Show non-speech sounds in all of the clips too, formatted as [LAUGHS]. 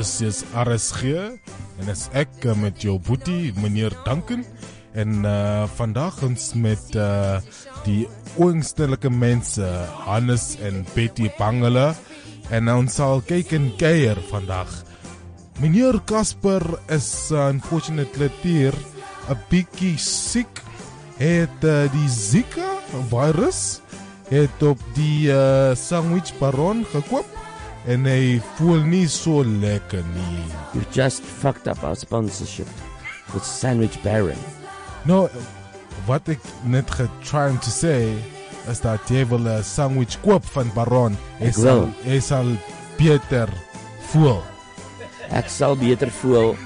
Dis is RSG en is ek uh, met jou boetie meneer Duncan en uh vandag ons met uh die ongstelike mense Hannes en Betty Pangela en ons sal kyk en kuier vandag. Meneer Casper is uh, unfortunately hier 'n bietjie siek. Het uh, die Zika virus het op die uh, sandwich baron gekoop en hy voel nie so lekker nie. You just fucked up our sponsorship with Sandwich Baron. Nou wat ek net om te sê is dat jy wil 'n sandwich koop van Baron. Ek wil. hy sal beter voel. Ek sal beter voel.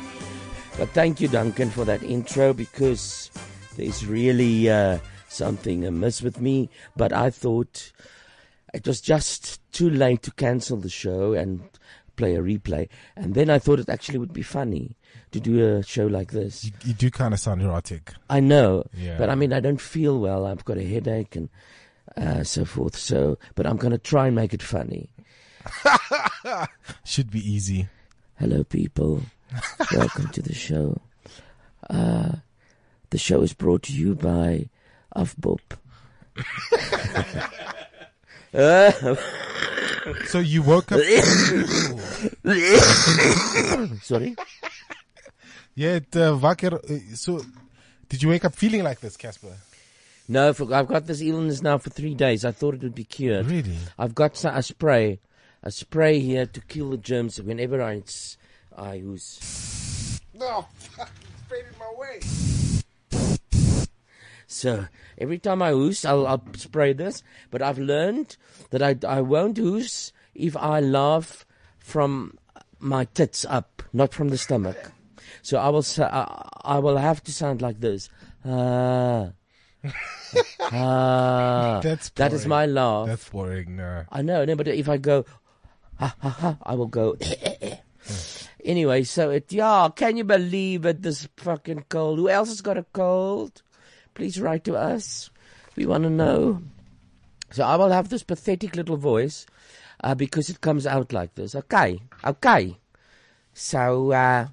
But thank you Duncan for that intro because there's really uh, something amiss with me, but I thought it was just too late to cancel the show and play a replay. And then I thought it actually would be funny to do a show like this. You, you do kind of sound erotic. I know, Yeah. but I mean, I don't feel well. I've got a headache and uh, so forth. So, but I'm going to try and make it funny. [LAUGHS] Should be easy. Hello, people. [LAUGHS] Welcome to the show. Uh, the show is brought to you by Afbop. [LAUGHS] Uh, So you woke up [LAUGHS] sorry. het uh, wakker so did you wake up feeling like this Casper? No, for, I've got this illness now for three days. I thought it would be cured. Really? I've got a spray, a spray here to kill the germs whenever I use. No. [LAUGHS] it's in my way. So every time I hoose, I'll, I'll spray this. But I've learned that I, I won't hoose if I laugh from my tits up, not from the stomach. So I will sa- I, I will have to sound like this. Ah. [LAUGHS] ah. That's that is my laugh. That's boring. No. I know, no, but if I go, ha ha ha, I will go. anyway, so it, yeah, can you believe it? This fucking cold. Who else has got a cold? Please write to us. We want to know. So I will have this pathetic little voice uh, because it comes out like this. Okay, okay. So, uh,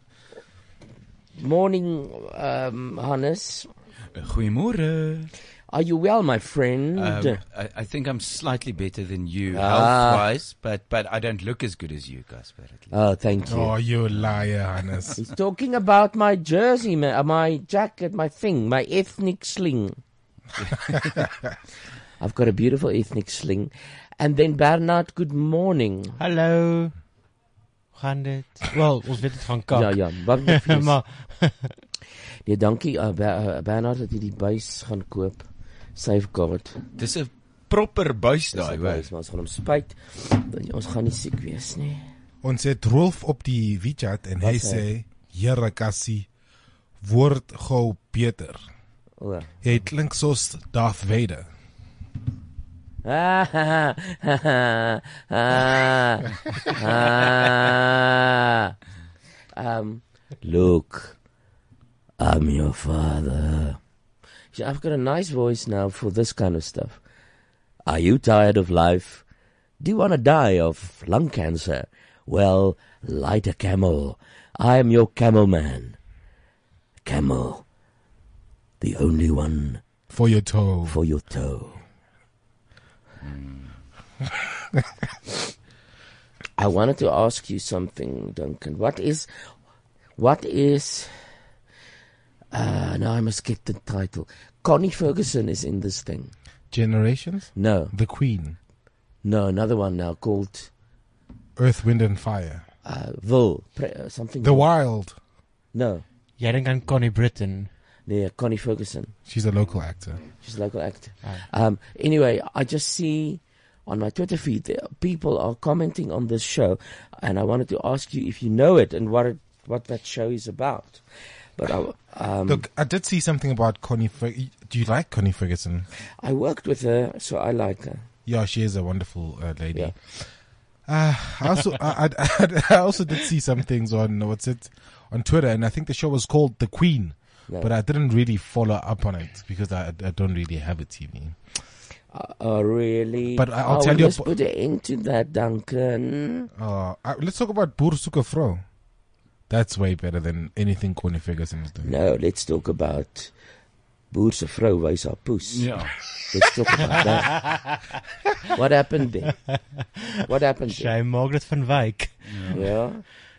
morning, um, Hannes. Goeiemôre. Are you well, my friend? Um, I, I think I'm slightly better than you Ah. health-wise, but but I don't look as good as you, Casper. at least. oh, thank you. Oh, you liar, Hannes. [LAUGHS] He's talking about my jersey, ma- uh, my jacket, my thing, my ethnic sling. [LAUGHS] I've got a beautiful ethnic sling. And then Bernard, good morning. Hallo. Gaan dit? Wel, ons weet dit van kak. Ja, ja, wat met fees? [LAUGHS] maar Nee, dankie Ber- uh, Bernard dat jy die buis gaan koop. Safeguard. Dis 'n proper buis daai, hoor. ons gaan hom spyt. dat Ons gaan nie siek wees nie. Ons het Rolf op die WeChat en hy Wat sê Here Cassie word gou beter. O. Jy klink soos Darth Vader. Ah, ah, ah, ah, ah. um, look, I'm your father. I've got a nice voice now for this kind of stuff. Are you tired of life? Do you want to die of lung cancer? Well, light a camel. I am your camel man. Camel. The only one For your toe. for your toe. Hmm. [LAUGHS] I wanted to ask you something, Duncan. What is, what is, uh, now I must get the title. Connie Ferguson is in this thing. Generations? No, The Queen. no, another one now called, Earth, Wind and Fire. uh, Vil, pre- uh, something. The Wild. No, Jy dink aan Connie Britton. yeah, Connie Ferguson. She's a local actor. She's a local actor. Um, anyway, I just see on my Twitter feed there, people are commenting on this show, and I wanted to ask you if you know it and what it, what that show is about. But I, um, Look, I did see something about Connie Fer- Do you like Connie Ferguson? I worked with her, so I like her. Yeah, she is a wonderful uh, lady. Yeah. Uh, I also I, I, [LAUGHS] I also did see some things on what's it on Twitter, and I think the show was called The Queen, No. but I didn't really follow up on it because I, I don't really have a TV. Uh, uh, really? But I'll oh, tell you must abo- put it into that, Duncan. Uh, uh, let's talk about Boer Soeke Vrou. That's way better than anything Connie Ferguson is doing. No, let's talk about Boer se vrou wys haar poes. Ja. [LAUGHS] Let's talk about that. what happened there? What happened there? Sy Margaret van Wyk. Yeah.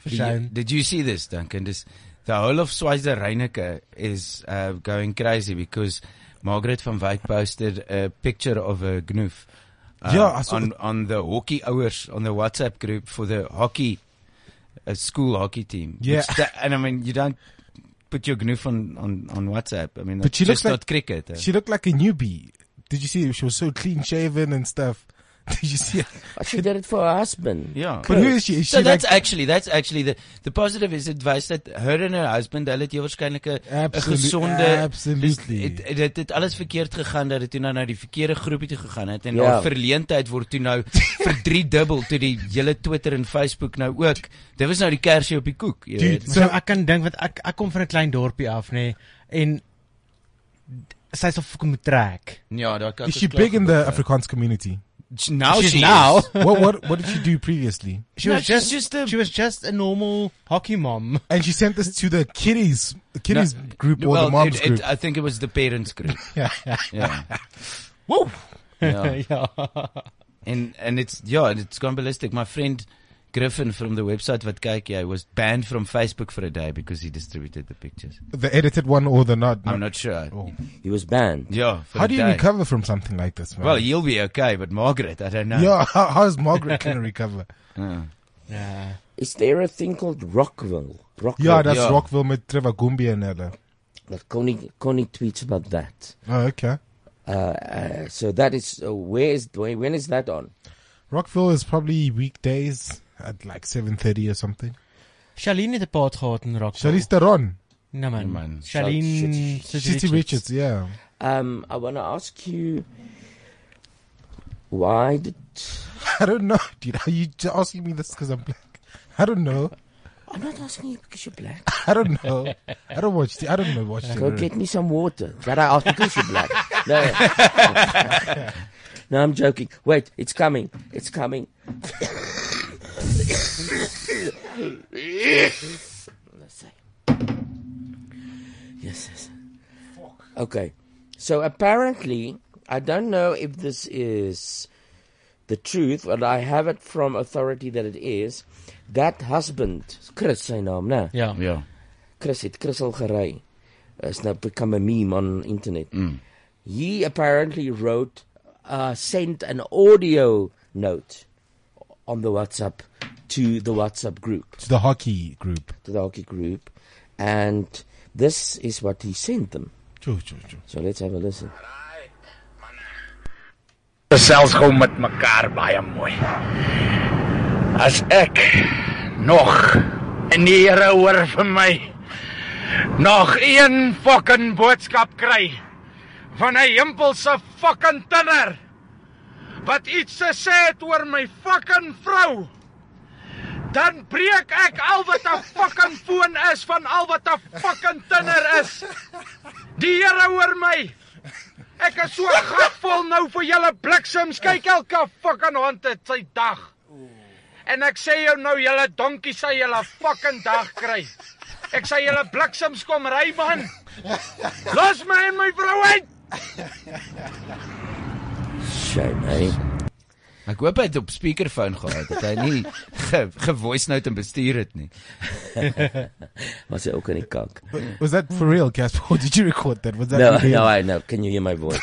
Did you, Shame. did you see this, Duncan? This, the whole of Schweizer-Reneke is uh, going crazy because Margaret van Wyk posted a picture of a gnoof. Uh, Yeah, on it. on the hockey hours on the WhatsApp group for the hockey uh, school hockey team. Yeah. That- and I mean you don't put your gnoof on on on WhatsApp. I mean, But she looks like- not cricket. uh. She looked like a newbie. Did you see? She was so clean shaven and stuff. [LAUGHS] Did you see? But she did it for her husband. Yeah. But who is she? Is So she that's like actually that's actually the the positive is advice that her and her husband hulle het heel waarskynlik 'n gesonde absolutely. dis- het, het, het alles verkeerd gegaan dat dit toe nou na die verkeerde groepie toe gegaan het en Ja. haar verleentheid word toe nou [LAUGHS] vir 3 dubbel toe die hele Twitter en Facebook nou ook dit was nou die kersie op die koek jy Dude, weet So ek kan dink want ek ek kom van 'n klein dorpie af nê en sy is of moet trek. ja daar kan is she big in the Afrikaans community? Now She's she now. is. [LAUGHS] what what what did she do previously? She No, was she's just, just a- she was just a normal hockey mom. And she sent this to the kiddies, the kiddies group or well, the moms it, group. it, I think it was the parents group [LAUGHS] yeah. yeah Whoa. yeah [LAUGHS] ja. And and it's yeah, and it's gone ballistic. My friend Griffin from the website wat kyk jy was banned from Facebook for a day because he distributed the pictures. The edited one or the not? I'm not sure. Oh. He was banned. Yeah, for How a do you day. recover from something like this, man? Well, you'll be okay, but Margaret, I don't know. yeah. [LAUGHS] How, how's Margaret gonna recover? Uh, Ja. [LAUGHS] Is there a thing called Rockville? Rockville. Yeah, that's Yeah. Rockville met Trevor Gumbi and Ella. That Connie, Connie tweets about that. Oh, okay. Uh, uh, so that is uh, where is when when is that on? Rockville is probably weekdays at like seven thirty or something. Charlene het 'n paat gehad in Rockville. Charlize Theron, Nee man. Nee, man. Charlene Shit- City Richards. Yeah. Um, I want to ask you, why did [LAUGHS] I don't know, dude. Are you asking me this because I'm black? I don't know. I'm not asking you because you're black. [LAUGHS] I don't know. I don't watch. The, I don't know watch. Go get me some water. That I asked because you're black. No. [LAUGHS] no, I'm joking. Wait, it's coming. It's coming. Let's see. Yes, yes. Okay. So apparently, I don't know if this is the truth, but I have it from authority that it is. That husband, Chris, sy naam, né? Ja. yeah. Chris het Chris al gery. Is now become a meme on internet. Mm. He apparently wrote, uh, sent an audio note on the WhatsApp to the WhatsApp group, to the hockey group. to the hockey group, and This is what he sent them. Choo, choo, choo. So let's have a listen. gesels gou met mekaar baie mooi. As ek nog en die Here hoor vir my nog een fucking boodskap kry van 'n himpelse fucking tinner wat iets te sê het oor my fucking vrou dan breek ek al wat 'n fucking foon is van al wat 'n fucking tinner is. Die Here hoor my. Ek is so gatvol nou vir julle bliksems. Kyk elke fucking hond het sy dag. En ek sê jou nou julle donkie sê julle fucking dag kry. Ek sê julle bliksems kom ry man. Los my en my vrou uit. Shame, hey. Ek hoop hy het op speakerphone gehad dat hy nie [LAUGHS] ge, ge voice note en bestuur het nie. [LAUGHS] Was hy ook in die kak? Was that for real, Casper? [LAUGHS] Or did you record that? Was that No, real? no, I know. Can you hear my voice?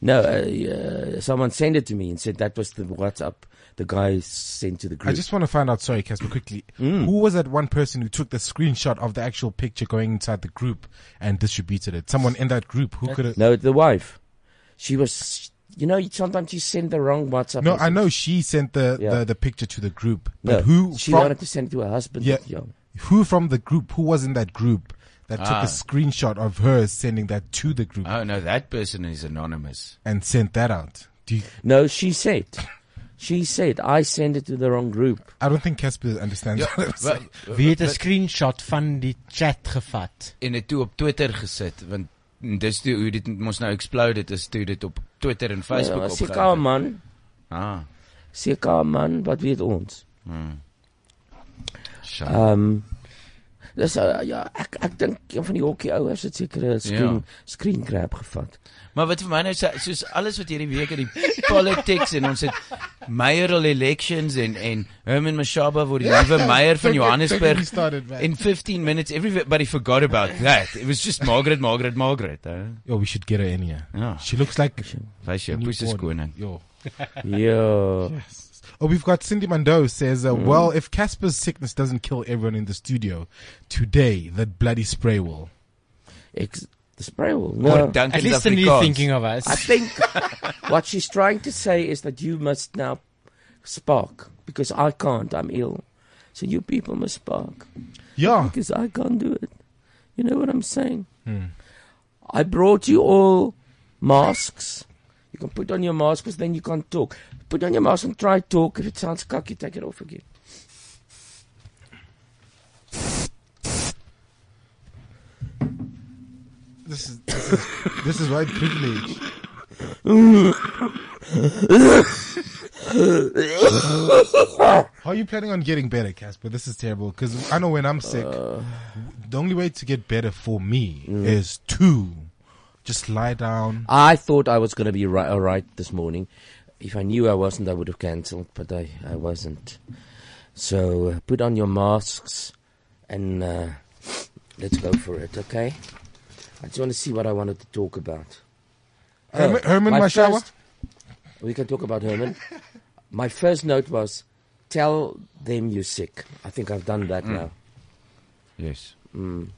no, uh, uh, someone sent it to me and said that was the WhatsApp the guy sent to the group. I just want to find out, sorry, Casper, quickly. Mm. Who was that one person who took the screenshot of the actual picture going inside the group and distributed it? Someone in that group who could have. no, the wife. She was. You know, sometimes you send the wrong WhatsApp. No, I know she sent the, Yeah. the, the picture to the group. No, who she from, wanted to send it to her husband. Yeah. Yeah. who from the group, who was in that group that took Ah. a screenshot of her sending that to the group Oh no, that person is anonymous. and sent that out? Do you, No, she said. She said I sent it to the wrong group. I don't think Casper understands Ja, what I'm wa- saying. Wie het 'n screenshot van die chat gevat? en dit toe op Twitter gesit want dis toe hoe dit mos nou explode het is toe dit op Twitter en Facebook Ja, opgehou. Seker man, Ah. seker man, wat weet ons? Hmm. Ehm um, dis uh, ja, ek ek dink een van die hokkie ouers het seker 'n screen Ja. screen grab gevat. Maar wat vir my nou soos alles wat hierdie week in die politics en ons het mayoral elections en en Herman Mashaba word die nuwe mayor van Johannesburg. started. In 15 minutes everybody forgot about that. It was just Margaret, Margaret, Margaret. Huh? Yo, we should get her in here. Ja. She looks like Wys jou, poes is koning. Yo. Ja. Oh, we've got Cindy Mando says, uh, well, if Casper's sickness doesn't kill everyone in the studio today, that bloody spray will. Ek the spray will. Or No. Duncan At least you're thinking of us. I think [LAUGHS] what she's trying to say is that you must now spark because I can't. I'm ill. So you people must spark Yeah. because I can't do it. You know what I'm saying? I brought you all masks. You can put on your mask because then you can't talk. Put on your mask and try to talk. If it sounds cocky, take it off again. This is this is, this is white privilege. How are you planning on getting better, Casper? This is terrible because I know when I'm sick, the only way to get better for me mm. is to just lie down. I thought I was going to be right, all right this morning. If I knew I wasn't, I would have cancelled, but I, I wasn't. So uh, put on your masks and uh, let's go for it, okay? I just want to see what I wanted to talk about. Herman, Oh, Herman my Mashaba? first- we can talk about Herman. [LAUGHS] my first note was tell them you're sick. I think I've done that now. Yes. Ook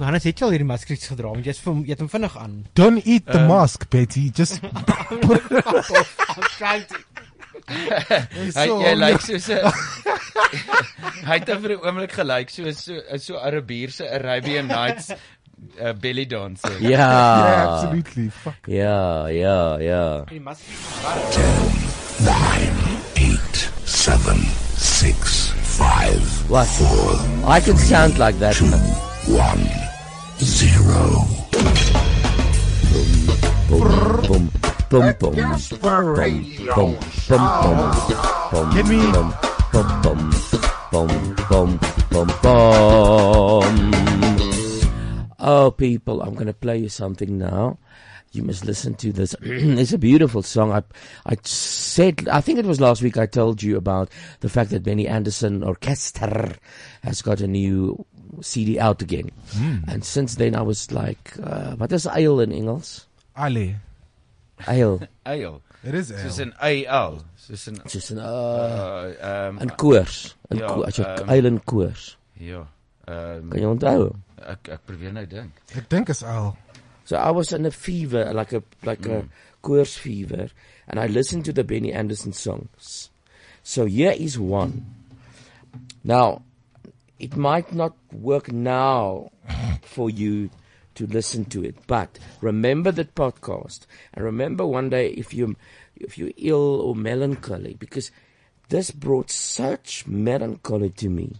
Hannes het jy al hierdie maskers gedra, want jy's vir jy het hom vinnig aan. Don't eat the mask, Betty. Just [LAUGHS] I'm trying to Hy jy lyk soos 'n [LAUGHS] Hy het vir 'n oomblik gelyk soos so so Arabier se Arabian Nights uh, belly dancer. Yeah. yeah, absolutely. Fuck. Yeah, yeah, yeah. die maskers Nine, eight, seven, six, five, What? I can sound like that. One, zero. Boom, boom, boom, boom, boom, boom. Get me. Boom, boom, boom, boom, boom, boom. Oh, people, I'm going to play you something now. You must listen to this. [CLEARS THROAT] it's a beautiful song. I, I said, I think it was last week I told you about the fact that Benny Andersson Orchestra has got a new CD out again. And since then I was like, uh, what is ale in Engels? Ali. Ale. [LAUGHS] Ale. It is Soos ale. 'n AL. Soos 'n Soos 'n uh, uh um 'n koors, 'n ja, koor, as jy ehm, ale en koors. ja. Ehm Kan jy onthou? ek ek probeer nou dink. Ek dink is al. So I was in a fever, like a like a hmm. course fever, and I listened to the Benny Andersson songs. So here is one. Now, it might not work now for you to listen to it, but remember that podcast, and remember one day if you if you're ill or melancholy, because this brought such melancholy to me.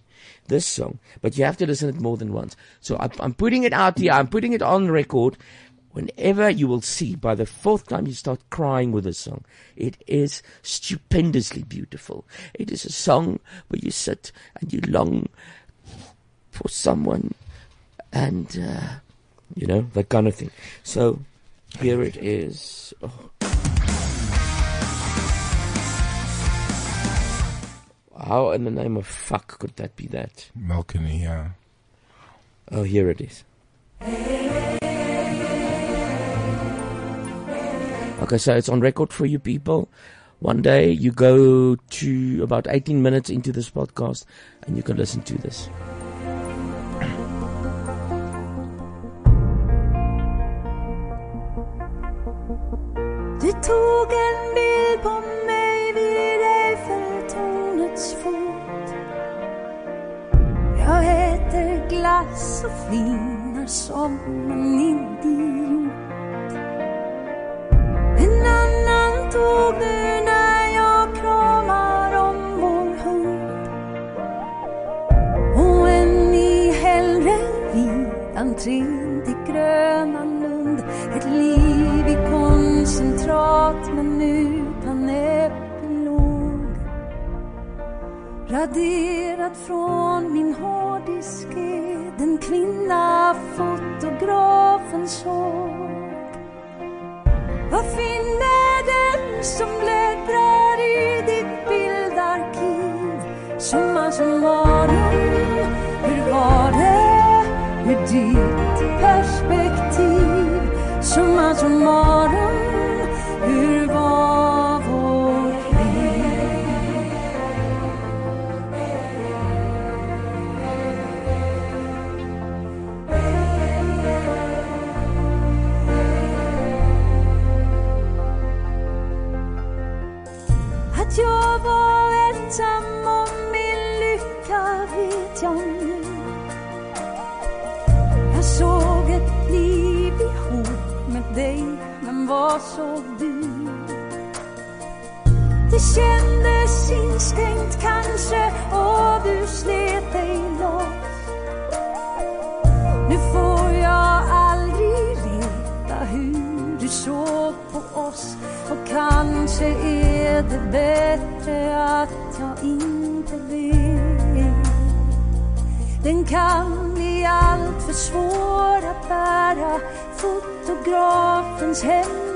This song, but you have to listen it more than once. So I, I'm putting it out here. I'm putting it on record. Whenever you will see, by the fourth time you start crying with this song, it is stupendously beautiful. It is a song where you sit and you long for someone, and uh, you know that kind of thing. So here it is. Oh. How in the name of fuck could that be that? Melkany, yeah. Oh, here it is. Okay, so it's on record for you people. One day you go to about 18 minutes into this podcast and you can listen to this. Glass och flinar som en idiot. En annan tog du när jag kramar om vår hund. Och en i hellre vid entrén till Gröna Lund. Ett liv i koncentrat men utan epilog Raderat från min hårddisk är den kvinna fotografen såg Vad finner den som bläddrar i ditt bildarkiv? Summa summarum, hur var det med ditt perspektiv? Summa summarum, Såg du? Det kändes instängt kanske och du slet dig loss Nu får jag aldrig veta hur du såg på oss och kanske är det bättre att jag inte vet Den kan bli allt för svår att bära fotografens hemlighet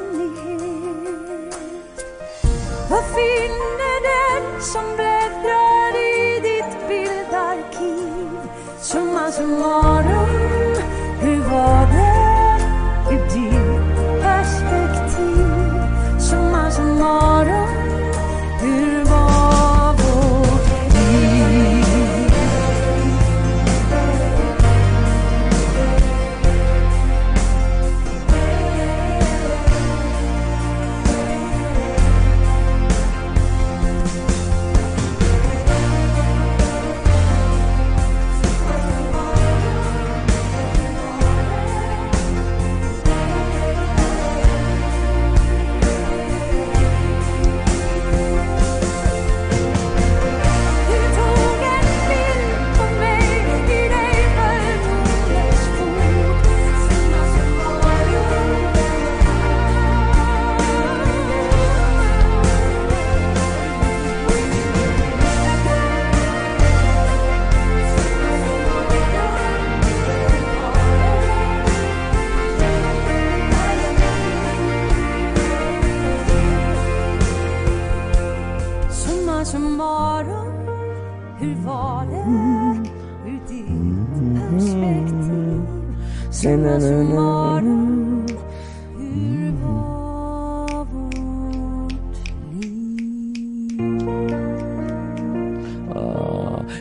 Vad finner den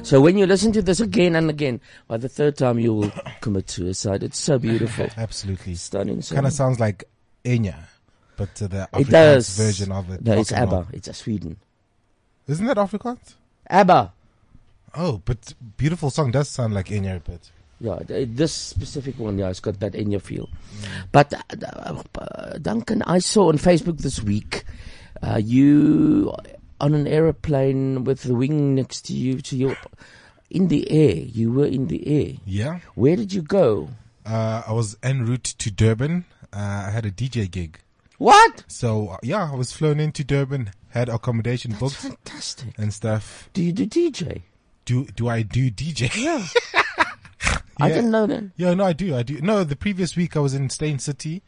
So when you listen to this again and again, by the third time you will [COUGHS] commit suicide. It's so beautiful. [LAUGHS] Absolutely. Stunning song. Kind of sounds like Enya, but uh, the It Afrikaans does. version of it. No, it's Rock and roll. ABBA. It's a Sweden. Isn't that Afrikaans? ABBA. Oh, but beautiful song does sound like Enya, but Yeah, this specific one, yeah, it's got that in your feel. But uh, uh, uh, Duncan, I saw on Facebook this week uh, you on an aeroplane with the wing next to you, to your in the air. You were in the air. yeah. Where did you go? Uh, I was en route to Durban. Uh, I had a DJ gig. What? So, uh, yeah, I was flown into Durban, had accommodation That's booked fantastic. and stuff. Do you do DJ? Do do I do DJ? Yeah. [LAUGHS] I didn't know that. Yeah, no, I do. I do. No, the previous week I was in Steyn City,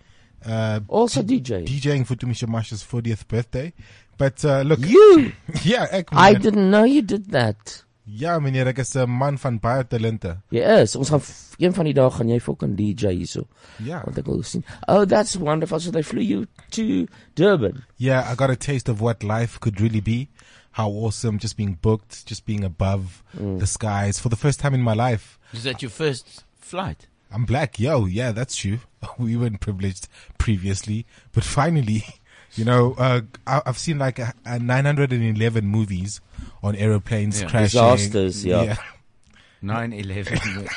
uh, Also DJ. DJing for Tumisho Masha's 40th birthday. But, uh, look. You? [LAUGHS] yeah, ek, I didn't know you did that. Ja, meneer, ek is 'n man van baie talente. Jy is. Ons gaan f- een van die dae gaan jy fucking DJ hierso. Ja. Want ek wil sien. Oh, that's wonderful. So they flew you to Durban. Yeah, I got a taste of what life could really be. How awesome just being booked, just being above Mm. the skies for the first time in my life. Is that your first flight? I'm black, yo, yeah, that's true. [LAUGHS] We weren't privileged previously, but finally, [LAUGHS] you know, uh, I, I've seen like a, a 911 movies on aeroplanes Yeah. crashing. Disasters, yeah. yeah. [LAUGHS] 9-11.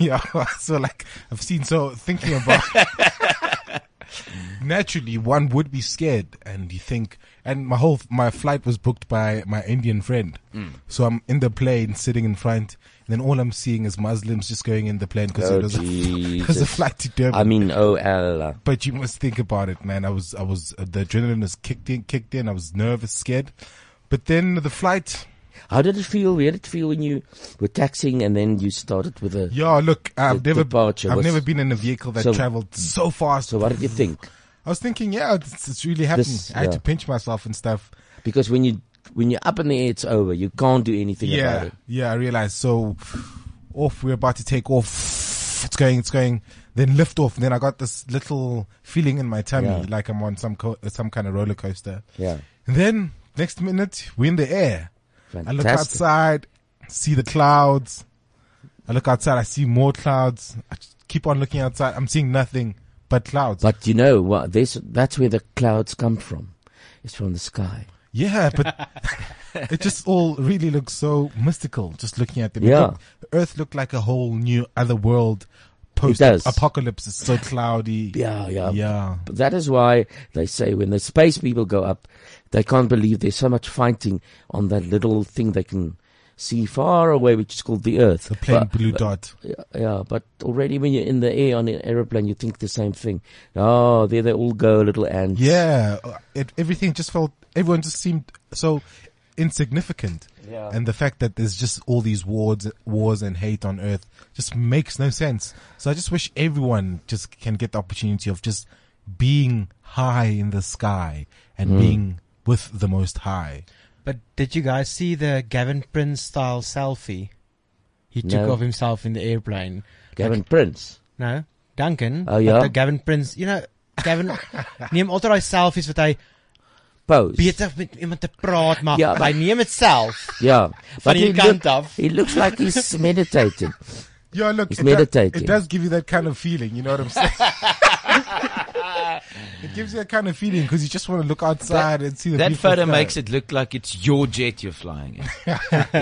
yeah, [LAUGHS] [LAUGHS] so like I've seen. So thinking about naturally, one would be scared, and you think. And my whole my flight was booked by my Indian friend, Mm. so I'm in the plane sitting in front, and then all I'm seeing is Muslims just going in the plane because Oh, it was a, it was a flight to Durban. I mean, oh Allah. But you must think about it, man. I was, I was, uh, the adrenaline was kicked in, kicked in. I was nervous, scared. But then the flight, How did it feel? Where did it feel when you were taxiing and then you started with a? yeah, look, I've never, departure I've never been in a vehicle that So- traveled so fast. So what did you think? I was thinking, yeah, it's, it's really happening. This- I had to pinch myself and stuff. Because when you when you're up in the air, it's over. You can't do anything about Yeah, it. yeah, I realized. So off, we're about to take off. It's going, it's going. Then lift off. And then I got this little feeling in my tummy, Yeah. like I'm on some co- some kind of roller coaster. Yeah, And then next minute, we're in the air. Fantastic. I look outside, see the clouds. I look outside, I see more clouds. I keep on looking outside. I'm seeing nothing but clouds. But you know what? This that's where the clouds come from. It's from the sky. Yeah, but [LAUGHS] it just all really looks so mystical. Just looking at them. It Yeah. looked- Earth looked like a whole new other world. Post apocalypse is so cloudy. Yeah, yeah. Yeah. But that is why they say when the space people go up, they can't believe there's so much fighting on that little thing they can see far away, which is called the Earth. The plain blue dot. Yeah, yeah, but already when you're in the air on an aeroplane, you think the same thing. Oh, there they all go, little ants. Yeah, uh, it, everything just felt, everyone just seemed so insignificant. Yeah. And the fact that there's just all these wars, wars and hate on earth just makes no sense. So I just wish everyone just can get the opportunity of just being high in the sky and Mm. being with the most high. But did you guys see the Gavin Prince style selfie? He took No. of himself in the airplane. Gavin Prince. No, Duncan. Oh, yeah. The Gavin Prince, you know, Gavin [LAUGHS] neem altyd daai selfies wat hy Pose. besig met iemand te praat maar Ja, hy neem dit self. Yeah. [LAUGHS] Van he, die kant look- af. he looks like he's [LAUGHS] meditating. Yeah, look, He's it, does, it does give you that kind of feeling. You know what I'm saying? [LAUGHS] it gives you that kind of feeling because you just want to look outside and see the That beautiful photo sky. makes it look like it's your jet you're flying in.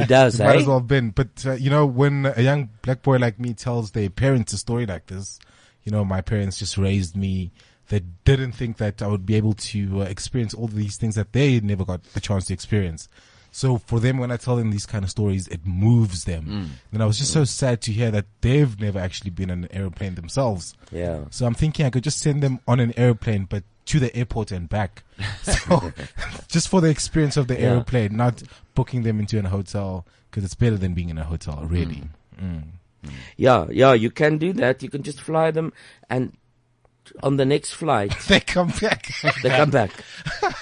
He does, It might eh? as well have been. But, uh, you know, when a young black boy like me tells their parents a story like this, you know, my parents just raised me. They didn't think that I would be able to uh, experience all these things that they never got the chance to experience. So for them, when I tell them these kind of stories, it moves them. And I was just so sad to hear that they've never actually been on an airplane themselves. Yeah. So I'm thinking I could just send them on an airplane, but to the airport and back. [LAUGHS] So [LAUGHS] just for the experience of the Yeah. airplane, not booking them into a hotel because it's better than being in a hotel, really. Mm. Yeah, yeah, you can do that. You can just fly them and on the next flight [LAUGHS] They come back. they come back.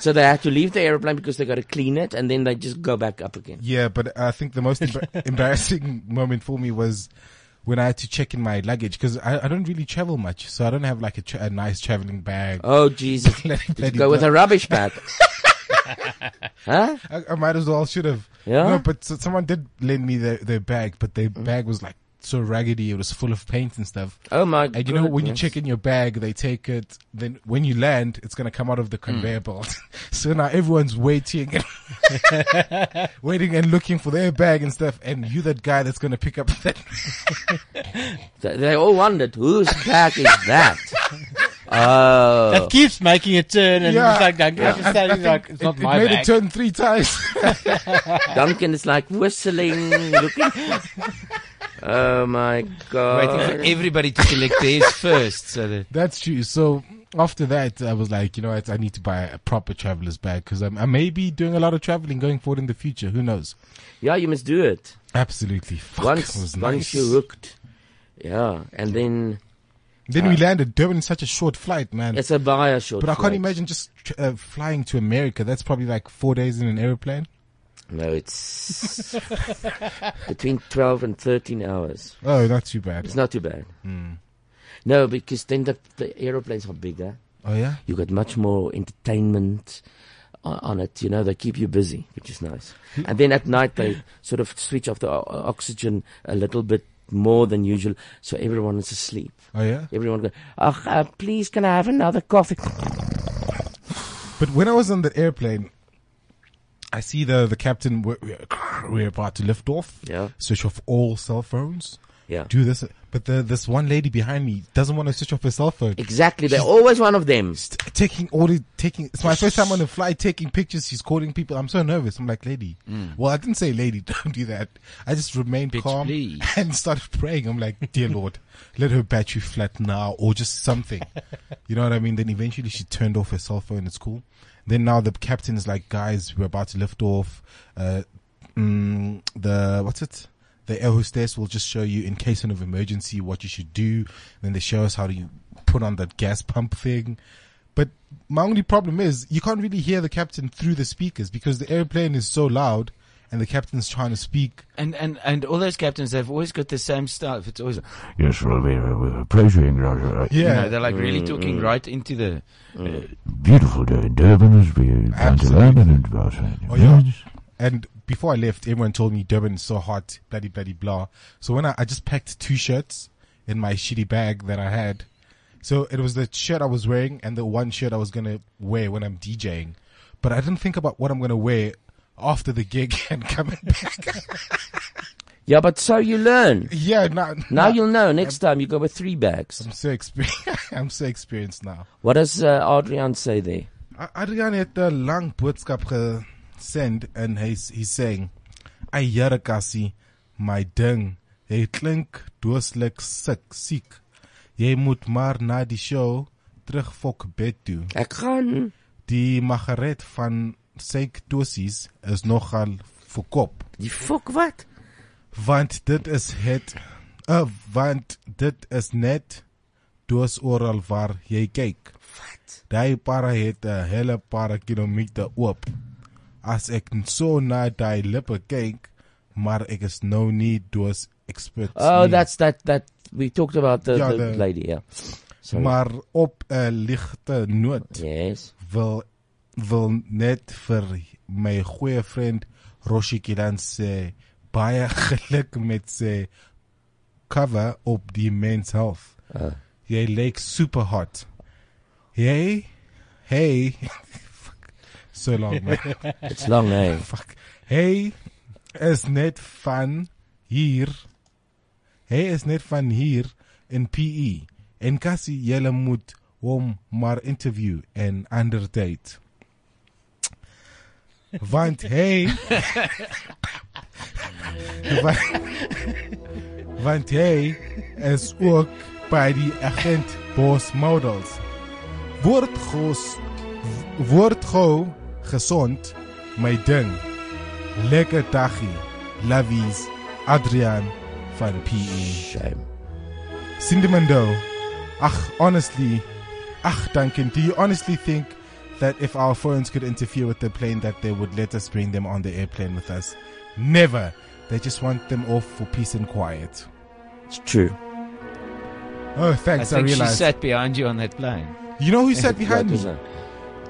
so they have to leave the airplane because they got to clean it and then they just go back up again. yeah, but I think the most embar- [LAUGHS] embarrassing moment for me was when I had to check in my luggage because I, I don't really travel much, so I don't have like a, tra- a nice traveling bag. Oh Jesus! [LAUGHS] Let- Did you let it go with a rubbish bag? huh? I, I might as well should have. Yeah? No, but so, someone did lend me their, their bag, but their mm. bag was like so raggedy. It was full of paint and stuff. Oh my god And you know, when you check in your bag, they take it. Then when you land, it's going to come out of the hmm. conveyor belt. [LAUGHS] so now everyone's waiting, and [LAUGHS] waiting and looking for their bag and stuff. And you, that guy that's going to pick up that. [LAUGHS] They, they all wondered whose bag is that. Oh, That keeps making a turn, and Yeah. it's like, like, I- I understanding like, it's it, not it my made bag. it turn three times. Duncan is like whistling, looking. Oh my Waiting god! for everybody to collect theirs [LAUGHS] first, so that That's true. So after that, I was like, you know what? I need to buy a proper traveler's bag because I may be doing a lot of traveling going forward in the future. Who knows? Yeah, you must do it Absolutely. Fuck, once. it was once nice. you're hooked. Yeah, and then Then we landed. Durban is such a short flight, man. it's a buyer short. But I can't flight. imagine just tr- uh, flying to America. That's probably like four days in an airplane. No, it's [LAUGHS] between twelve and thirteen hours. Oh, not too bad. It's not too bad. Hmm. No, because then the, the aeroplanes are bigger. Oh yeah. You got much more entertainment on, on it. You know, they keep you busy, which is nice. And then at night they sort of switch off the o- oxygen a little bit more than usual, so everyone is asleep. Oh yeah. Everyone go, oh, uh, please, can I have another coffee? But when I was on the airplane, I see the the captain. We're, we're about to lift off. Yeah. Switch off all cell phones. Yeah. Do this, but the this one lady behind me doesn't want to switch off her cell phone. Exactly. They're always one of them. taking all the taking. It's my first time on a flight taking pictures. She's calling people. I'm so nervous. I'm like, lady. Mm. Well, I didn't say lady. [LAUGHS] Don't do that. I just remained Bitch, calm please. [LAUGHS] and started praying. I'm like, dear Lord, let her battery flat now, or just something. [LAUGHS] you know what I mean? Then eventually she turned off her cell phone. It's cool. Then now the captain is like, guys, we're about to lift off. Uh, mm, the what's it? The air hostess will just show you in case of emergency what you should do. Then they show us how to put on that gas pump thing. But my only problem is you can't really hear the captain through the speakers because the airplane is so loud and the captain's trying to speak. and and and all those captains they've always got the same stuff. It's always Yes, well, we uh, with a uh, pleasure. in uh, you Yeah. know they're like really talking mm-hmm. right into the. Mm-hmm. Uh, Beautiful day in Durban as we plan to Absolutely. and it uh, Oh, yeah. And before I left, everyone told me Durban is so hot, bloody, bloody, blah. So when I, I just packed two shirts in my shitty bag that I had. So it was the shirt I was wearing and the one shirt I was going to wear when I'm DJing. But I didn't think about what I'm going to wear after the gig [LAUGHS] and coming back. Yeah, but so you learn. yeah, now, Now you'll know. Next time you go with three bags. I'm so experienced. [LAUGHS] I'm so experienced now. What does uh, Adrian say there? Adrian het 'n lang boodskap gesend en hy's he's saying, "Ai Here Cassie, my ding, jy klink dooslik siek, siek. Jy moet maar na die show terug fok bed toe. Ek gaan. Die magaret van sektosies is nogal verkop, Die fok wat? want dit is het uh, want dit is net doos oral waar jy kyk. Wat? Daai para het 'n hele paar kilometer oop. As ek so na daai lippe kyk, maar ek is nou nie doos expert Oh, that's that that we talked about the, Ja, the the- lady. Yeah. Sorry. maar op 'n ligte noot yes. wil wil net vir my goeie vriend Roshi Kilan sê baie [LAUGHS] geluk met sy cover op die Men's Health. Uh, Jy lyk super hot. Hey, [LAUGHS] [LAUGHS] hey. So long, man. it's long, eh? Fuck. Hey is net van hier. Hy is net van hier in PE. En Cassie, julle moet hom maar interview en ander date. Want hy want, hy is ook by die agent Boss Models. Word gos word gou gesond my ding. Lekker daggie. Lovies Adrian van PE. Shame. Sindimando. Ach, honestly, ach, Duncan, do you honestly think that if our phones could interfere with the plane, that they would let us bring them on the airplane with us? Never. They just want them off for peace and quiet. It's true. Oh, I thanks. I, think she realized. sat behind you on that plane. you know who sat [LAUGHS] behind me?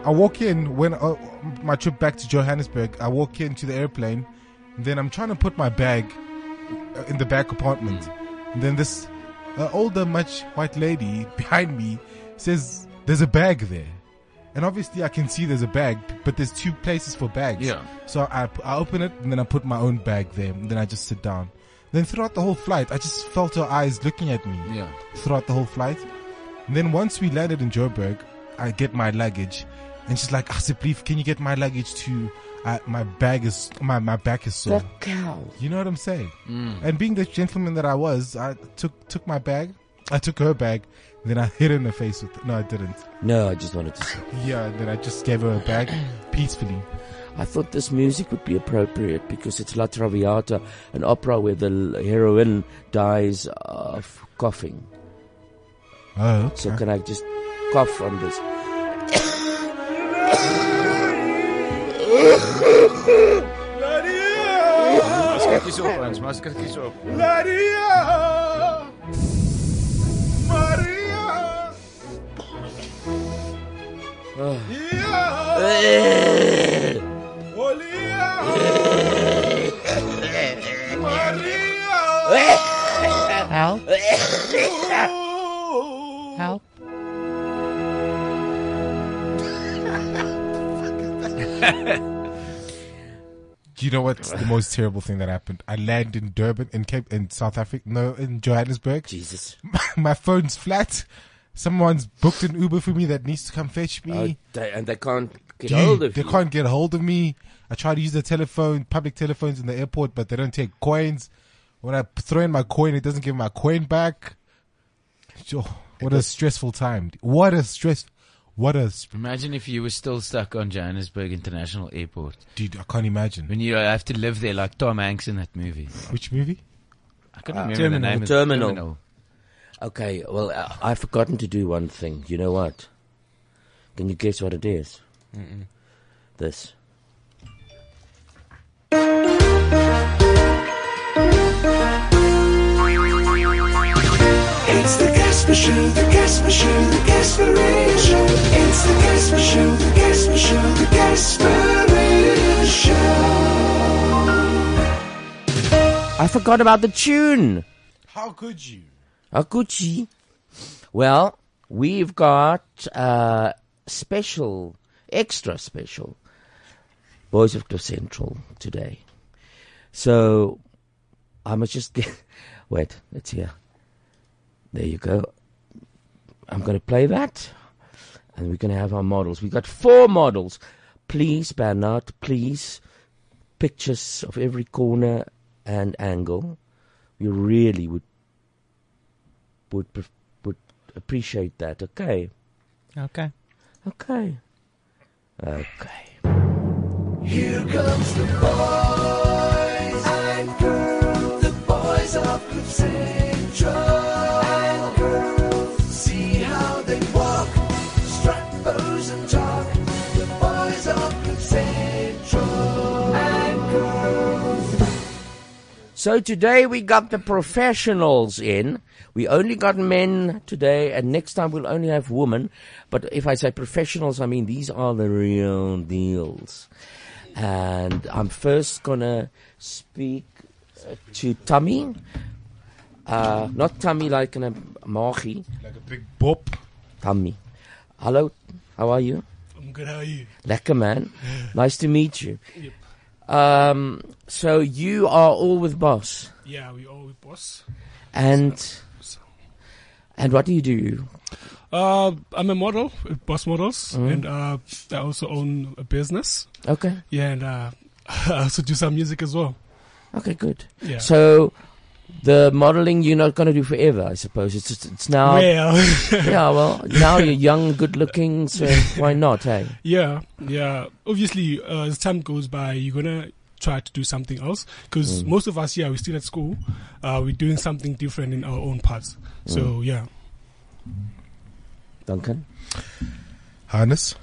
I walk in when uh, my trip back to Johannesburg. I walk into the airplane, And then I'm trying to put my bag uh, in the back compartment. And then this uh, older, much white lady [LAUGHS] behind me says, "There's a bag there." And obviously, I can see there's a bag, but there's two places for bags. Yeah. So I, I open it and then I put my own bag there. And then I just sit down. Then throughout the whole flight, I just felt her eyes looking at me. Yeah. Throughout the whole flight. And then once we landed in Joburg, I get my luggage, and she's like, "Asipleef, can you get my luggage to? Uh, my bag is my my back is sore." The cow. You know what I'm saying? And being the gentleman that I was, I took took my bag. I took her bag. Then I hit her in the face with. No, I didn't. No, I just wanted to say. Yeah. Then I just gave her a bag [CLEARS THROAT] peacefully. I thought this music would be appropriate because it's La Traviata, an opera where the heroine dies of coughing. Oh. Okay. So can I just cough on this? Maskertjies op ons, maskertjies op. Maria, Help. Help. Do you know what's the most terrible thing that happened? I land in Durban, in Cape, in South Africa, no, in Johannesburg. Jesus. [LAUGHS] My phone's flat. Someone's booked an Uber for me that needs to come fetch me. Oh, they, and they can't get Dude, hold of they you. can't get hold of me. I try to use the telephone, public telephones in the airport, but they don't take coins. When I throw in my coin, it doesn't give my coin back. Sure. What a stressful time. What a stress. What a. s- Imagine if you were still stuck on Johannesburg International Airport. Dude, I can't imagine. When you have to live there like Tom Hanks in that movie. Which movie? I can't Uh, remember Terminal. the name The of Terminal. the terminal. Okay, well, uh, I've forgotten to do one thing. You know what? Can you guess what it is? This. It's the Casper Show, the Casper Show, the Casper Radio Show. It's the Casper Show, the Casper Show, the Casper Radio Show. I forgot about the tune. How could you? Akuchi. Well, we've got uh, special, extra special Boys of Cliff Central today. So I must just get. [LAUGHS] Wait, it's here. There you go. I'm going to play that, and we're going to have our models. We've got four models. Please, Bernard, please, pictures of every corner and angle. We really would would pref- would appreciate that. Okay, Okay. okay, okay. Here comes the boys and girls, the boys of Cliff Central. And girls, see how they walk, strut, pose, and talk. The boys of Cliff Central. And girls. So today we got the professionals in. We only got men today, and next time we'll only have women. But if I say professionals, I mean these are the real deals. And I'm first gonna speak uh, to Tummy. Uh, not Tummy like a magie. Like a big bop. Tummy. Hello, how are you? I'm good. How are you? Lekker man. [LAUGHS] Nice to meet you. Um, so you are all with Boss. Yeah, we all with boss. And and what do you do? Uh, I'm a model Boss Models, Mhm. and uh, I also own a business. Okay. Yeah, and uh, [LAUGHS] I also do some music as well. Okay, good. Yeah. So the modeling you're not going to do forever, I suppose. It's just, it's now. Well. [LAUGHS] yeah. Well, now you're young, good looking, so why not? Hey. Yeah, yeah. Obviously, uh, as time goes by, you're gonna try to do something else because Mm. most of us, yeah, we're still at school. Uh, we're doing something different in our own parts. So Mm. yeah. Duncan. Hannes.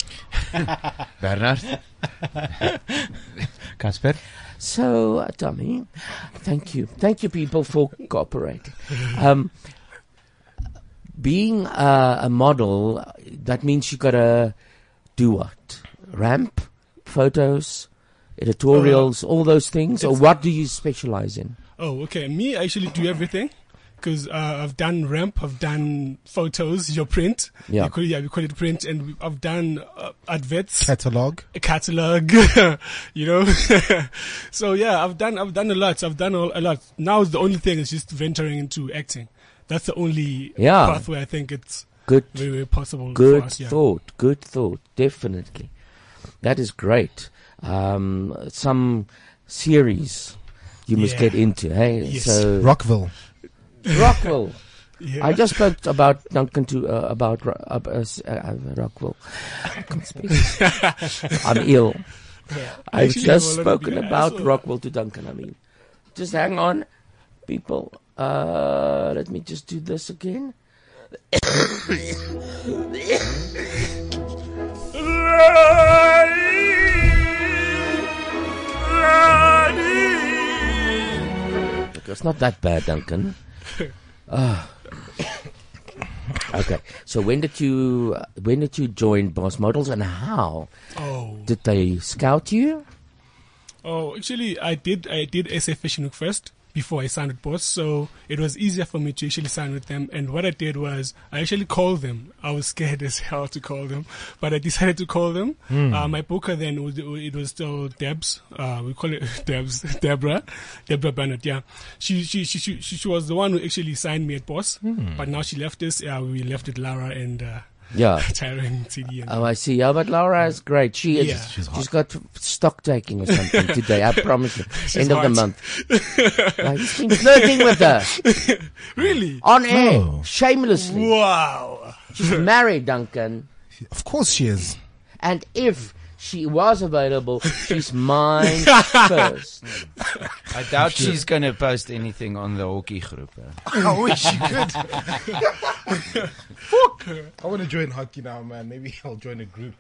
[LAUGHS] Bernard. [LAUGHS] Casper. So, uh, Tommy, thank you, thank you, people, for cooperating. Um, being uh, a model, that means you gotta do what? Ramp, photos, editorials, all those things, or what do you specialize in? Oh, okay. Me, I actually do everything. Because uh, I've done ramp, I've done photos, your print. Yeah. We call, yeah, we call it print, and we- I've done uh, adverts. Catalog. a catalog, [LAUGHS] you know. [LAUGHS] so yeah, I've done I've done a lot. I've done all, a lot. Now the only thing is just venturing into acting. That's the only Yeah. pathway I think it's Good, very, very possible. good for us, yeah. thought. Good thought. Definitely, that is great. Um, some series you must Yeah. get into, hey? Yes. So Rockville. [LAUGHS] Yeah. Rockville. I just spoke about Duncan to uh, about Ro- uh, uh, s- uh, uh, Rockville. I can't speak. [LAUGHS] I'm ill. I I've actually just have a lot of spoken about asshole. Rockwell to Duncan. I mean, just hang on, people. Uh, let me just do this again. [LAUGHS] Okay, it's not that bad, Duncan. [LAUGHS] Ah. okay, so when did you when did you join Boss Models and how Oh, did they scout you? oh, actually, I did I did SA Fashion Week first before I signed with Boss, so it was easier for me to actually sign with them. And what I did was I actually called them. I was [LAUGHS] scared as hell to call them, but I decided to call them. Uh, my booker then was it was still Debs. Uh, we call it [LAUGHS] Debs, Deborah, Deborah Bennett. Yeah, she she she she, she was the one who actually signed me at Boss, but now she left us. Yeah, we left with Lara and uh, Yeah. Tyron TD. And Oh, I see. Yeah, but Laura is great. She is. Yeah. She's, she's got stock taking or something [LAUGHS] today. I promise you. She's End of the month. [LAUGHS] Like, he's been flirting with her [LAUGHS] really? on air, No. shamelessly. Wow. She's married, Duncan. Of course she is. And if she was available, [LAUGHS] she's mine first. I doubt she's going to post anything on the hockey group. eh. I wish she could. I want to join hockey now, man. Maybe I'll join a group.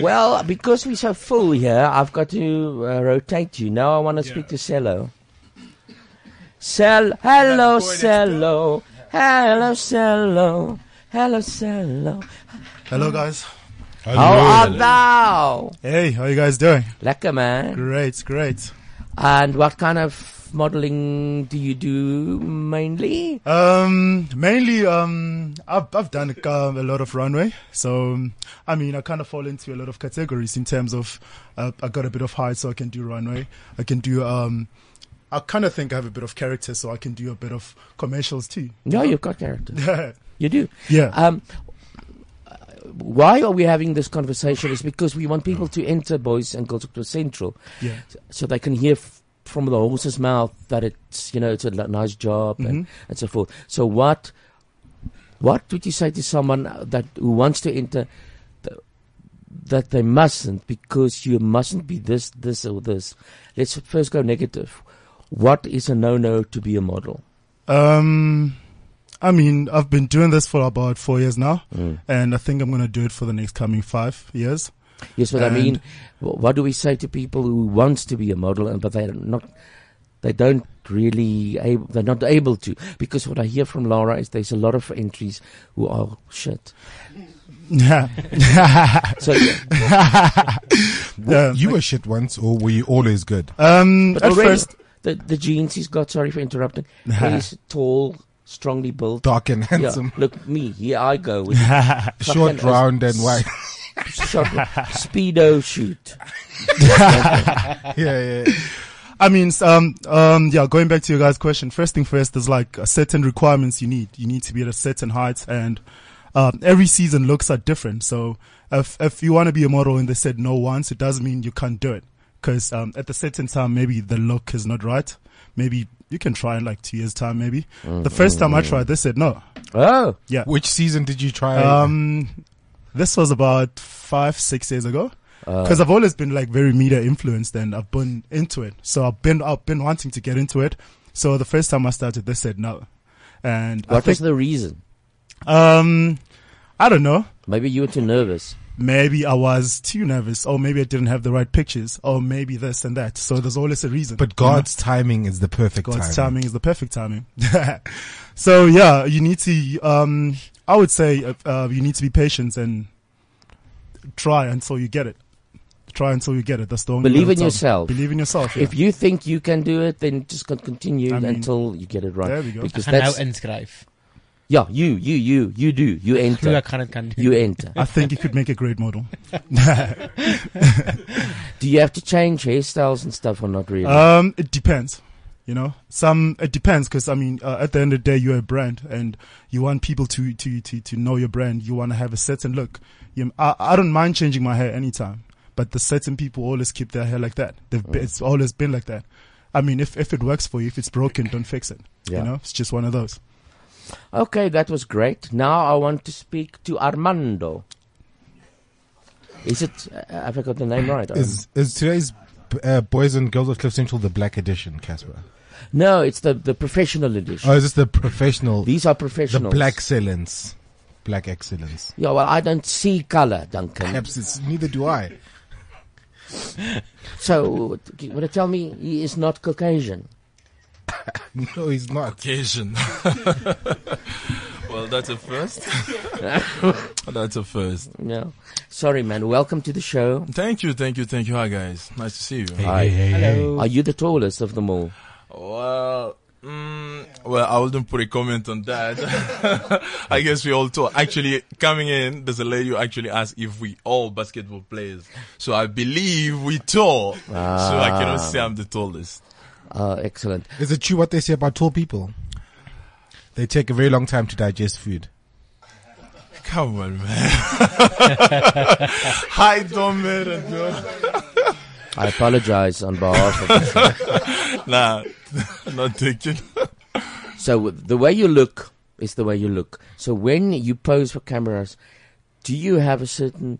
Well, because we're so full here, I've got to uh, rotate you. Now I want to speak to Cello. Cell, hello, boy Cello. Hello, Cello. Hello, hello. Hello, guys. How art thou? Hey, how you guys doing? Lekker, man. Great, great. And what kind of modeling do you do mainly? Um, mainly, um, I've, I've done uh, a lot of runway. So, um, I mean, I kind of fall into a lot of categories in terms of, uh, I got a bit of height, so I can do runway. I can do, um, I kind of think I have a bit of character, so I can do a bit of commercials too. No, you've got character. [LAUGHS] You do. yeah. Um, why are we having this conversation? Is because we want people to enter Boys and Girls Club Central, yeah. so they can hear f- from the horse's mouth that it's you know it's a nice job and, Mhm. and so forth. So what what would you say to someone that who wants to enter th- that they mustn't because you mustn't be this this or this? Let's first go negative. What is a no no to be a model? Um, I mean, I've been doing this for about four years now, Mm. and I think I'm going to do it for the next coming five years. Yes, but I mean, what do we say to people who wants to be a model and but they're not, they don't really able, they're not able to because what I hear from Laura is there's a lot of entries who are shit. Yeah. [LAUGHS] So Yeah. you were shit once, or were you always good? Um, but at already first, the the genes he's got. Sorry for interrupting. [LAUGHS] He's tall, strongly built. Dark and Yeah, handsome. look me. Here I go with [LAUGHS] Short, round, and white. [LAUGHS] short speedo shoot. [LAUGHS] yeah, yeah. I mean, um, um, yeah, going back to your guys' question, first thing first, there's like certain requirements you need. You need to be at a certain height and, um, every season looks are different. So if, if you want to be a model and they said no once, it doesn't mean you can't do it. Cause, um, at the certain time, maybe the look is not right. Maybe you can try in like two years time, maybe. The first time I tried, they said no. Oh, Yeah. Which season did you try? Um, this was about five, six years ago. Because I've always been like very media influenced and I've been into it. So I've been, I've been wanting to get into it. So the first time I started, they said no. And I what was the reason? um, I don't know. Maybe you were too nervous. Maybe I was too nervous or maybe I didn't have the right pictures or maybe this and that. So there's always a reason. but you know? God's timing is the perfect God's timing. timing is the perfect timing. [LAUGHS] so yeah, you need to, um, I would say, uh, uh, you need to be patient and try until you get it. Try until you get it. That's the only. Believe in to tell. yourself. Believe in yourself. Yeah. If you think you can do it, then just continue I mean, until you get it right. there we go. Because Ek gaan nou that's inskryf. Yeah, you, you, you, you do. You Glo enter. ek gaan dit kan doen. You enter. I think you could make a great model. [LAUGHS] Do you have to change hairstyles and stuff or not really? Um, it depends. You know, some it depends because I mean, uh, at the end of the day, you're a brand, and you want people to to to to know your brand. You want to have a certain look. You, I I don't mind changing my hair anytime, but the certain people always keep their hair like that. They've Mm. been, it's always been like that. I mean, if if it works for you, if it's broken, don't fix it. Yeah. You know, it's just one of those. Okay, that was great. Now I want to speak to Armando. Is it? Uh, have I got the name right? Is is today's uh, Boys and Girls of Cliff Central the black edition, Casper? no, it's the the professional edition. Oh, is this the professional? These are the professionals. black excellence, black excellence. Yeah, well, I don't see color, Duncan. Perhaps it's neither do I. [LAUGHS] So, want to tell me he is not Caucasian? [LAUGHS] No, he's not. Occasion. [LAUGHS] well, that's a first. [LAUGHS] that's a first. No. Sorry, man. Welcome to the show. Thank you, thank you, thank you. Hi, guys. Nice to see you. Hi. Hello. Are you the tallest of them all? Well, mm, well, I wouldn't put a comment on that. I guess we all tall. Actually, coming in, there's a lady who actually asked if we all basketball players. So I believe we tall. So I cannot Ah. say I'm the tallest. Uh, excellent. Is it true what they say about tall people? They take a very long time to digest food. Come on, man. [LAUGHS] Hi, don't matter, bro. I apologize on behalf of the show. [LAUGHS] nah, not taking. So the way you look is the way you look. So when you pose for cameras, do you have a certain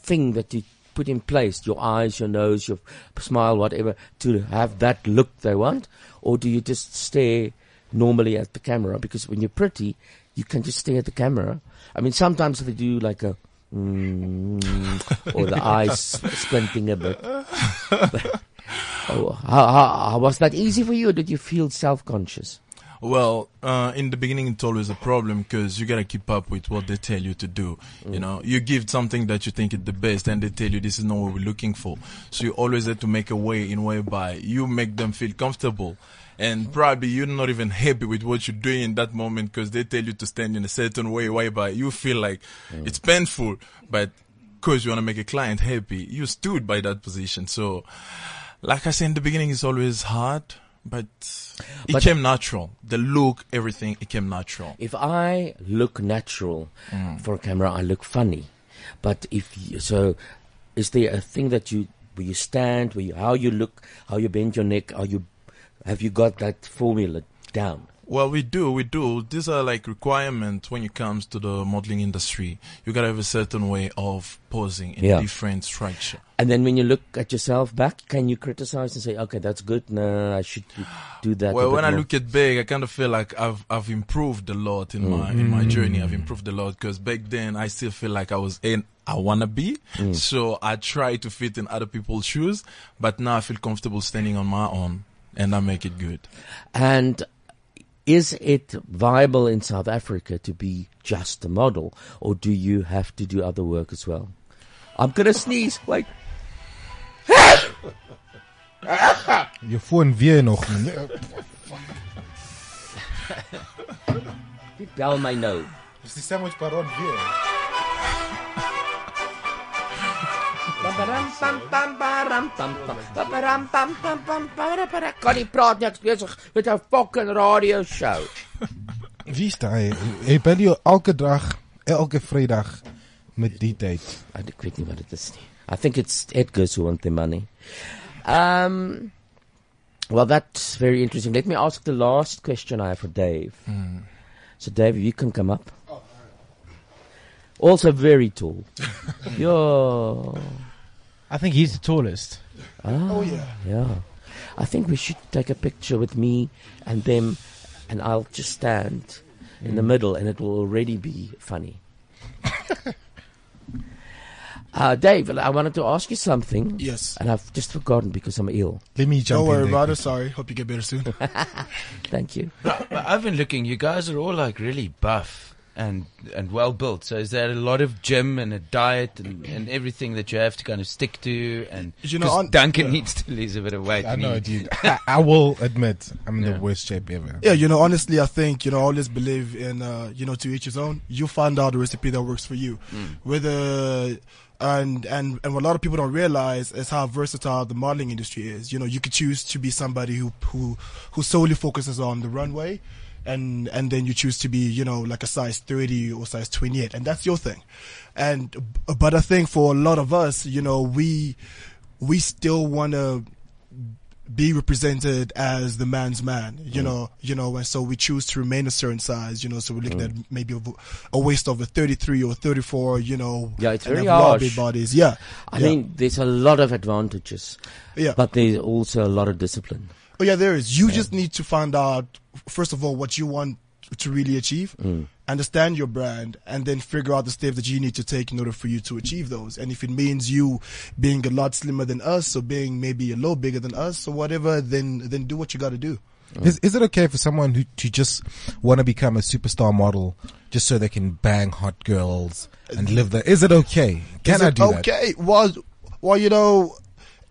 thing that you put in place, your eyes, your nose, your smile, whatever, to have that look they want? Or do you just stare normally at the camera? Because when you're pretty, you can just stare at the camera. I mean, sometimes they do like a, mm, or the [LAUGHS] eyes squinting a bit. oh, how, how, how was that easy for you, or did you feel self-conscious? Well, uh, in the beginning, it's always a problem because you gotta keep up with what they tell you to do. You know, you give something that you think is the best, and they tell you this is not what we're looking for. So you always have to make a way in whereby you make them feel comfortable. And probably you're not even happy with what you're doing in that moment because they tell you to stand in a certain way, whereby you feel like it's painful, but because you want to make a client happy, you stood by that position. So, like I said in the beginning, it's always hard, but it But- came natural. The look, everything, it came natural. If I look natural mm. for a camera, I look funny. But if you, so, is there a thing that you where you stand, where you, how you look, how you bend your neck, are you have you got that formula down? Well, we do, we do. These are like requirements when it comes to the modeling industry. You gotta have a certain way of posing in Yeah. different structure. And then when you look at yourself back, can you criticize and say, okay, that's good. No, I should do that. Well, when I look at Big, I kind of feel like I've I've improved a lot in my in my Mm. journey. I've improved a lot because back then I still feel like I was in I wanna be. Mm. So I try to fit in other people's shoes, but now I feel comfortable standing on my own, and I make it good. And is it viable in South Africa to be just a model, or do you have to do other work as well? I'm gonna sneeze. Wait. Je phone weer nog. man. Die bel my nou. Dis die sandwich baron weer. Kan nie praat nie, ek's besig met 'n fucking radio show. Wie is daai? Jy bel jou elke dag, elke Vrydag met die tyd. Ek weet nie wat dit is nie. I think it's Edgar's who want the money. Um, well, that's very interesting. Let me ask the last question I have for Dave. Hmm. So, Dave, you can come up. Also very tall. [LAUGHS] Yo. I think he's the tallest. Ah, Oh, yeah. Yeah. I think we should take a picture with me and them, and I'll just stand in the Mm. middle, and it will already be funny. [LAUGHS] uh, Dave, I wanted to ask you something. Yes. And I've just forgotten because I'm ill. Let me jump Don't worry about it. Sorry. Hope you get better soon. [LAUGHS] Thank you. But, but I've been looking. You guys are all like really buff. And and well built. So is there a lot of gym and a diet and, and everything that you have to kind of stick to? And You know, on- Duncan yeah. [LAUGHS] needs to lose a bit of weight. I know, he- dude. [LAUGHS] I, I will admit, I'm in the worst shape ever. Yeah, you know, honestly, I think, you know, I always believe in, uh, you know, to each his own. You find out the recipe that works for you. Mm. Whether, and, and, and what a lot of people don't realize is how versatile the modeling industry is. You know, you could choose to be somebody who, who, who solely focuses on the runway. And, and then you choose to be, you know, like a size 30 or size 28. And that's your thing. And, but I think for a lot of us, you know, we, we still want to be represented as the man's man, you Mm. know, you know, and so we choose to remain a certain size, you know, so we're looking Mm. at maybe a, a waist of a 33 or 34, you know, Yeah, it's very large bodies. Yeah. I yeah. mean, there's a lot of advantages. Yeah. But there's also a lot of discipline. Oh yeah, there is. You just need to find out, first of all, what you want to really achieve, Mm. understand your brand, and then figure out the steps that you need to take in order for you to achieve those. And if it means you being a lot slimmer than us, or being maybe a little bigger than us, or whatever, then then do what you got to do. Is, is it okay for someone who to just want to become a superstar model just so they can bang hot girls and live there? Is it okay? Can Is I it do that? okay? Well, well, you know,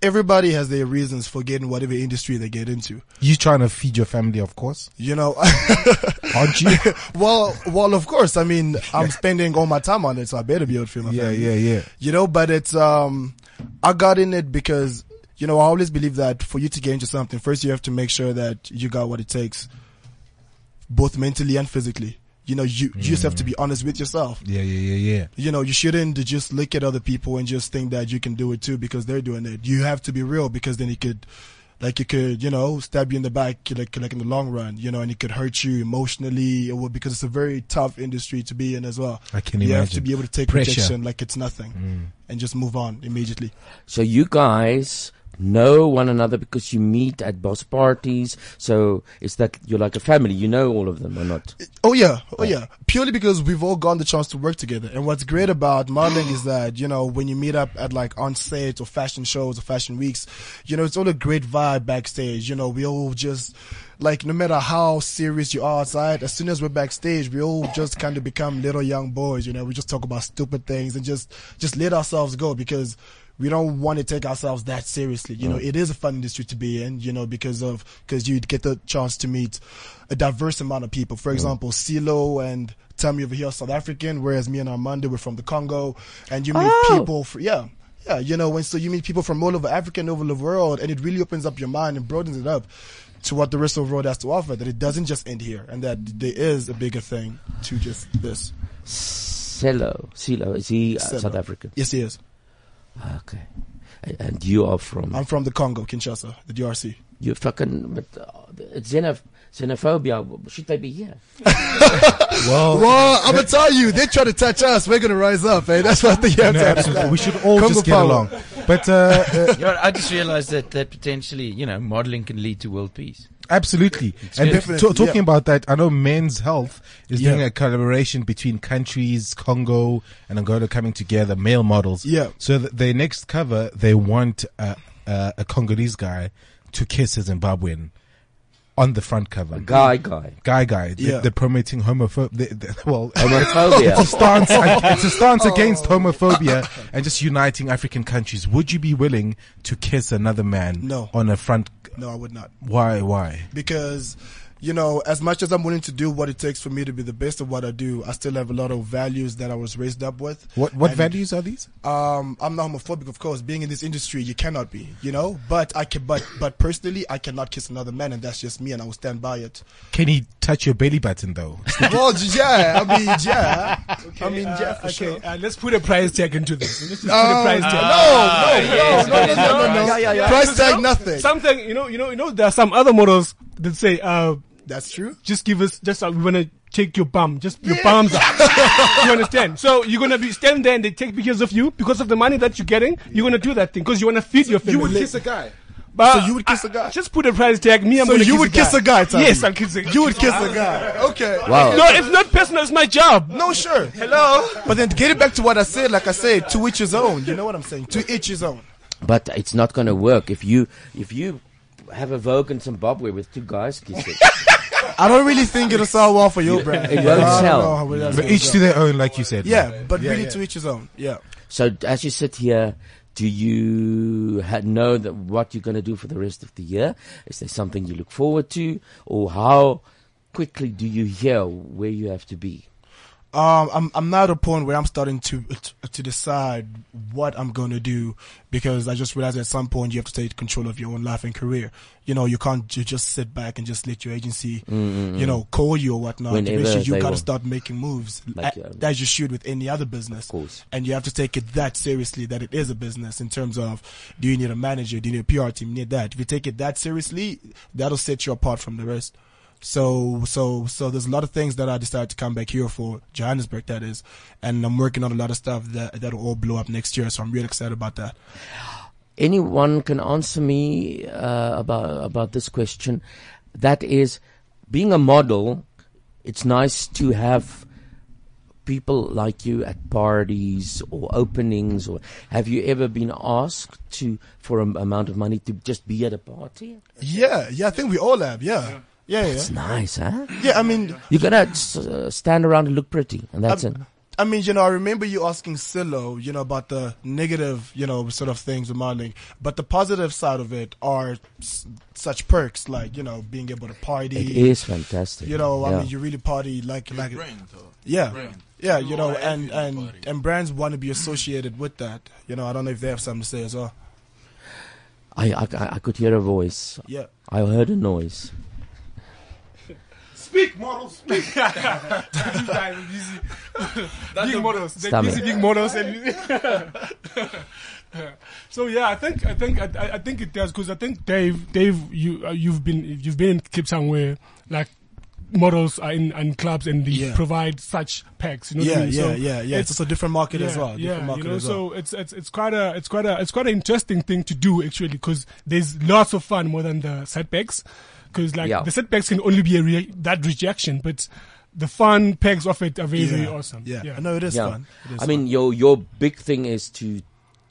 everybody has their reasons for getting whatever industry they get into. You trying to feed your family, of course. You know, [LAUGHS] aren't you? [LAUGHS] well, well, of course. I mean, I'm spending all my time on it, so I better be able to feed my Yeah, family. yeah, yeah. You know, but it's um, I got in it because you know I always believe that for you to get into something, first you have to make sure that you got what it takes, both mentally and physically. You know, you, you just have to be honest with yourself. Yeah, yeah, yeah, yeah. You know, you shouldn't just look at other people and just think that you can do it too because they're doing it. You have to be real because then it could, like, it could, you know, stab you in the back, like, like in the long run, you know, and it could hurt you emotionally or because it's a very tough industry to be in as well. I can You have to be able to take Pressure. rejection like it's nothing Mm. and just move on immediately. So you guys know one another because you meet at boss parties. So it's that you're like a family. You know all of them or not? Oh yeah, oh, oh yeah. Purely because we've all gotten the chance to work together. And what's great about modeling is that, you know, when you meet up at like on set or fashion shows or fashion weeks, you know, it's all a great vibe backstage. You know, we all just like no matter how serious you are outside, as soon as we're backstage, we all just kind of become little young boys, you know, we just talk about stupid things and just just let ourselves go because we don't want to take ourselves that seriously. You know, it is a fun industry to be in, you know, because of, because you get the chance to meet a diverse amount of people. For example, CeeLo and Tammy over here are South African, whereas me and Armando were from the Congo. And you meet Oh. people, fr yeah. Yeah, you know, when so you meet people from all over Africa and over the world, and it really opens up your mind and broadens it up to what the rest of the world has to offer. That it doesn't just end here, and that there is a bigger thing to just this. Cello. Celo. Is he uh, Cello. South African? Yes, he is. Okay. And you are from? I'm from the Congo, Kinshasa, the DRC. You fucking, but uh, it's xenoph- xenophobia. Should they be here? [LAUGHS] well, well, I'm gonna tell you, they try to touch us, we're gonna rise up, eh? That's what they have No, to absolutely. We should all Congo just get power. along. But uh, [LAUGHS] uh, You know, I just realized that that potentially, you know, modeling can lead to world peace. Absolutely. It's and talking Yeah. about that, I know Men's Health is doing a collaboration between countries, Congo and Angola coming together, male models. Yeah. So th- their next cover, they want uh, uh, a Congolese guy to kiss a Zimbabwean on the front cover. guy guy. Guy guy. They- Yeah. They're promoting homophobia. Well, [LAUGHS] Homophobia. it's a stance, it's a stance Oh. against homophobia and just uniting African countries. Would you be willing to kiss another man No. on a front? No, I would not. Why? Why? because you know as much as i'm willing to do what it takes for me to be the best of what i do i still have a lot of values that i was raised up with What what And, values are these? um i'm not homophobic of course being in this industry you cannot be you know but i can but but personally i cannot kiss another man and that's just me and i will stand by it Can he touch your belly button though? [LAUGHS] well yeah i mean yeah i mean yeah for okay, sure uh, let's put a price tag into this. Let's just put Oh, a price tag. no, no, no, no, no, no, no, no. no, no, no, no. Yeah, yeah, yeah. Price Because, tag, you know, nothing. Something, you know, you know, you know, there are some other models that say, uh, that's true. Just give us, just uh, we want to take your bum, just your palms out. [LAUGHS] you understand? So you're gonna be stand there and they take pictures of you because of the money that you're getting. You're gonna do that thing because you wanna feed your family. You would kiss a guy. But So you would kiss a guy? Just put a price tag. Me, I'm So gonna you kiss would kiss a guy, Tommy? Yes, I'll kiss a guy. You would kiss a guy. Okay. Wow. No, it's not personal. It's my job. No, sure. Hello. But then get it back to what I said, like I said, to each his own. You know what I'm saying? To each his own. But it's not going to work if you if you have a Vogue in Zimbabwe with two guys kissing. [LAUGHS] I don't really think it'll sell well for your brand. It won't don't sell. know how it does But go each sell. to their own, like you said. Yeah, man. but Yeah, really yeah. to each his own. Yeah. So as you sit here, do you ha- know that what you're going to do for the rest of the year? Is there something you look forward to, or how quickly do you hear where you have to be? Um, I'm I'm not at a point where I'm starting to to decide what I'm going to do because I just realized at some point you have to take control of your own life and career. You know, you can't ju- just sit back and just let your agency, Mm, mm, you know, call you or whatnot. Whenever Eventually, you they got will. to start making moves Like, um, as you should with any other business. Of course. And you have to take it that seriously that it is a business in terms of do you need a manager, do you need a PR team, you need that. If you take it that seriously, that'll set you apart from the rest. So, so, so there's a lot of things that I decided to come back here for Johannesburg, that is, and I'm working on a lot of stuff that that'll all blow up next year. So I'm really excited about that. Anyone can answer me uh, about about this question. That is, being a model, it's nice to have people like you at parties or openings. Or have you ever been asked to for an amount of money to just be at a party? Yeah, yeah, I think we all have. Yeah, yeah, yeah. That's nice, huh? Yeah, I mean, You gotta uh, stand around and look pretty, and that's it. I mean, you know, I remember you asking Silo, you know, about the negative, you know, sort of things with modeling, but the positive side of it are s- such perks, like you know, being able to party. It is fantastic. You know, I mean, you really party like like brand, though. yeah, Brand. yeah, You you know, and and party. and brands want to be associated with that. You know, I don't know if they have something to say as well. I, I I could hear a voice. Yeah. I heard a noise. Speak, models, speak. These guys are busy. big models. They're Stop busy it. big models. And [LAUGHS] so yeah, I think I think I, I- I think it does because I think Dave, Dave, you uh, you've been you've been in Cape Town where like models are in, in clubs and they Yeah. provide such packs. You know what Yeah, I mean? yeah, So yeah, yeah. It's also a different market as yeah, well, different yeah, market you know, as well. so it's it's it's quite a it's quite a it's quite an interesting thing to do actually because there's lots of fun more than the setbacks because like Yeah. the setbacks can only be a re- that rejection, but the fun pegs of it are very very awesome. yeah. yeah. I know it is Yeah. fun. It is I mean, your your big thing is to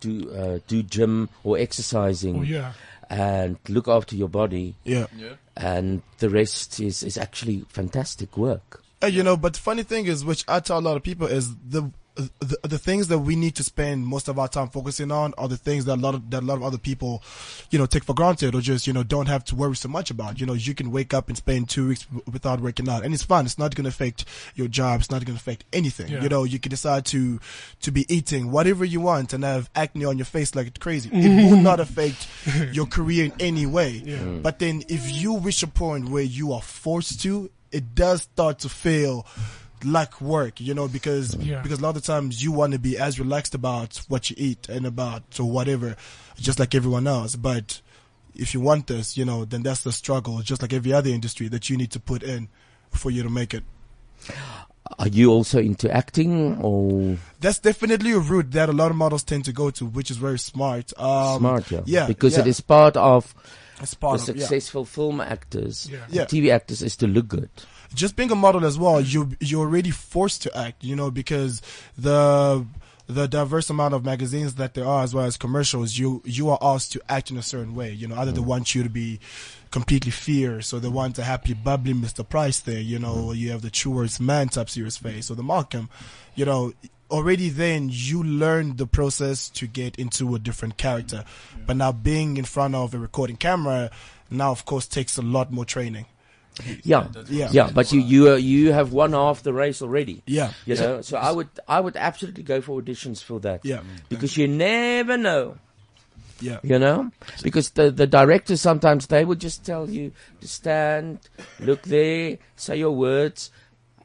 do uh, do gym or exercising. Oh, yeah. And look after your body. Yeah. Yeah. And the rest is is actually fantastic work. You know, but the funny thing is, which I tell a lot of people, is the, the the things that we need to spend most of our time focusing on are the things that a lot of that a lot of other people, you know, take for granted or just you know don't have to worry so much about. You know, you can wake up and spend two weeks w- without working out, and it's fun. It's not going to affect your job. It's not going to affect anything. Yeah. You know, you can decide to to be eating whatever you want and have acne on your face like it's crazy. It [LAUGHS] will not affect your career in any way. [LAUGHS] Yeah. Mm. But then if you reach a point where you are forced to, it does start to feel like work, you know, because Yeah. because a lot of times you want to be as relaxed about what you eat and about or whatever, just like everyone else. But if you want this, you know, then that's the struggle, just like every other industry that you need to put in for you to make it. Are you also into acting or That's definitely a route that a lot of models tend to go to, which is very smart. Um, smart? Yeah, yeah, because yeah. is part of It's part the of- yeah. successful film actors, Yeah. Yeah. TV actors, is to look good. Just being a model as well, you you're already forced to act, you know, because the the diverse amount of magazines that there are as well as commercials, you you are asked to act in a certain way. You know, either they mm. want you to be completely fierce or they mm. want a happy, bubbly Mr. Price there, you know, mm. you have the Truworths Man type serious face or the Markham, you know, already then you learn the process to get into a different character. But now being in front of a recording camera now of course takes a lot more training. Yeah, Yeah. yeah. But you you uh, you have won half the race already. Yeah. you know. So I would I would absolutely go for auditions for that. Yeah. because you never know. Yeah. You know, because the the directors sometimes they would just tell you to stand, look there, say your words,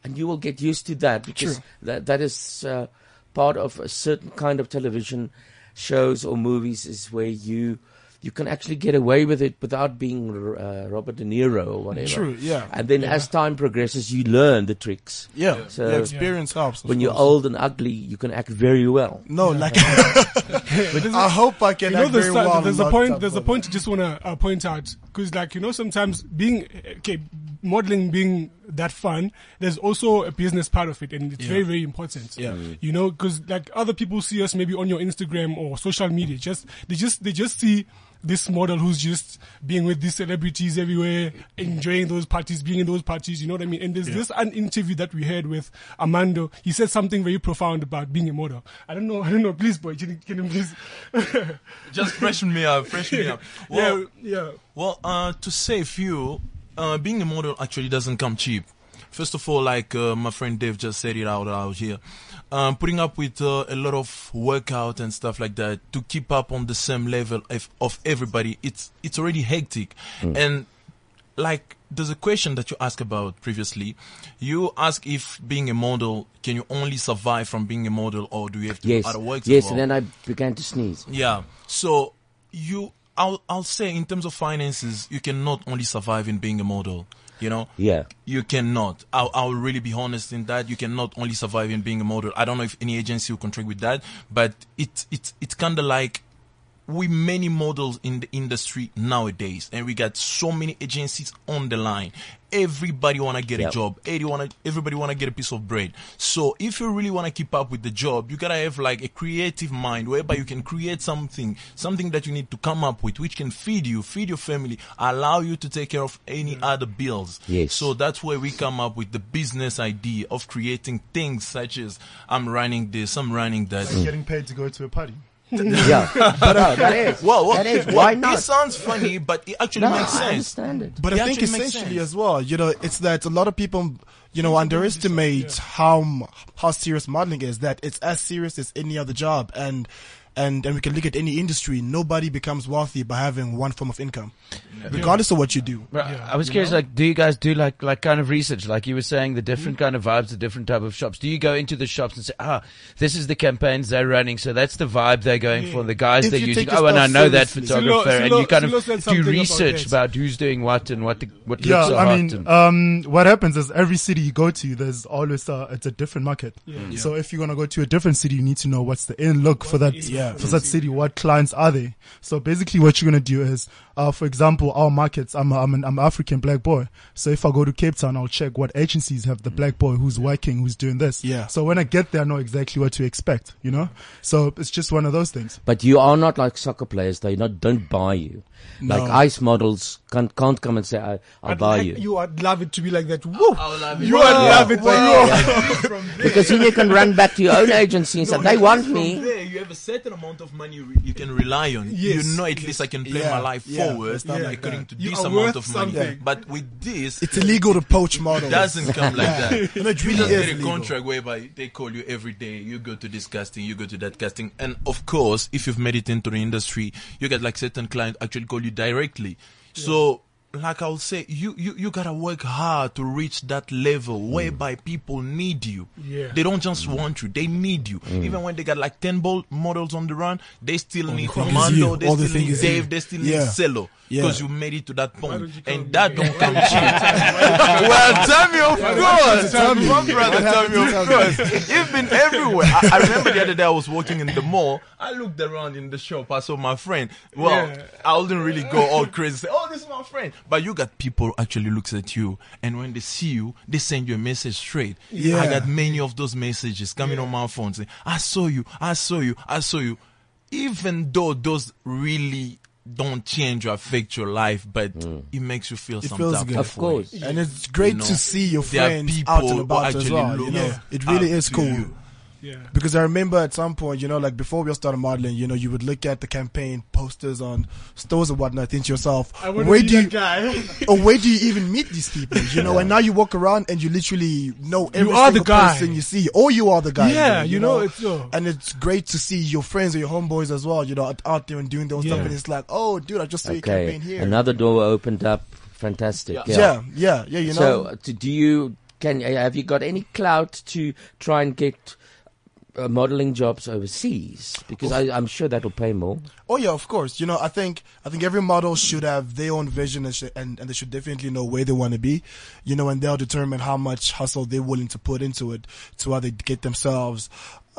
and you will get used to that because True. that that is uh, part of a certain kind of television shows or movies is where you you can actually get away with it without being uh, Robert De Niro or whatever. True, yeah. And then Yeah. as time progresses, you learn the tricks. Yeah. So Yeah, experience helps, of When you're old and ugly, you can act very well. No, [LAUGHS] like [LAUGHS] I hope I can you know, act there's, very well. there's a point. up, There's a point I just want to uh, point out because, like, you know, sometimes being okay, modeling being that fun, there's also a business part of it, and it's Yeah. very, very important. Yeah. Mm. You know, because like other people see us maybe on your Instagram or social media, just they just they just see this model who's just being with these celebrities everywhere, enjoying those parties, being in those parties. You know what I mean? And there's Yeah. this an interview that we had with Armando. He said something very profound about being a model. I don't know. I don't know. Please, boy, can you, can you please? [LAUGHS] Just freshen me up, freshen me up. [LAUGHS] Well, yeah, yeah. Well, uh, to save you, uh, being a model actually doesn't come cheap. First of all, like uh, my friend Dave just said it out out here, um, putting up with uh, a lot of workout and stuff like that to keep up on the same level of, of everybody, it's it's already hectic. And like there's a question that you asked about previously. You ask if being a model can you only survive from being a model, or do you have to Yes. do other works? Yes, as and then I began to sneeze. Yeah. So you, I'll, I'll say in terms of finances, you cannot only survive in being a model. You know. Yeah. You cannot. I'll, I'll really be honest in that. You cannot only survive in being a model. I don't know if any agency will contract with that, but it, it, it's kind of like we many models in the industry nowadays, and we got so many agencies on the line. Everybody wanna get a job. Everybody wanna, everybody wanna get a piece of bread. So if you really wanna keep up with the job, you gotta have like a creative mind whereby you can create something, something that you need to come up with, which can feed you, feed your family, allow you to take care of any other bills. Yes. So that's where we come up with the business idea of creating things such as I'm running this, I'm running that. Like getting paid to go to a party. [LAUGHS] Yeah. but uh, No, [LAUGHS] that is. Well, well, That is. well, Why It sounds funny, but it actually No, makes I understand it. But It I think essentially as well, you know, it's that a lot of people, you know, underestimate how how serious modeling is. That it's as serious as any other job, and and and we can look at any industry. Nobody becomes wealthy by having one form of income, regardless of what you do. But I was curious, like, do you guys do like like kind of research? Like you were saying, the different kind of vibes, the different type of shops. Do you go into the shops and say, ah, this is the campaigns they're running, so that's the vibe they're going for, the guys If they're you using. Oh, and I know that photographer, Silo- and you kind Silo of do something about research about who's doing what and what the, what Yeah, looks are I mean, and, um, what happens is every city you go to, there's always a, it's a different market. Yeah. So if you're gonna go to a different city, you need to know what's the in look for that Yeah. For that city. What clients are they? So basically, what you're gonna do is, uh, for example, our markets. I'm a, I'm an I'm an African black boy. So if I go to Cape Town, I'll check what agencies have the black boy who's working, who's doing this. Yeah. So when I get there, I know exactly what to expect. You know. So it's just one of those things. But you are not like soccer players. They not don't buy you. No. Like ice models can't can't come and say I, I'll I'd buy like- you. You would love it to be like that. Woo! love it. You would love it. [LAUGHS] because then you can run back to your own agency and say they want me. There, you have a certain amount of money you, you can rely on. Yes, you know, at least I can plan Yeah, my life yeah, forward it's not like according to You this amount worth of money. something. But with this, It's illegal to poach models. it doesn't come like that. [LAUGHS] No, it you really just get a legal. contract whereby they call you every day. You go to this casting, you go to that casting, and of course, if you've made it into the industry, you get like certain clients actually call you directly. So. Like I'll say, you, you, you gotta work hard to reach that level mm. whereby people need you. Yeah. They don't just want you, they need you. Mm. Even when they got like 10 ball models on the run, they still need Commando, they All the still thing need you. Dave, they still Yeah. need Cello. Yeah. Because you made it to that point. don't you call And that don't [LAUGHS] come cheap. well, tell me of course. Tell me. My brother, tell me of course. You've been everywhere. I, I remember the other day I was walking in the mall. I looked around in the shop. I saw my friend. Well, Yeah. I wouldn't really go all crazy. Say, oh, this is my friend. But you got people actually looks at you, and when they see you, they send you a message straight. Yeah. I got many of those messages coming on my phone saying, "I saw you, I saw you, I saw you." Even though those really don't change or affect your life, but mm. it makes you feel It some feels good. Of course. And it's great You know, to see your friends out and about as actually well. You look know, it really is cool. you. Yeah. Because I remember at some point, you know, like before we all started modeling, you know, you would look at the campaign posters on stores and whatnot, think to yourself, I where do you, that guy. [LAUGHS] or where do you even meet these people? You know, and now you walk around and you literally know every are the single guy. person you see, or you are the guy. Yeah, even, you know, it's, uh, and it's great to see your friends or your homeboys as well, you know, out- out there and doing those stuff. Yeah. And it's like, oh, dude, I just saw your Okay, campaign here. another door opened up. Fantastic. Yeah. yeah, yeah, yeah, you know. So, uh, do you can uh, have you got any clout to try and get uh, modeling jobs overseas? Because I, I'm sure that'll pay more. Oh yeah, of course. You know, I think I think every model should have their own vision and, sh- and and they should definitely know where they want to be. You know, and they'll determine how much hustle they're willing to put into it to how they get themselves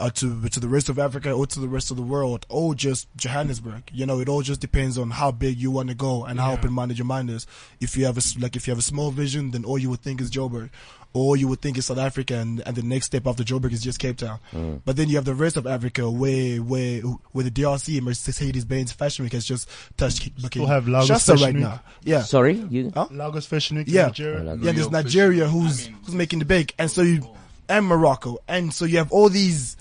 uh, to to the rest of Africa or to the rest of the world or just Johannesburg. You know, it all just depends on how big you want to go and how open-minded your mind is. If you have a s- like if you have a small vision, then all you would think is Joburg, or you would think it's South Africa, and, and the next step after Joburg is just Cape Town. Mm. But then you have the rest of Africa, where where where the DRC and Mercedes-Benz Fashion Week has just touched. Looking Still have Lagos Shasta Fashion right Week. now. Yeah. Sorry, you. Huh? Lagos Fashion Week Yeah, Nigeria. yeah. There's Nigeria who's who's making the big, and so you and Morocco, and so you have all these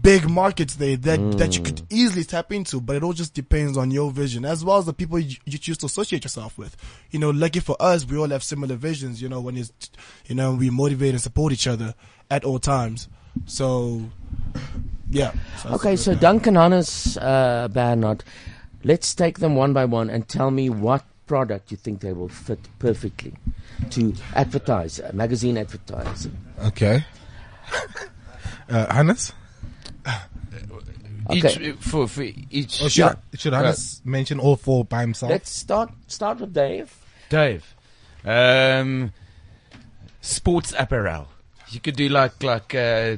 big markets there that that you could easily tap into, but it all just depends on your vision as well as the people you, you choose to associate yourself with. You know, lucky for us, we all have similar visions. You know, when it's you know we motivate and support each other at all times. So, yeah. So that's Okay, good. so Duncan Hannes, uh, Bernard, let's take them one by one and tell me what product you think they will fit perfectly to advertise, uh, magazine advertising. Okay. [LAUGHS] Uh, Hannes? Each, for, for each. Or should, I, should Hannes mention all four by himself? Let's start start with Dave. Dave. Um, sports apparel. You could do like like uh,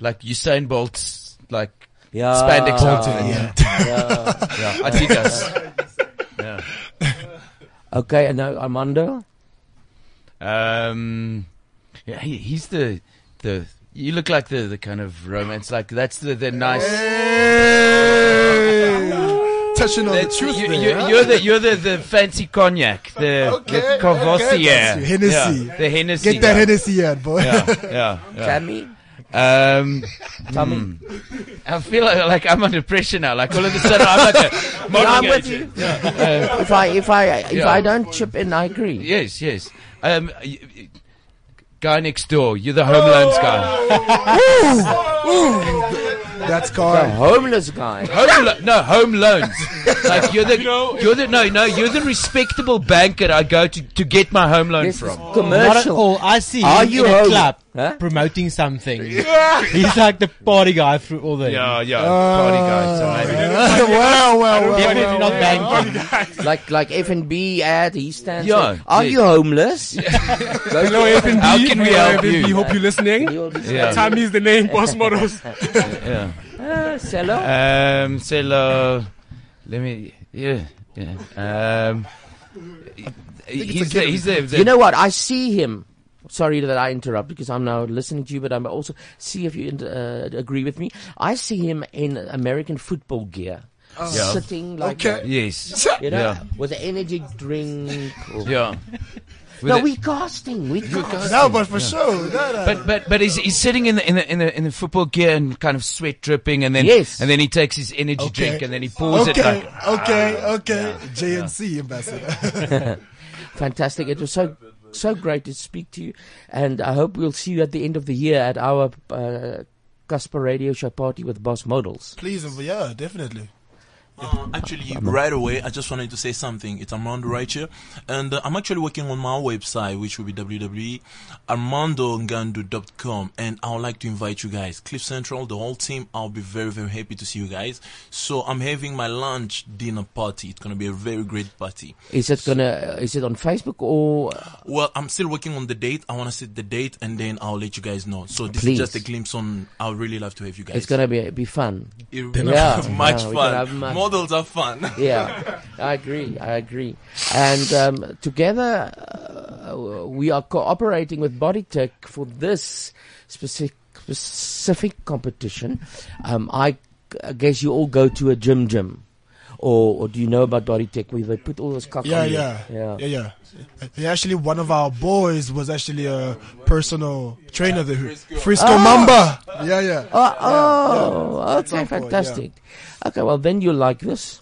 like Usain Bolt's like Yeah. spandex Bolton, outfit. yeah. yeah, yeah. Adidas. [LAUGHS] yeah. Okay, and now Armando. Um, yeah, he, he's the the. You look like the the kind of romance, like that's the the nice. Touching on the That's- truth you, there, you, huh? You're the you're the, the fancy cognac, the Okay, the Courvoisier, okay, that's you. Hennessy. yeah, the Hennessy. Get that guy. Hennessy out, boy. Yeah, yeah. yeah. Tammy? Um, Tammy? hmm. I feel like, like I'm under pressure now. Like all of a sudden, I'm like a [LAUGHS] Yeah, I'm with agent. you. Yeah. Uh, if I if I if yeah. I don't chip in, I agree. Yes, yes. Um, y- y- guy next door, you're the home loans guy. That's The called homeless guy. Home lo- no, home loans. [LAUGHS] Like you're the, you're the no, no, you're the respectable banker that I go to to get my home loan This from. is Not at commercial. all. I see Are him you in a home- club Huh? promoting something. [LAUGHS] He's like the party guy through all the. Yeah, yeah, party guy. So maybe. well, well, well, Definitely well, not well. banking. [LAUGHS] Like like F and B ad. He stands. Yeah, there. Are yes. you homeless? [LAUGHS] Hello, F&B. How can we Hello, help F&B. you? Hope you're listening. You'll be Yeah. The name, boss models. yeah. Uh, Cello? Um, Cello. Let me. Yeah, yeah. Um, he's the, he's the, the you know what? I see him. Sorry that I interrupt because I'm now listening to you, but I'm also see if you uh, agree with me. I see him in American football gear, Yeah. sitting like Okay. that, yes, you know, yeah, with an energy drink. or- yeah. With No, a- we casting. We casting. No, but for sure. No, no. But but but he's, he's sitting in the in the in the in the football gear and kind of sweat dripping, and then Yes. and then he takes his energy Okay. drink and then he pours okay, it like okay, okay. JNC ambassador. [LAUGHS] Fantastic. It was so so great to speak to you, and I hope we'll see you at the end of the year at our uh, Casper Radio Show party with Boss Models. Please, yeah, definitely. Uh, actually, right away, I just wanted to say something. It's Armando right here. And uh, I'm actually working on my website, which will be www.armandongandu.com. And I would like to invite you guys, Cliff Central, the whole team. I'll be very, very happy to see you guys. So I'm having my lunch dinner party. It's going to be a very great party. Is it gonna? Is it on Facebook or? Well, I'm still working on the date. I want to set the date and then I'll let you guys know. So this Please. is just a glimpse on. I would really love to have you guys. It's gonna be be fun. It- Yeah, [LAUGHS] much yeah, fun. Models are fun. [LAUGHS] yeah, I agree. I agree. And um, together, uh, we are cooperating with Bodytech for this specific specific competition. Um, I, I guess you all go to a gym, gym, or, or do you know about Bodytech where they put all this cock Yeah, on you? yeah, yeah, yeah, yeah. Yeah, actually, one of our boys was actually a personal trainer there. Frisco Ah. Mamba. Yeah, yeah. Oh, oh, yeah. Okay, fantastic. Okay, well then you'll like this.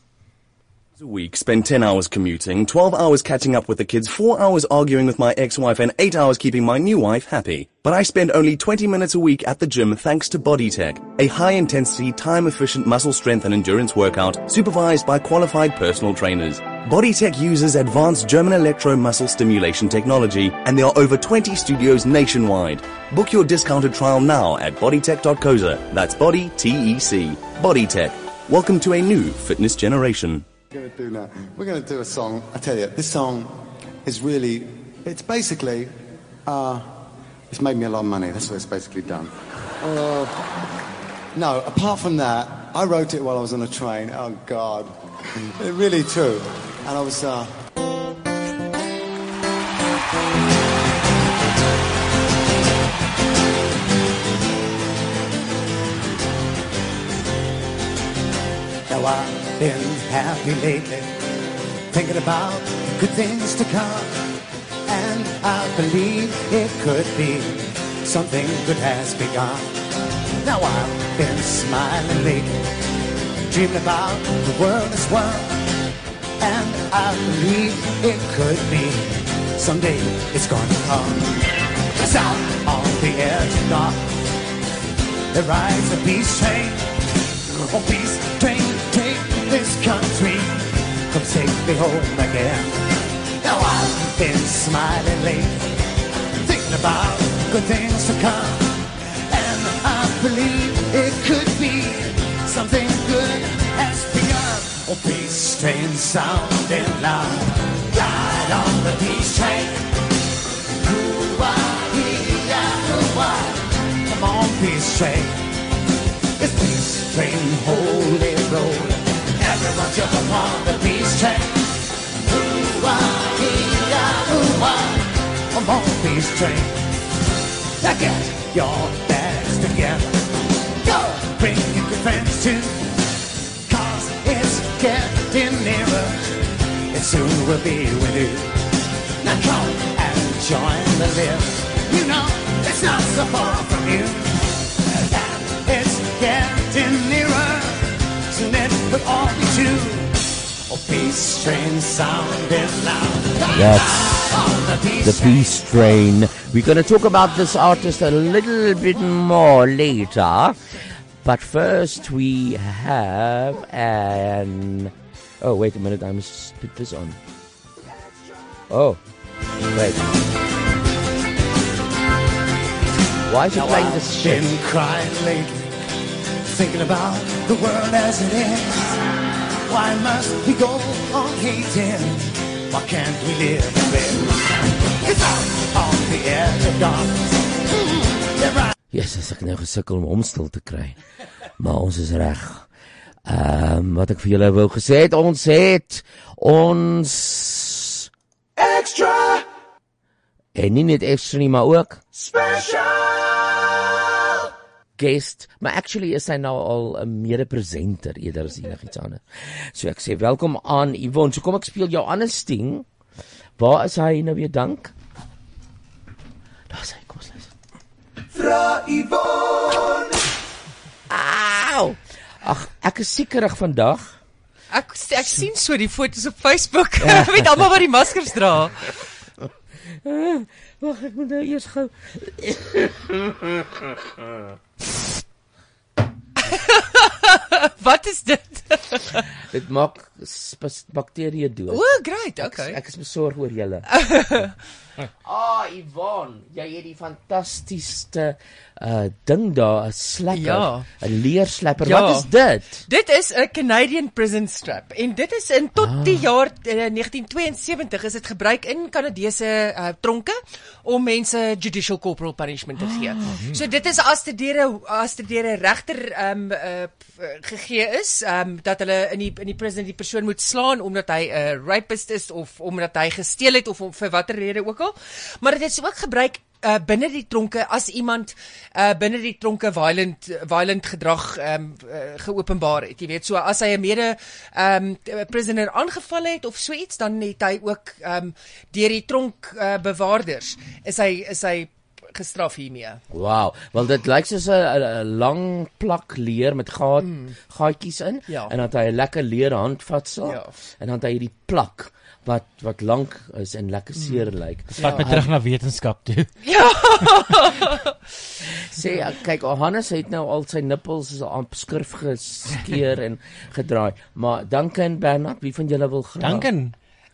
A week, spend 10 hours commuting, 12 hours catching up with the kids, 4 hours arguing with my ex-wife, and 8 hours keeping my new wife happy. But I spend only 20 minutes a week at the gym thanks to BodyTech, a high-intensity, time-efficient muscle strength and endurance workout supervised by qualified personal trainers. BodyTech uses advanced German electro-muscle stimulation technology, and there are over 20 studios nationwide. Book your discounted trial now at bodytech.coza. That's body, T-E-C. BodyTech. Welcome to a new fitness generation. We're going to do now. We're going to do a song. I tell you, this song is really. It's basically. Uh, it's made me a lot of money. That's what it's basically done. Uh, no, apart from that, I wrote it while I was on a train. Oh, God. It really true. And I was, uh, Now I've been happy lately, thinking about good things to come. And I believe it could be something good has begun. Now I've been smiling lately, dreaming about the world as one. And I believe it could be someday it's gonna come. Cause out on the edge of dark, there rides a peace train. a peace train, this country, come take me home again. Now I've been smiling lately, thinking about good things to come. And I believe it could be something good has begun. Oh, peace train sounding loud, ride on the peace train. Come on, peace train. It's peace train, holy roll. Everyone jump upon the peace train. Ooh-wah-dee-yah, ooh-wah. Come on, peace train. Now get your bags together. Go, bring your friends too. Cause it's getting nearer. It soon will be with you. Now come and join the lift. You know it's not so far from you. Peace train sounding loud. That's the peace Train. We're going to talk about this artist a little bit more later. But first, we have an. Oh, wait a minute. I must put this on. Oh, wait. Why is it playing this shit? been crying lately, thinking about the world as it is. Why must we go on hating? Why can't we live with? It's out on the edge of darkness. Are Jesus, ek nou gesukkel om hom stil te kry. Maar ons is reg. Ehm wat ek vir julle wou gesê het, ons het ons Extra en nie net ekstra nie, maar ook special. Guest, maar actually is hy nou al 'n mede-presenter eerder as enigiets anders. So ek sê welkom aan Yvonne. So kom ek speel jou ander sting. Waar is hy nou weer dank? Daar's hy, kom ons luister. Vra Yvonne. Au! Ag, ek is siekerig vandag. Ek ek sien so die foto's op Facebook [LAUGHS] met almal wat die maskers dra. Wag, ek moet nou eers gou. [LAUGHS] Wat is dit? [LAUGHS] Dit maak bakterieë dood. O, great, Ek- okay. Ek is besorg oor julle. [LAUGHS] Ah, Yvonne, jy het die fantastiese uh ding daar, 'n slapper, Ja. 'n leerslapper. Ja. Wat is dit? Dit is 'n Canadian prison strap en dit is in tot Ah. die jaar uh, 1972 is dit gebruik in Kanadese uh, tronke om mense judicial corporal punishment te gee. Ah. So dit is as deur 'n as deur 'n regter um uh, gegee is, um dat hulle in die in die prison die persoon moet slaan omdat hy 'n uh, rapist is of omdat hy gesteel het of om, vir watter rede ook al. Maar dit is ook gebruik uh binne die tronke as iemand uh binne die tronke violent violent gedrag ehm um, uh, geopenbaar het. Jy weet, so as hy 'n mede ehm um, prisoner aangeval het of so iets, dan het hy ook ehm um, deur die tronk uh, bewaarders is hy is hy gestraf hiermee. Wow, wel dit lyk soos 'n lang plak leer met gat Mm. gaatjies in Ja. en dan het hy 'n lekker leer handvatsel Ja. en dan het hy hierdie plak wat wat lank is en lekker seer lyk. Dit vat my terug na wetenskap toe. [LAUGHS] Ja. [LAUGHS] Sê ja, kyk, Johannes het nou al sy nippels op skrif geskeer en gedraai. Maar Duncan Bernard, wie van julle wil graag? Duncan.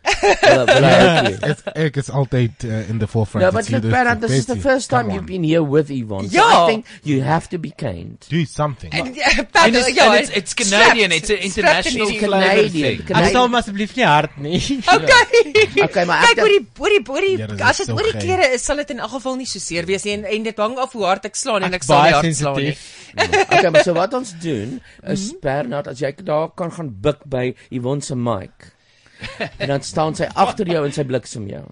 Hy help you? It's, ek is altyd uh, in the forefront. No, It's but you look, Bernard, this is the first time you've been here with Yvonne. So Ja. I think you have to be kind. Do something. En, uh, And [LAUGHS] it's- ja, and it's- it's Canadian, it's an international in Canadian. Ek sal hom asseblief nie hard nie. [LAUGHS] Okay. Okay, maar ek kyk oor die oor die oor die Ja, as dit so oor die klere is, sal dit in elk geval nie so seer wees nie en, en dit hang af hoe hard ek slaan en Ek sal nie hard slaan nie. Okay, maar so wat ons doen is Mhm. Bernard, as jy daar kan gaan buk by Yvonne se mic. [LAUGHS] En dan staan sy agter jou en sy bliksem jou.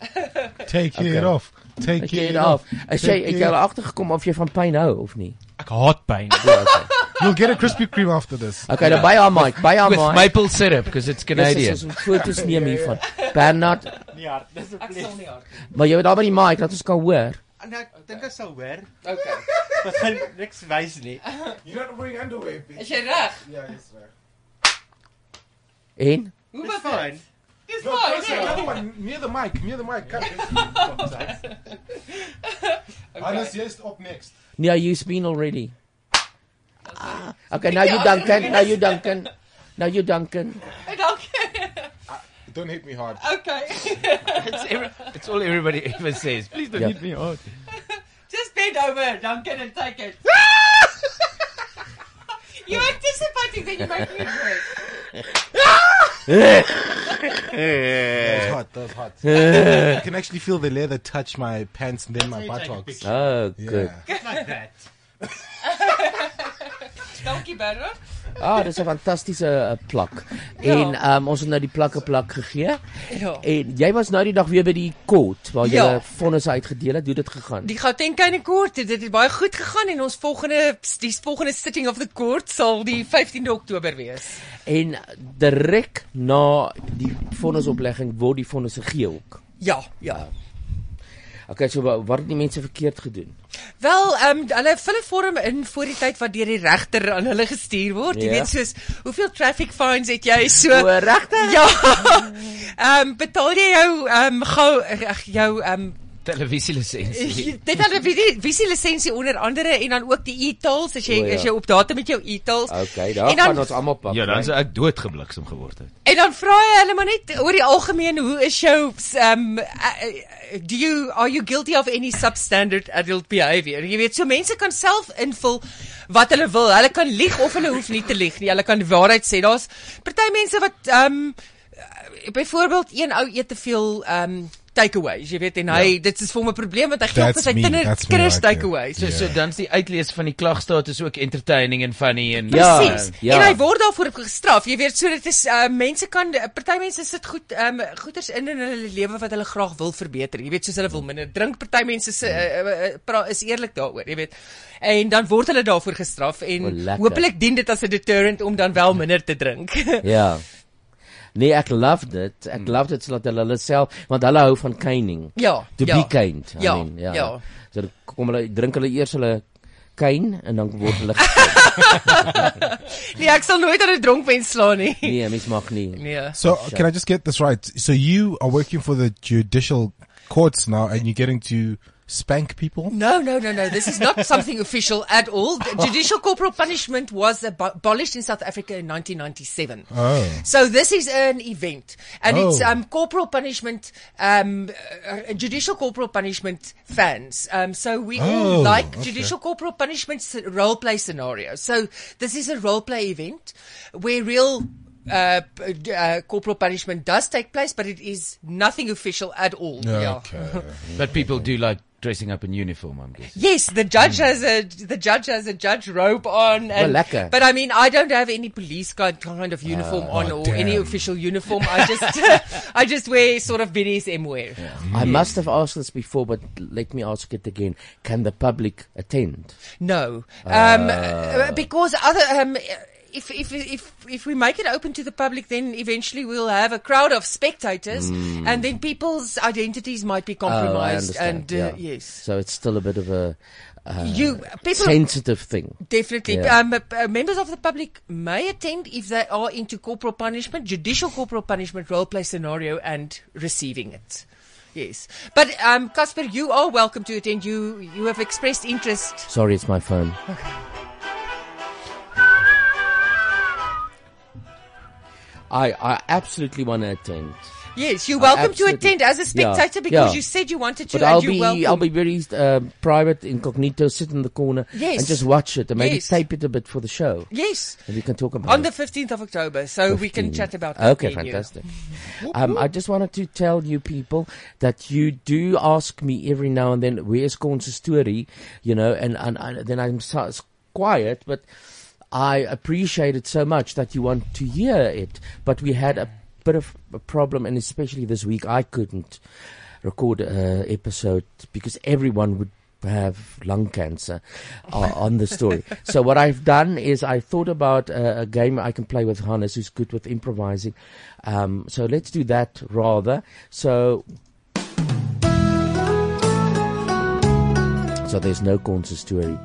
Take it off. Take Take it it off. As jy Take het agtergekom of jy van pyn hou of nie? Ek haat pyn. Ja, okay. [LAUGHS] You'll get a Krispy Kreme after this. Okay, dan by haar mic, by haar With mic. maple syrup, 'cause it's Canadian. Dis is ons foto's neem hiervan. Bernard, Nie hard, asseblief. nie hard. maar jy moet daar by die mic laat ons kan hoor. Nee, ek dink ek sal hoor. Okay. Wat gaan niks wys nie. You're not wearing underwear, bitch. Is jy reg? Ja, dis reg. En Hoe was dit? Dis No, fyn. closer, nee. another one near the mic, near the mic. Come. Hannes, jy's op next. Yeah, you've been already. Ah, okay, now you Duncan. Now you Duncan. Now you Duncan. Dankie. Don't hit me hard. Okay. [LAUGHS] it's, every, it's all everybody ever says. Please don't Yeah. hit me hard. [LAUGHS] Just bend over, Duncan, and take it. [LAUGHS] You're anticipating, then you're making it worse. That was hot. That was hot. I can actually feel the leather touch my pants and then my buttocks. Oh, good. Yeah. like that. [LAUGHS] Dankie, Bernard. Ah, dis 'n fantastiese uh, plak. En um, ons het nou die plakke plak gegee. Ja. En jy was nou die dag weer by die court waar jy Ja. fondse uitgedeel het. Hoe dit gegaan? Die Gauteng County Court, dit het baie goed gegaan en ons volgende die volgende sitting of the court sal die 15de Oktober wees. En direk na die vonnisoplegging word die fondse gegee ook. Ja, ja. Okay, so wa- wat het die mense verkeerd gedoen? Wel, ehm um, hulle vul 'n vorm in voor die tyd wat deur die regter aan hulle gestuur word. Jy Ja. weet soos hoeveel traffic fines het jy so O, regtig? [LAUGHS] Ja. Ehm um, betaal jy jou ehm um, gou ag jou ehm um, Televisielisensie. [LAUGHS] Dit het 'n visie lisensie onder andere en dan ook die e-tolls as jy O, ja. as jy op datum met jou e-tolls. Okay, daar En dan- gaan ons almal pak. Ja, dan sou ek doodgebliksem geword het. En dan vra jy hulle maar net oor die algemeen, hoe is jou um do you are you guilty of any substandard adult behavior? Jy weet, so mense kan self invul wat hulle wil. Hulle kan lieg of hulle hoef nie te lieg nie. Hulle kan die waarheid sê. Daar's party mense wat um byvoorbeeld een ou eet te veel um takeaways, jy weet en hy Ja. dit is vir hom 'n probleem want hy gee op sy right there. takeaways. So so dan's die uitlees van die klagstatus ook entertaining en funny en Presies. ja. En hy word daarvoor gestraf. Jy weet, so dit is uh, mense kan party mense sit goed um goeders in in hulle lewe wat hulle graag wil verbeter. Jy weet, soos hulle wil minder drink. Party mense se uh, uh, pra- is eerlik daaroor, jy weet. En dan word hulle daarvoor gestraf en lekker. hopelik dien dit as 'n deterrent om dan wel minder te drink. Ja. [LAUGHS] Nee, ek love dit. Ek love dit sodat hulle hulle self want hulle hou van caning. Ja, To ja. be kind. I Ja, mean, ja. ja. So kom hulle drink hulle eers hulle kyn en dan word hulle [LAUGHS] nee, ek sal nooit aan 'n dronk mens slaan nie. Nee, mens mag nie. Nee. So can I just get this right? So you are working for the judicial courts now, and you're getting to spank people? No, no, no, no. This is not something official at all. [LAUGHS] Judicial corporal punishment was abo- abolished in South Africa in 1997. Oh. So this is an event, and it's Oh. um, corporal punishment, um, uh, judicial corporal punishment fans. Um, so we all Oh, like okay. judicial corporal punishment s- role play scenario. So this is a role play event where real. Uh, uh, corporal punishment does take place, but it is nothing official at all. Yeah. [LAUGHS] But people do like dressing up in uniform, I'm guessing. Yes, the judge has a the judge has a judge robe on, and Well, lekker. but I mean, I don't have any police kind kind of uniform Ah, on oh, or any official uniform. I just [LAUGHS] I just wear sort of BDSM wear. I must have asked this before, but let me ask it again. Can the public attend? No, um, Ah. uh, because other um. If, if if if we make it open to the public, then eventually we'll have a crowd of spectators, Mm. and then people's identities might be Oh, compromised. understand. and uh, yeah. yes, So it's still a bit of a uh, You- people- sensitive thing. Definitely. Yeah. Um, uh, members of the public may attend if they are into corporal punishment, judicial corporal punishment, role play scenario, and receiving it. Yes. But, um, Casper, you are welcome to attend. You, you have expressed interest. Sorry, it's my phone. I I absolutely want to attend. Yes, you're welcome to attend as a Yeah, spectator because yeah. you said you wanted to But and I'll be welcome. I'll be very uh, private, incognito, sit in the corner Yes. and just watch it and maybe Yes. tape it a bit for the show. Yes. And we can talk about on the 15th of October, so we can chat about that. Okay, fantastic. Um, I just wanted to tell you people that you do ask me every now and then, where's Corn's story? You know, and, and, and then I'm so, quiet, but I appreciate it so much that you want to hear it. But we had a bit of a problem, and especially this week, I couldn't record a episode because everyone would have lung cancer uh, on the story. [LAUGHS] so what I've done is I thought about a, a game I can play with Hannes, who's good with improvising. Um, so let's do that rather. So. So there's no Corn's story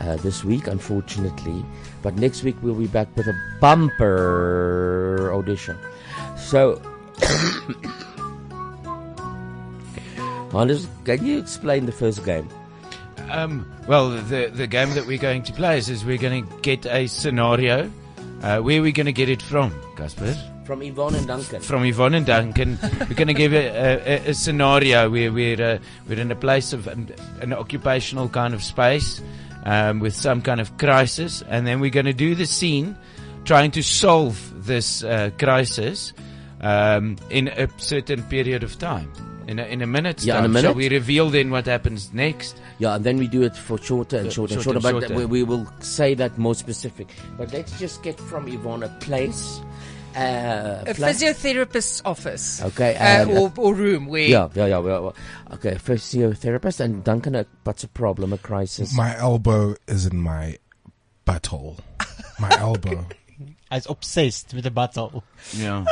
uh, this week, unfortunately. But next week we'll be back with a bumper audition. So, [COUGHS] can you explain the first game? Um, well, the the game that we're going to play is, is we're going to get a scenario. Uh, where are we going to get it from, Casper? From Yvonne and Duncan. From Yvonne and Duncan. we're going to give a, a, a scenario where we're uh, we're in a place of an, an occupational kind of space um, with some kind of crisis, and then we're going to do the scene, trying to solve this uh, crisis um, in a certain period of time. In a, in a minute's Yeah, in a minute. Shall we reveal then what happens next? Yeah, and then we do it for shorter and Yeah, shorter and shorter shorter. and But shorter. We, we will say that more specific. But let's just get from Yvonne a place. Uh, A physiotherapist's office. Okay, Uh, and- or, or room where. Yeah, yeah, yeah. Well, well, okay, physiotherapist and Duncan. uh, What's a problem? A crisis? My elbow is in my butthole. My [LAUGHS] elbow. Hy's obsessed met 'n battle. Ja.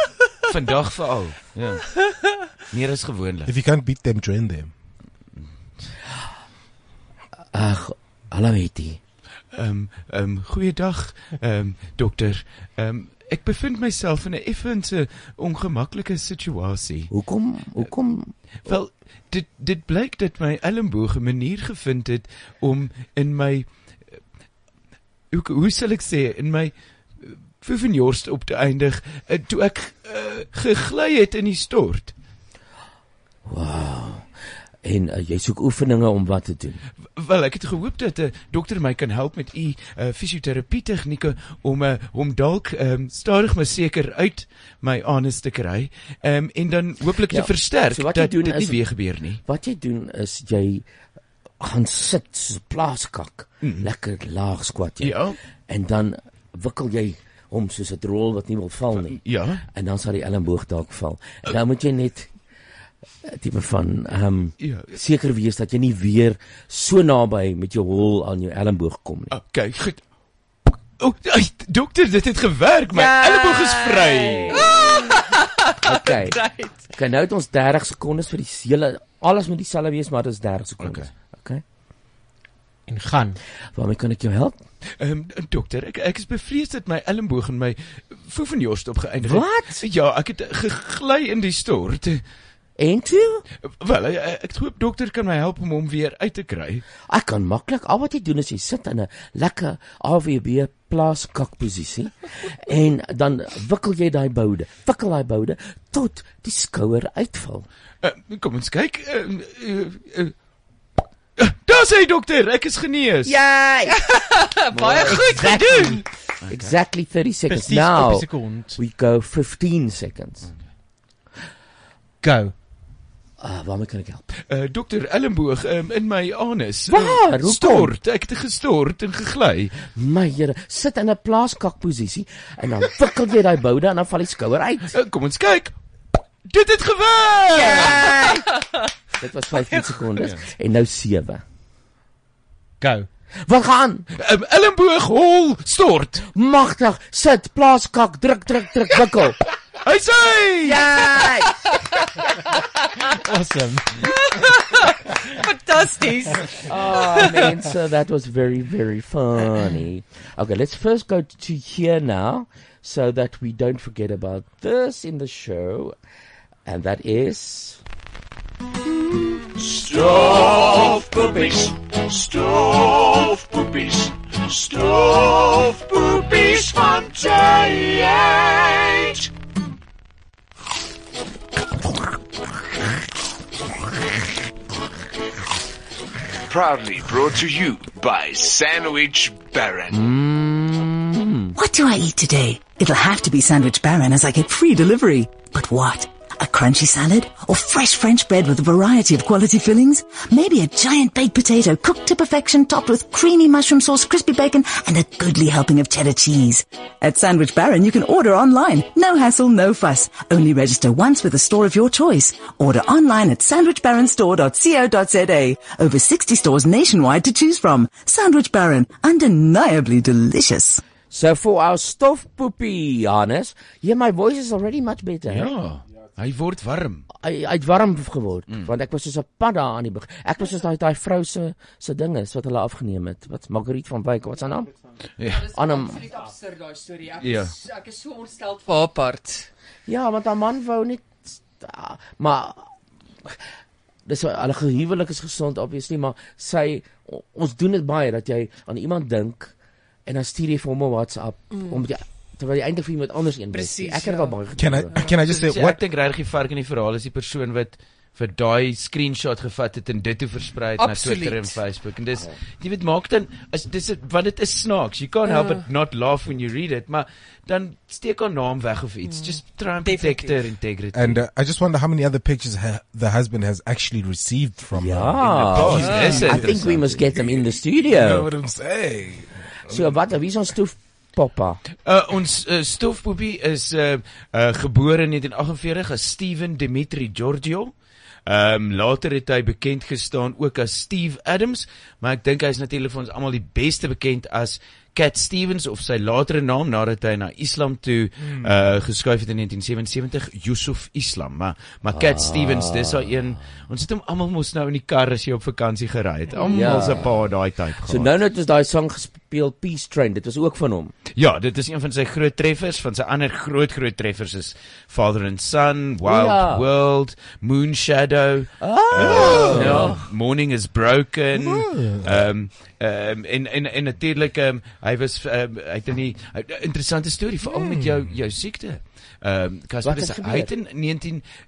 Vandag veral. Ja. Meer as gewoonlik. If you can't beat them, join them. Ag, hallo Hetty. Ehm um, ehm um, goeiedag ehm um, dokter. Ehm um, ek bevind myself in 'n effense ongemaklike situasie. Hoekom? Hoekom? Wel, dit dit blyk dat my elmboog 'n manier gevind het om in my eh, hoe hoe sal ek sê in my Vivenjorst op te eindig uh, toe ek uh, gegly het in die stort. Wow. En uh, jy soek oefeninge om wat te doen. Wel, ek het gehoop dat 'n uh, dokter my kan help met u uh, fisioterapie tegnieke om uh, om dalk um, stadig maar seker uit my anus te kry um, en dan hooplik te versterk so wat dat dit nie weer gebeur nie. Wat jy doen is jy gaan sit 'n plaaskak. Mm. Lekker laag squat jy. Ja. En dan wikkel jy hom soos 'n rol wat nie wil val nie. Ja. En dan sal die elmboog dalk val. En dan moet jy net eh, tipe van ehm um, Ja. seker wees dat jy nie weer so naby met jou hol aan jou elmboog kom nie. Okay, goed. O, oh, dokter, dit het gewerk. My Ja. elmboog is vry. [LAUGHS] Okay. Okay, nou het ons 30 sekondes vir die hele alles moet dieselfde wees, maar dit is 30 sekondes. Okay. En gaan. Waarmee kan ek jou help? Ehm um, dokter, ek ek is bevrees dat my elmboog in my voevenjorst opgeëindig Wat? Ja, ek het gegly in die stort. En toe? Wel, ek, ek hoop dokter kan my help om hom weer uit te kry. Ek kan maklik al wat jy doen is jy sit in 'n lekker AWB plaaskakposisie [LAUGHS] en dan wikkel jy daai boude, wikkel daai boude tot die skouer uitval. Uh, kom ons kyk. Uh, uh, uh, daar sê dokter, ek is genees. Jy. [LAUGHS] Baie goed gedoen. Exactly 30 seconds. Presies op Now die sekond. we go 15 seconds. Go. Ah, waarmee kan ek help? Uh, dokter Ellenboog um, in my anus. Waar? Uh, stort. Ek het gestort en gegly. My Here, sit in 'n plaaskakposisie en dan wikkel jy daai boude en dan val die skouer uit. Uh, kom ons kyk. Dit het gewerk. [LAUGHS] Dit was 15 sekondes en nou 7. Go. Wat gaan? Um, Ellenboog hol stort. Magtig, sit, plaaskak, druk, druk, druk, wikkel. Hy sê! Jy! Awesome. Fantasties. Oh, man, so that was very, very funny. Okay, let's first go to here now so that we don't forget about this in the show. And that is. Stofpoepies, stove boobies, stofpoepies van J8. Proudly brought to you by Sandwich Baron. Mm. What do I eat today? It'll have to be Sandwich Baron as I get free delivery. But what? A crunchy salad? Or fresh French bread with a variety of quality fillings? Maybe a giant baked potato cooked to perfection topped with creamy mushroom sauce, crispy bacon, and a goodly helping of cheddar cheese. At Sandwich Baron, you can order online. No hassle, no fuss. Only register once with a store of your choice. Order online at sandwichbaronstore.co.za. Over 60 stores nationwide to choose from. Sandwich Baron, undeniably delicious. So for our stofpoepie, Hannes, yeah, my voice is already much better. hè? Hy word warm. Hy hy het warm geword mm. want ek was soos 'n padda aan die begin. Ek was soos daai daai vrou se se dinge wat hulle afgeneem het. Wat Margriet van Wyk, wat se naam? Ja. Annem. Absoluut absurd daai storie. Ek Ja. is ek is so ontstel vir haar part. Ja, want haar man wou net ah, maar dis hulle gehuwelik is gesond obviously, maar sy ons doen dit baie dat jy aan iemand dink en dan stuur jy vir hom 'n WhatsApp Mm. om jy terwyl jy eintlik vir iemand anders een Precies, Ek het dit ja. al baie gedoen. Can I- can I just say So, what- Ek dink regtig die vark in die verhaal is die persoon wat vir daai screenshot gevat het en dit toe versprei het na. Twitter en Facebook en dis jy weet maak dan as dis want dit is snaaks you can't help Ja. but not laugh when you read it maar dan steek haar naam weg of iets just try and protect her integrity And uh, I just wonder how many other pictures ha- the husband has actually received from her. Ja, I think we must get them in the studio. You know what I'm saying? So wat, wie is ons stoef poppa? Uh, ons uh, stofpoepie is uh, uh, gebore in 1948 as Steven Dimitri Giorgio. Ehm um, later het hy bekend gestaan ook as Steve Adams, maar ek dink hy is natuurlik vir ons almal die beste bekend as Cat Stevens of sy latere naam nadat hy na Islam toe Hmm. uh geskuif het in 1977 Yusuf Islam. Maar maar Cat Ah. Stevens, dis daai een ons het hom almal mos nou in die kar as jy op vakansie gery het. Almal Ja. se pa daai tyd gehad. So nou net is daai sang gespeel Peace Train, dit was ook van hom. Ja, dit is een van sy groot treffers. Van sy ander groot groot treffers is Father and Son, Wild Ja. World, Moon Shadow. Ah. uh, ja, Morning is Broken. Ooh. Ehm um, ehm en en en natuurlik ehm um, hy was um, hy het uh, interessante storie veral met jou jou siekte. Ehm um, Casper is het hy het in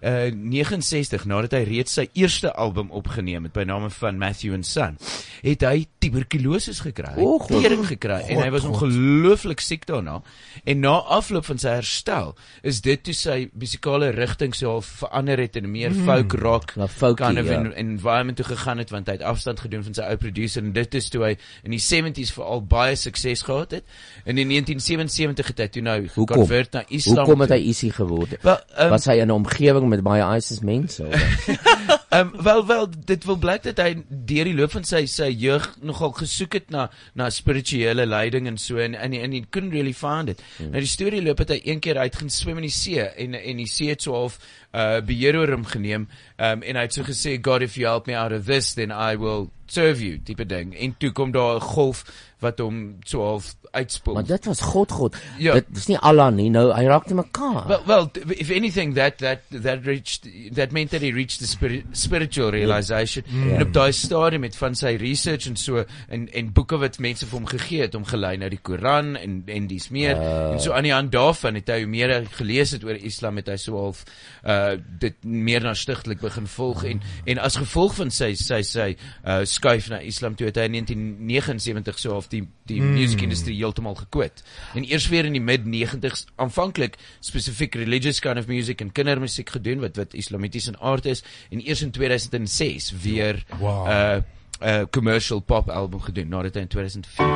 1969 nadat hy reeds sy eerste album opgeneem het by name van Matthew and Son, het hy tuberkulose gekry. Hy O, het God. tering gekry en hy was God, God. ongelooflik siek daarna. En na afloop van sy herstel is dit toe sy musikale rigting so half verander het en meer Mm. folk rock folkie, kind of ja. en- environment toe gegaan het want hy het afstand gedoen van sy ou producer en dit is toe hy in die 70s veral baie sukses gehad het. En in 1977 het hy toe nou gekonvert na Islam. Hoekom het hy isie geword? Wel, ehm, was hy in 'n omgewing met baie ISIS mense? [LAUGHS] Ehm um, wel wel dit wil blyk dat hy deur die loop van sy sy jeug nogal gesoek het na na spirituele leiding en so en en en he couldn't really find it. Hmm. Nou die storie loop het hy een keer uit gaan swem in die see en en die see het so half uh beheer oor hom geneem. Ehm um, en hy het so gesê God if you help me out of this then I will serve you tipe ding. En toe kom daar 'n golf wat hom so half uitspoel. Maar dit was God God. Ja. Dit is nie Allah nie. Nou hy raak te mekaar. Well, well, if anything, that that that reached that meant that he reached the spirit, spiritual realization. Ja. En op daai stadium met van sy research en so en en boeke wat mense vir hom gegee het om gelei na die Koran en en dis meer. Ah. En so aan die hand daarvan het hy meer gelees het oor Islam het hy so half uh dit meer na stigtelik begin volg en en as gevolg van sy sy sy uh skuif na Islam toe het hy in 1979 so half die die Hmm. musiekindustrie heeltemal gekwit. En eers weer in die mid 90s aanvanklik spesifiek religious kind of music en kindermusiek gedoen wat wat islamities in aard is en eers in 2006 weer Wow. uh 'n uh, commercial pop album gedoen nadat hy in 2004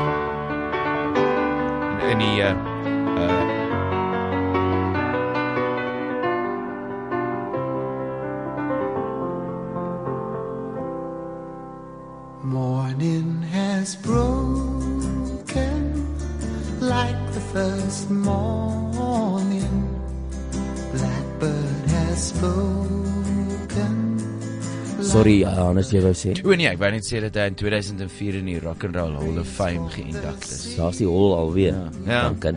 in, in die uh, uh Morning has broken like the first morning. Blackbird has spoken. Sorry, Hannes, jy wou sê. O nee, ek wou net sê dat hy in 2004 in die Rock and Roll Hall of Fame geïndak is. Daar's die hol alweer. Ja. Dankie.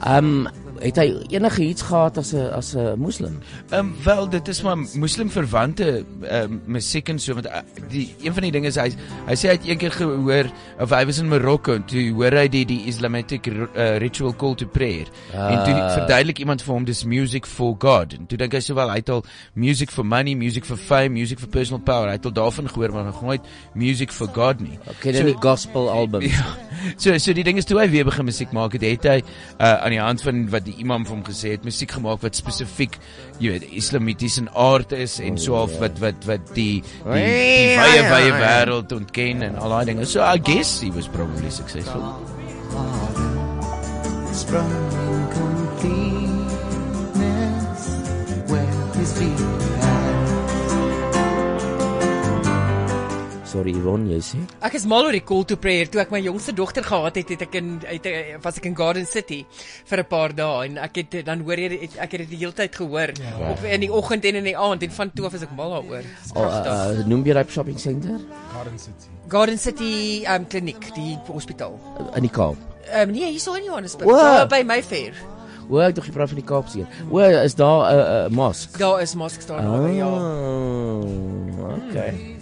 Ehm het hy enige iets gehad as 'n as 'n moslim? Ehm um, wel dit is maar moslim verwante ehm um, musiek en so want uh, die een van die dinge is hy hy sê hy het eendag gehoor of hy was in Marokko en toe hoor hy die die Islamic uh, ritual call to prayer uh, en toe Ah. verduidelik iemand vir hom dis music for God en toe dink hy so wel hy het al music for money, music for fame, music for personal power. Hy het al daarvan gehoor maar nog nooit music for God nie. Ken jy die gospel albums? [LAUGHS] Ja. So so die ding is toe hy weer begin musiek maak het, het hy uh, aan die hand van wat die imam vir hom gesê het, musiek gemaak wat spesifiek jy weet islamities in aard is en so half wat wat wat die die, die wye wye wêreld ontken en al daai dinge. So I guess he was probably successful. Sprung in completeness where his feet Sorry Yvonne, jy sê? Ek is mal oor die call to prayer. Toe ek my jongste dogter gehad het, het ek in het, eh, was ek in Garden City vir 'n paar dae en ek het dan hoor jy het- ek het dit die hele tyd gehoor Ja. op in die oggend en in die aand en van toe af is ek mal daaroor. Oh, uh, noem jy daai shopping center Garden City. Garden City um kliniek, die hospitaal. in die Kaap? Um nee, hierso in Johannesburg, O. daar by Mayfair. O, ek dink jy praat van die Kaap seer. O, is daar 'n uh, uh, mosque? Daar is mosques daar naby, ja. Oh, okay.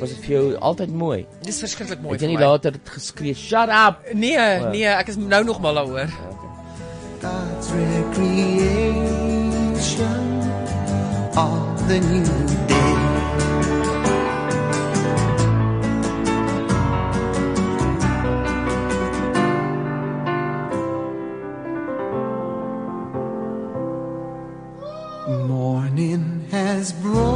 Was dit vir jou altyd mooi? Dis verskriklik mooi Het jy nie later dit geskree, "Shut up." Nee, O. nee, ek is nou nog mal daaroor. God's recreation of the new day. Morning has broken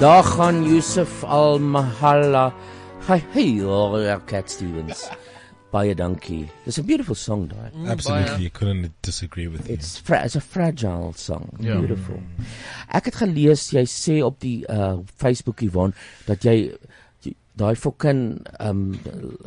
Daar gaan Yusuf Al Mahalla. Hi, hey, oh, Cat Stevens. [LAUGHS] Baie dankie. It's a beautiful song, daai. Mm, Absolutely, you couldn't disagree with. It's fra it's a fragile song. Ja. Beautiful. Ek het gelees jy sê op die uh Facebook Yvonne dat jy jy- daai fucking um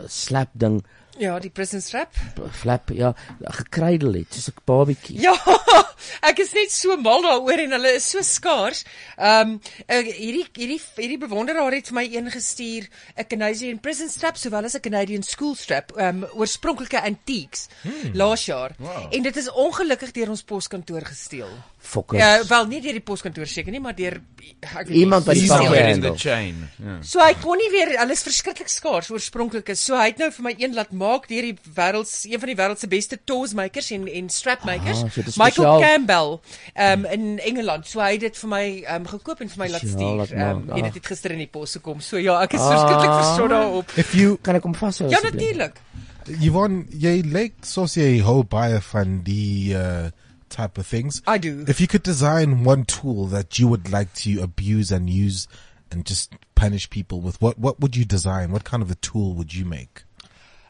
slap ding Ja, die prison strap. flap ja gekruidel het soos 'n babietjie. Ja, [LAUGHS] ek is net so mal daaroor en hulle is so skaars. Ehm um, hierdie hierdie hierdie bewonderaar het vir my een gestuur 'n Canadian prison strap sowel as 'n Canadian school strap, ehm um, oorspronklike antiques Hmm. laas jaar. Wow. En dit is ongelukkig deur ons poskantoor gesteel. Fokkers. Ja, wel nie deur die poskantoor seker nie, maar deur ek weet Iemand by die handle. chain. Ja. So hy kon nie weer, hulle is verskriklik skaars oorspronklik is. So hy het nou vir my een laat maak deur die wêreld een van die wêreld se beste toys makers en en strap makers, Ah, so Michael. Campbell, um in Engeland. So hy het dit vir my um gekoop en vir my laat stuur. Um maak, en ah. dit het gister in die pos gekom. So ja, ek is verskriklik verstoor daarop. If you kan ek hom vashou Ja, natuurlik. Yvonne, jy lyk soos jy hou baie van die uh type of things. I do. If you could design one tool that you would like to abuse and use and just punish people with, what what would you design? What kind of a tool would you make?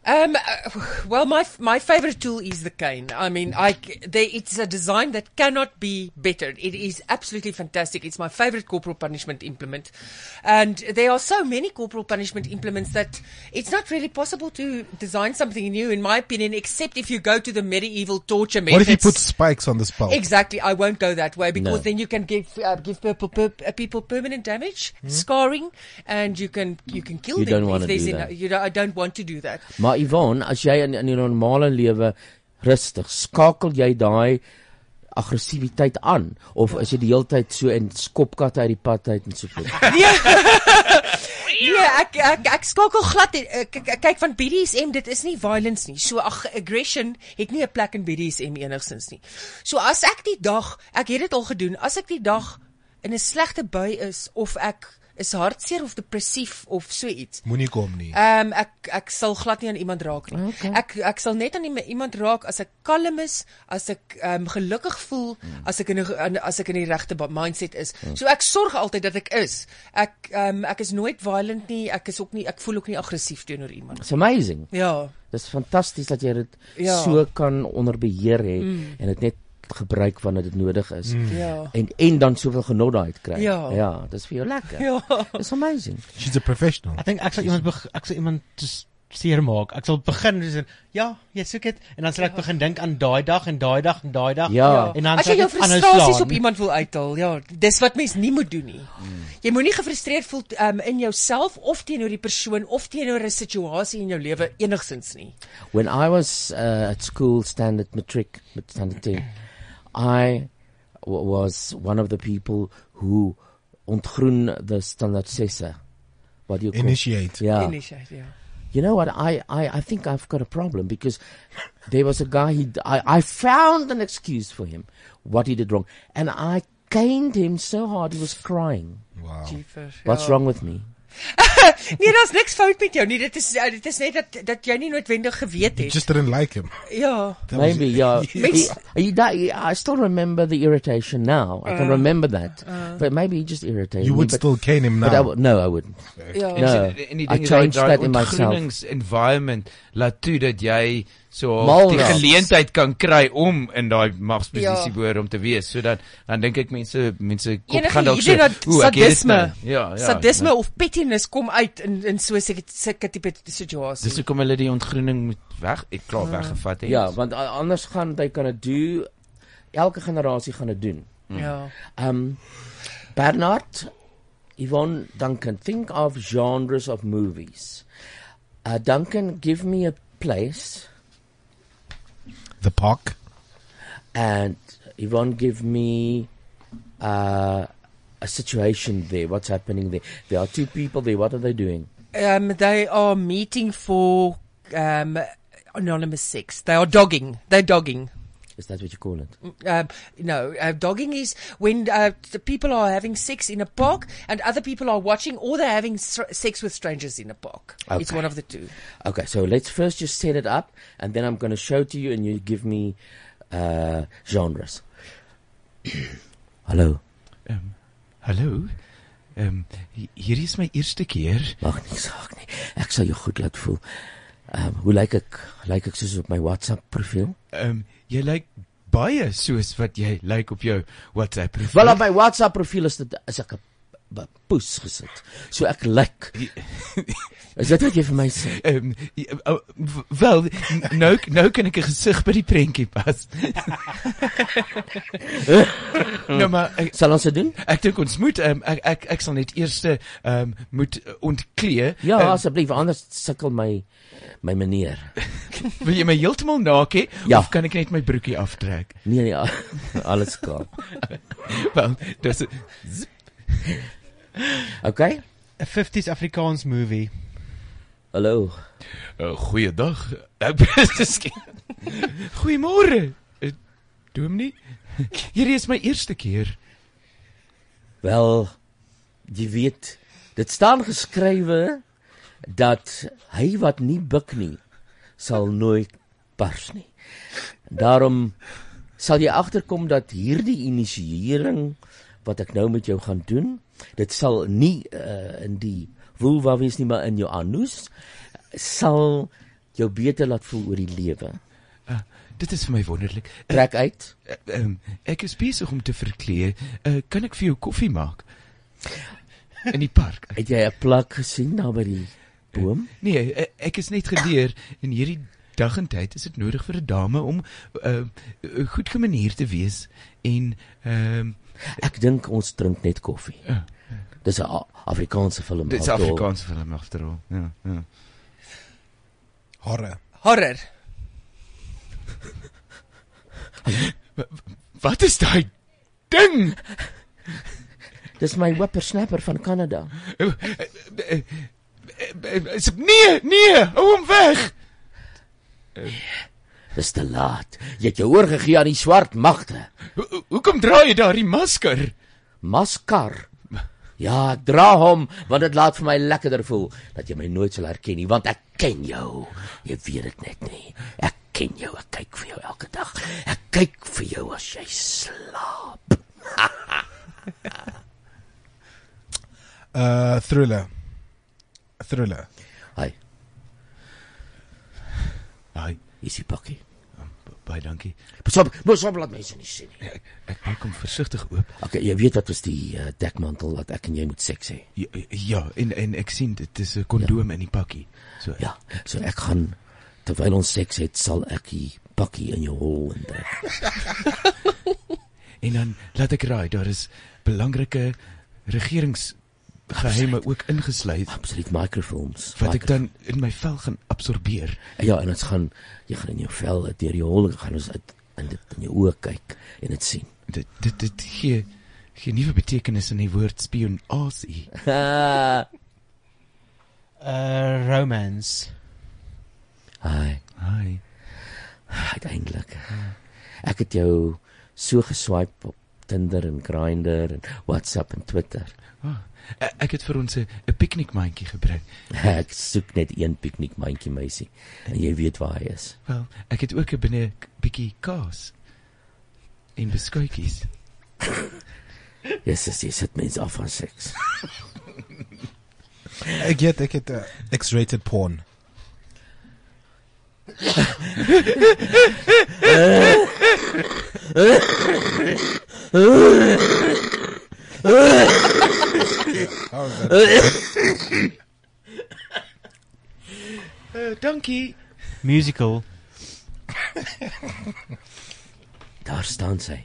Um, uh, well, my my favorite tool is the cane. I mean, I c- they, it's a design that cannot be bettered. It is absolutely fantastic. It's my favorite corporal punishment implement, and there are so many corporal punishment implements that it's not really possible to design something new, in my opinion, except if you go to the medieval torture methods. What if you put spikes on the belt? Exactly, I won't go that way because No. then you can give uh, give people per, uh, people permanent damage, Hmm? scarring, and you can you can kill You them. don't wanna do eno- that. You don't, I don't want to do that. Maar Yvonne, as jy in in die normale lewe rustig, skakel jy daai aggressiwiteit aan of is jy die hele tyd so in skopkat uit die pad uit en so voort? [LAUGHS] [LAUGHS] Nee, ek ek ek skakel glad ek kyk van BDSM, dit is nie violence nie. So ag aggression het nie 'n plek in BDSM enigsins nie. So as ek die dag, ek het dit al gedoen, as ek die dag in 'n slegte bui is of ek is hartseer of depressief of so iets. Moenie kom nie. Ehm um, ek ek sal glad nie aan iemand raak nie. Okay. Ek ek sal net aan iem- iemand raak as ek kalm is, as ek ehm um, gelukkig voel, as ek in 'n as ek in die regte mindset is. Hmm. So ek sorg altyd dat ek is. Ek ehm um, ek is nooit violent nie, ek is ook nie ek voel ook nie aggressief teenoor iemand. It's amazing. Ja. Dis fantasties dat jy dit Ja. so kan onder beheer hê Mm. en dit net gebruik wanneer dit nodig is. Mm. Ja. En en dan soveel genot uit kry. Ja. Ja, dis vir jou lekker. Ja. Dis amazing. She's a professional. Dink ek sal iemand ek sal iemand just seermaak. Ek sal begin dis ja, jy soek dit en dan sal ek begin dink aan daai dag en daai dag en daai dag Ja. en dan As sal jy ek jou dit aanhou frustrasies slaan. op iemand wil uithaal, ja, dis wat mens nie moet doen nie. Jy moenie gefrustreerd voel um, in jouself of teenoor die persoon of teenoor 'n situasie in jou lewe enigsins nie. When I was uh, at school, standard matric, standard 10, I w- was one of the people who ontgroen the standard sessa. What do you call Initiate. Yeah. Initiate, ja. You know what? I, I, I think I've got a problem because there was a guy, he, I, I found an excuse for him, what he did wrong. And I caned him so hard, he was crying. Wow. Jeepers, What's ja. wrong with me? [LAUGHS] nee, daar's niks fout met jou nie. Dit is uh, dit is net dat dat jy nie noodwendig geweet You just didn't like him. Ja. That was- Maybe, yeah. [LAUGHS] Mens- he, he, di- I still remember the irritation now. I can Uh, remember that. uh. but maybe he just irritated You me. would but- still cane him now. I w- no, I wouldn't. Ja. No, En, en die I changed that in myself. ontgroenings environment laat toe dat jy so Mal die geleentheid kan kry om in daai magsposisie Ja. behoort om te wees. So dan dan dink ek mense mense kop Enige gaan dalk so idee dat "Oeh, ek het dit sadisme, nou." Ja, ja. sadisme ja. of pettiness kom uit in in so 'n sulke tipe situasie. Dis hoekom hulle die ontgroening moet weg, ek klaar Ja. weggevat het. Ja, want anders gaan they kan dit doen. Elke generasie gaan dit doen. Ja. Um Bernard Yvonne Duncan think of genres of movies. Uh Duncan give me a place The park. and Yvonne give me uh a situation there. What's happening there? There are two people there. What are they doing? Um, they are meeting for um, anonymous sex. They are dogging. They're dogging. Is that what you call it? Um, no, uh, dogging is when uh, the people are having sex in a park and other people are watching, or they're having str- sex with strangers in a park. It's one of the two. Okay, so let's first just set it up, and then I'm going to show to you, and you give me uh, genres. [CLEARS THROAT] Hallo. Ehm hallo. Ehm hi- hierdie is my eerste keer. Mag nie saak nie. Ek sal jou goed laat voel. Um, hoe lyk ek? Lyk ek soos op my WhatsApp profiel? Ehm jy lyk baie soos wat jy lyk op jou WhatsApp profiel. Wel op my WhatsApp profiel is dit is ek 'n poes gesit. So ek lyk. [LAUGHS] Is dit wat jy vir my sê? Ehm ja, oh, wel nou nou kan ek 'n gesig by die prentjie pas. [LAUGHS] nou maar ek, sal ons dit doen? Ek dink ons moet ehm ek ek ek sal net eers ehm moet eh, ontklee. Ja, Ehm, asseblief, anders sukkel my my meneer. [LAUGHS] Wil jy my heeltemal naak hê Ja. of kan ek net my broekie aftrek? Nee nee, alles skaap. Wel, dis [LAUGHS] Okay? 'n 50s Afrikaans movie. Hallo. Uh, goeiedag. [LAUGHS] Goeiemôre. Uh, Dominee. Hierdie is my eerste keer. Wel, jy weet, dit staan geskrywe dat hy wat nie buk nie sal nooit bars nie. Daarom sal jy agterkom dat hierdie inisiering wat ek nou met jou gaan doen, dit sal nie uh, in die vulva wees nie, maar in jou anus sal jou beter laat voel oor die lewe. Uh, dit is vir my wonderlik. Uh, Trek uit. Uh, um, ek is besig om te verklee. Uh, kan ek vir jou koffie maak? In die park. [LAUGHS] Het jy 'n plak gesien daar by die boom? Nee, uh, ek is net geleer in hierdie dag en tyd is dit nodig vir 'n dame om uh, uh, goed gemanier te wees en ehm uh, Ek dink ons drink net koffie. Uh, Dis 'n Afrikaanse film. Dit is 'n. Afrikaanse film after all. Ja, ja. Horror. Horror. [LAUGHS] Wat is daai ding? Dis my whippersnapper van Kanada. Is nee, nee, hou hom weg. Dis te laat. Jy het jou oorgegee aan die swart magte. Ho- Hoekom dra jy daardie masker? Maskar. Ja, ek dra hom want dit laat vir my lekkerder voel dat jy my nooit sal herken nie want ek ken jou. Jy weet dit net nie. Ek ken jou. Ek kyk vir jou elke dag. Ek kyk vir jou as jy slaap. [LAUGHS] Uh thriller. Thriller. Hi. Hi. Is die pakkie? Baie dankie. Pas op, mos op laat mense nie sien nie. Ek, ek maak hom versigtig oop. Okay, jy weet wat was die uh, dekmantel wat ek en jy moet seks hê. Ja, ja en en ek sien dit is 'n kondoom ja. in die pakkie. So Ja, so ek gaan terwyl ons seks het, sal ek die pakkie in jou hol indruk. [LAUGHS] En dan laat ek raai, daar is belangrike regeringsgeheime ook ingesluit. Absoluut microfilms. Wat ek dan in my vel gaan absorbeer. Ja, en ons gaan jy gaan in jou vel uit deur die hol gaan ons uit in dit in jou oë kyk en dit sien. [LAUGHS] Dit dit dit gee gee nuwe betekenis in die woord spionasie. uh romance. Hi. Hi. Uiteindelik. Ek het jou so geswipe op Tinder en Grindr en WhatsApp en Twitter. Oh, ek het vir ons 'n piknikmandjie gebring. [LAUGHS] Ek soek net een piknikmandjie meisie en jy weet waar hy is. Wel, ek het ook 'n binne bietjie kaas en beskuitjies. [LAUGHS] Jesus, jy sit mense af van seks. [LAUGHS] Ek het ek het uh, X-rated porn. Uh, dankie. Musical. Daar staan sy.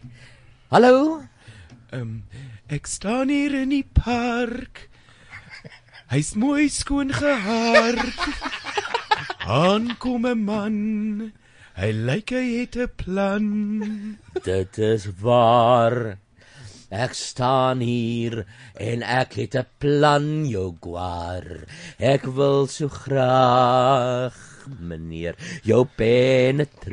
Hallo. Ehm um, ek staan hier in die park. Hy's mooi skoon gehaar. Aankom 'n man. Hy lyk hy het 'n plan. Dit is waar. Ek staan hier en ek het 'n plan, Jaguar. Ek wil so graag, meneer, jou penetreer.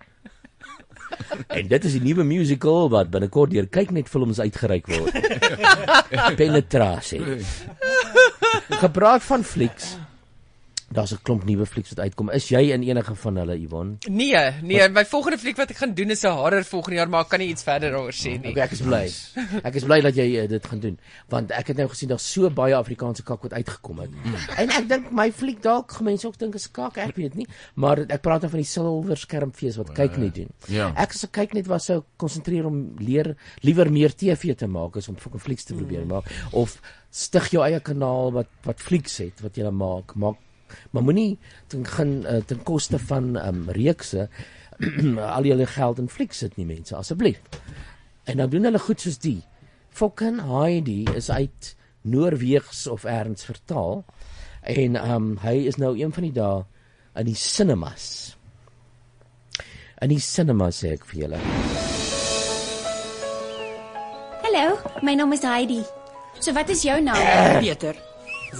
[LAUGHS] En dit is die nuwe musical wat binnekort deur kyk net films uitgereik word. [LAUGHS] Penetrasie. Gepraat van flieks. Daar's 'n klomp nuwe flieks wat uitkom. Is jy in enige van hulle, Yvonne? Nee, nee, my volgende fliek wat ek gaan doen is 'n horror volgende jaar, maar ek kan nie iets verder daaroor sê nie. Okay, ek is bly. [LAUGHS] Ek is bly dat jy uh, dit gaan doen, want ek het nou gesien daar's so baie Afrikaanse kak wat uitgekom het. En ek dink my fliek dalk mense ook dink is kak, ek weet nie, maar ek praat nou van die silwer skermfees wat kyk nie doen. Ja. Ek as 'n kyk net was sou konsentreer om leer liewer meer TV te maak as om flieks te probeer maak of stig jou eie kanaal wat wat flieks het wat jy maak. Maak maar moenie ten gaan uh, ten koste van um, reekse [CLEARS THROAT] al julle geld in flieks sit nie mense asseblief. En nou doen hulle goed soos die. Fucking Heidi is uit Noorweegs of erns vertaal en um hy is nou een van die dae in die cinemas. In die cinemas sê ek vir julle. Hallo, my naam is Heidi. So wat is jou naam? Peter,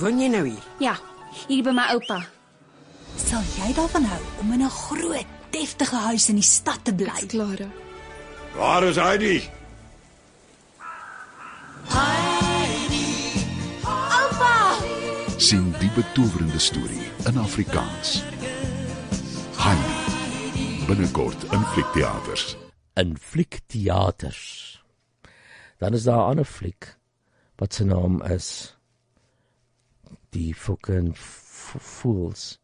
woon jy nou hier? Ja, hier by my oupa. Sal jy daarvan hou om in 'n groot, deftige huis in die stad te bly? Klare. Waar is Heidi? Oupa! sien die betowerende storie in Afrikaans. Heidi binnekort in fliekteaters. in fliekteaters. Dan is daar 'n ander fliek wat se naam is die fucking fools.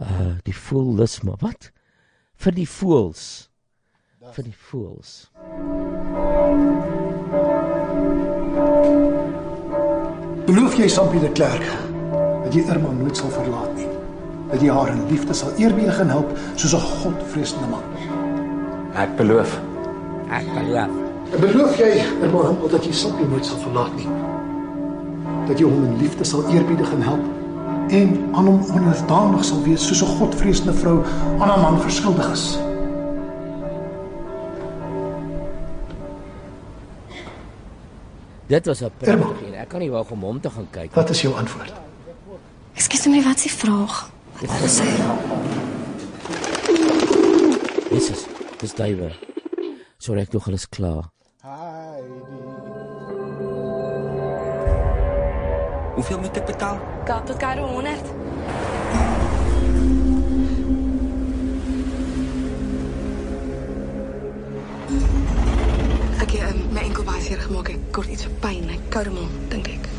Uh die foolisme. Wat? Vir die fools. Vir die fools. Beloof jy Sampie de Klerk dat jy Irma nooit sal verlaat nie? Dat jy haar in liefde sal eerbiedig en help soos 'n godvreesende man? Ek beloof. Ek beloof. Beloof jy Irma Humpel dat jy Sampie nooit sal verlaat nie? Dat jy hom in liefde sal eerbiedig en help en aan hom onderdanig sal wees soos 'n godvreesende vrou aan 'n man verskuldig is? Dit was 'n pragtige een. Ek kan nie wou om hom te gaan kyk. Wat is jou antwoord? Ekskuus my, wat is die vraag? Wat is hy? Jesus, dis David. Sorry ek dog hulle is klaar. Heidi. Hoeveel moet ek betaal? Kaap tot Karoo 100. Ek het um, my enkel baie seer gemaak. Ek kort iets vir pyn. Ek koude mond, dink ek.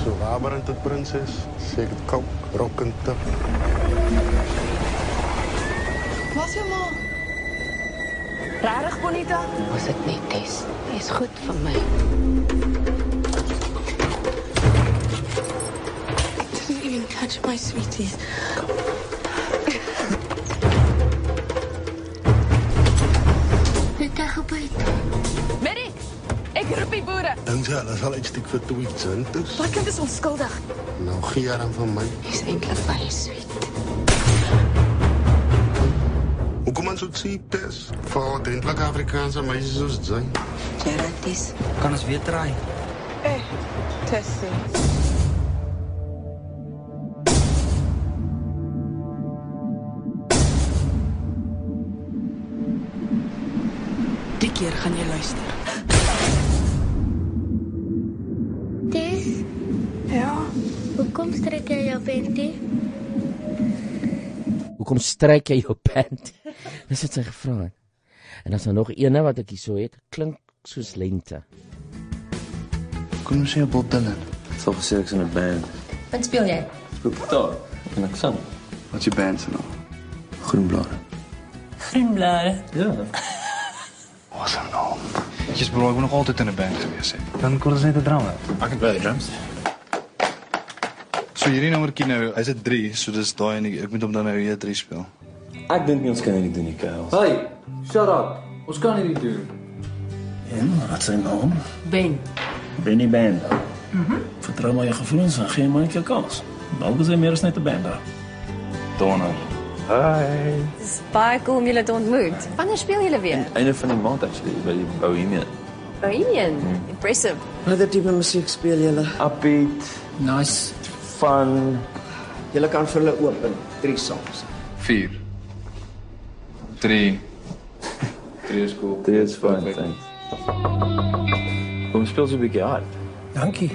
So waberend tot prinses, betekent koud, rokkend. Was je man? Rarig, Bonita? Was het niet, is, Hij is goed voor mij. I didn't even catch my sweeties. Ik krijg een Mary! Ek roep die boere. Dink jy hulle sal uitsteek vir twee centus? Daai kind is onskuldig. Nou gee dan van my. Dis eintlik baie sweet. Hoekom ons dit Tess? Vir ordentlik Afrikaanse meisies soos jy. Gerard is. Kan ons weer try? Eh, Tessie. Die keer gaan jy luister. Hoekom strek jy jou panty? Hoekom stryk jy jou pant? Dis wat sy gevra het. En dan is daar nog eene wat ek hierso het. Klink soos lente. Kom ons sê Bob Dylan. Sal gesê ek's in 'n band. Wat speel jy? Speel gitaar en ek sang. Wat is je band se naam? Groenblare. Groenblare. Ja. Wat 'n naam. Jy's bro, ek nog altyd in 'n band gewees het. Dan kon ons net 'n. Ek kan baie drums. So hierdie nommertjie nou, hy's 'n 3, so dis daai en ek moet hom dan nou hier 3 speel. Ek dink nie ons kan dit doen nie, Kyle. Hey, shut up. Ons kan hierdie doen. En wat sy naam? Ben. Benny Band. Mhm. Vertrou maar jou gevoelens en gee my jou kans. Dalk is hy meer as net 'n band. Donner. Hi. Dis baie cool om julle te ontmoet. Wanneer speel julle weer? Einde van die maand actually by die Bohemian. Bohemian. Impressive. Watter tipe musiek speel julle? Upbeat, Nice. Fun. Julle kan vir hulle open drie songs. 4 3 3 is cool. Dit is fun, thanks. Kom speel so 'n bietjie hard. Dankie.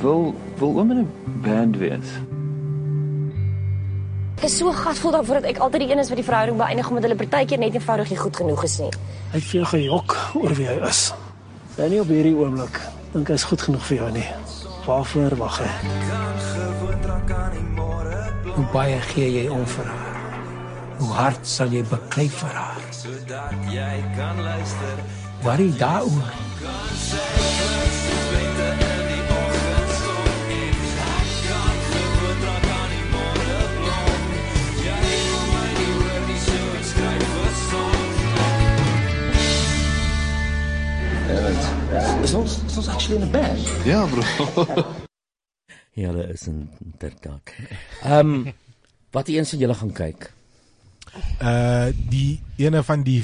Wil wil oom in 'n band wees? Ek is so gatvol daarvoor dat ek altyd die een is wat die verhouding beëindig omdat hulle partykeer net eenvoudig nie goed genoeg is nie. Hy het jou gejok oor wie hy is. Ben nie op hierdie oomblik. Dink hy's goed genoeg vir jou nie. Waarvoor wag hy? Hoe baie gee jy om vir haar? Hoe hard sal jy beklei vir haar? Sodat jy kan luister. Waar is daaroor? Kan sy klits beter in die oggend stond en ek kan gewoon raak aan die môre blom. Jy moet my nie hoor nie so skryf verstaan. Ja, dat is ons, is ons actually in the band. Ja, bro. [LAUGHS] Ja, hulle is inderdaad. [LAUGHS] Ehm um, wat eens van julle gaan kyk? Uh die ene van die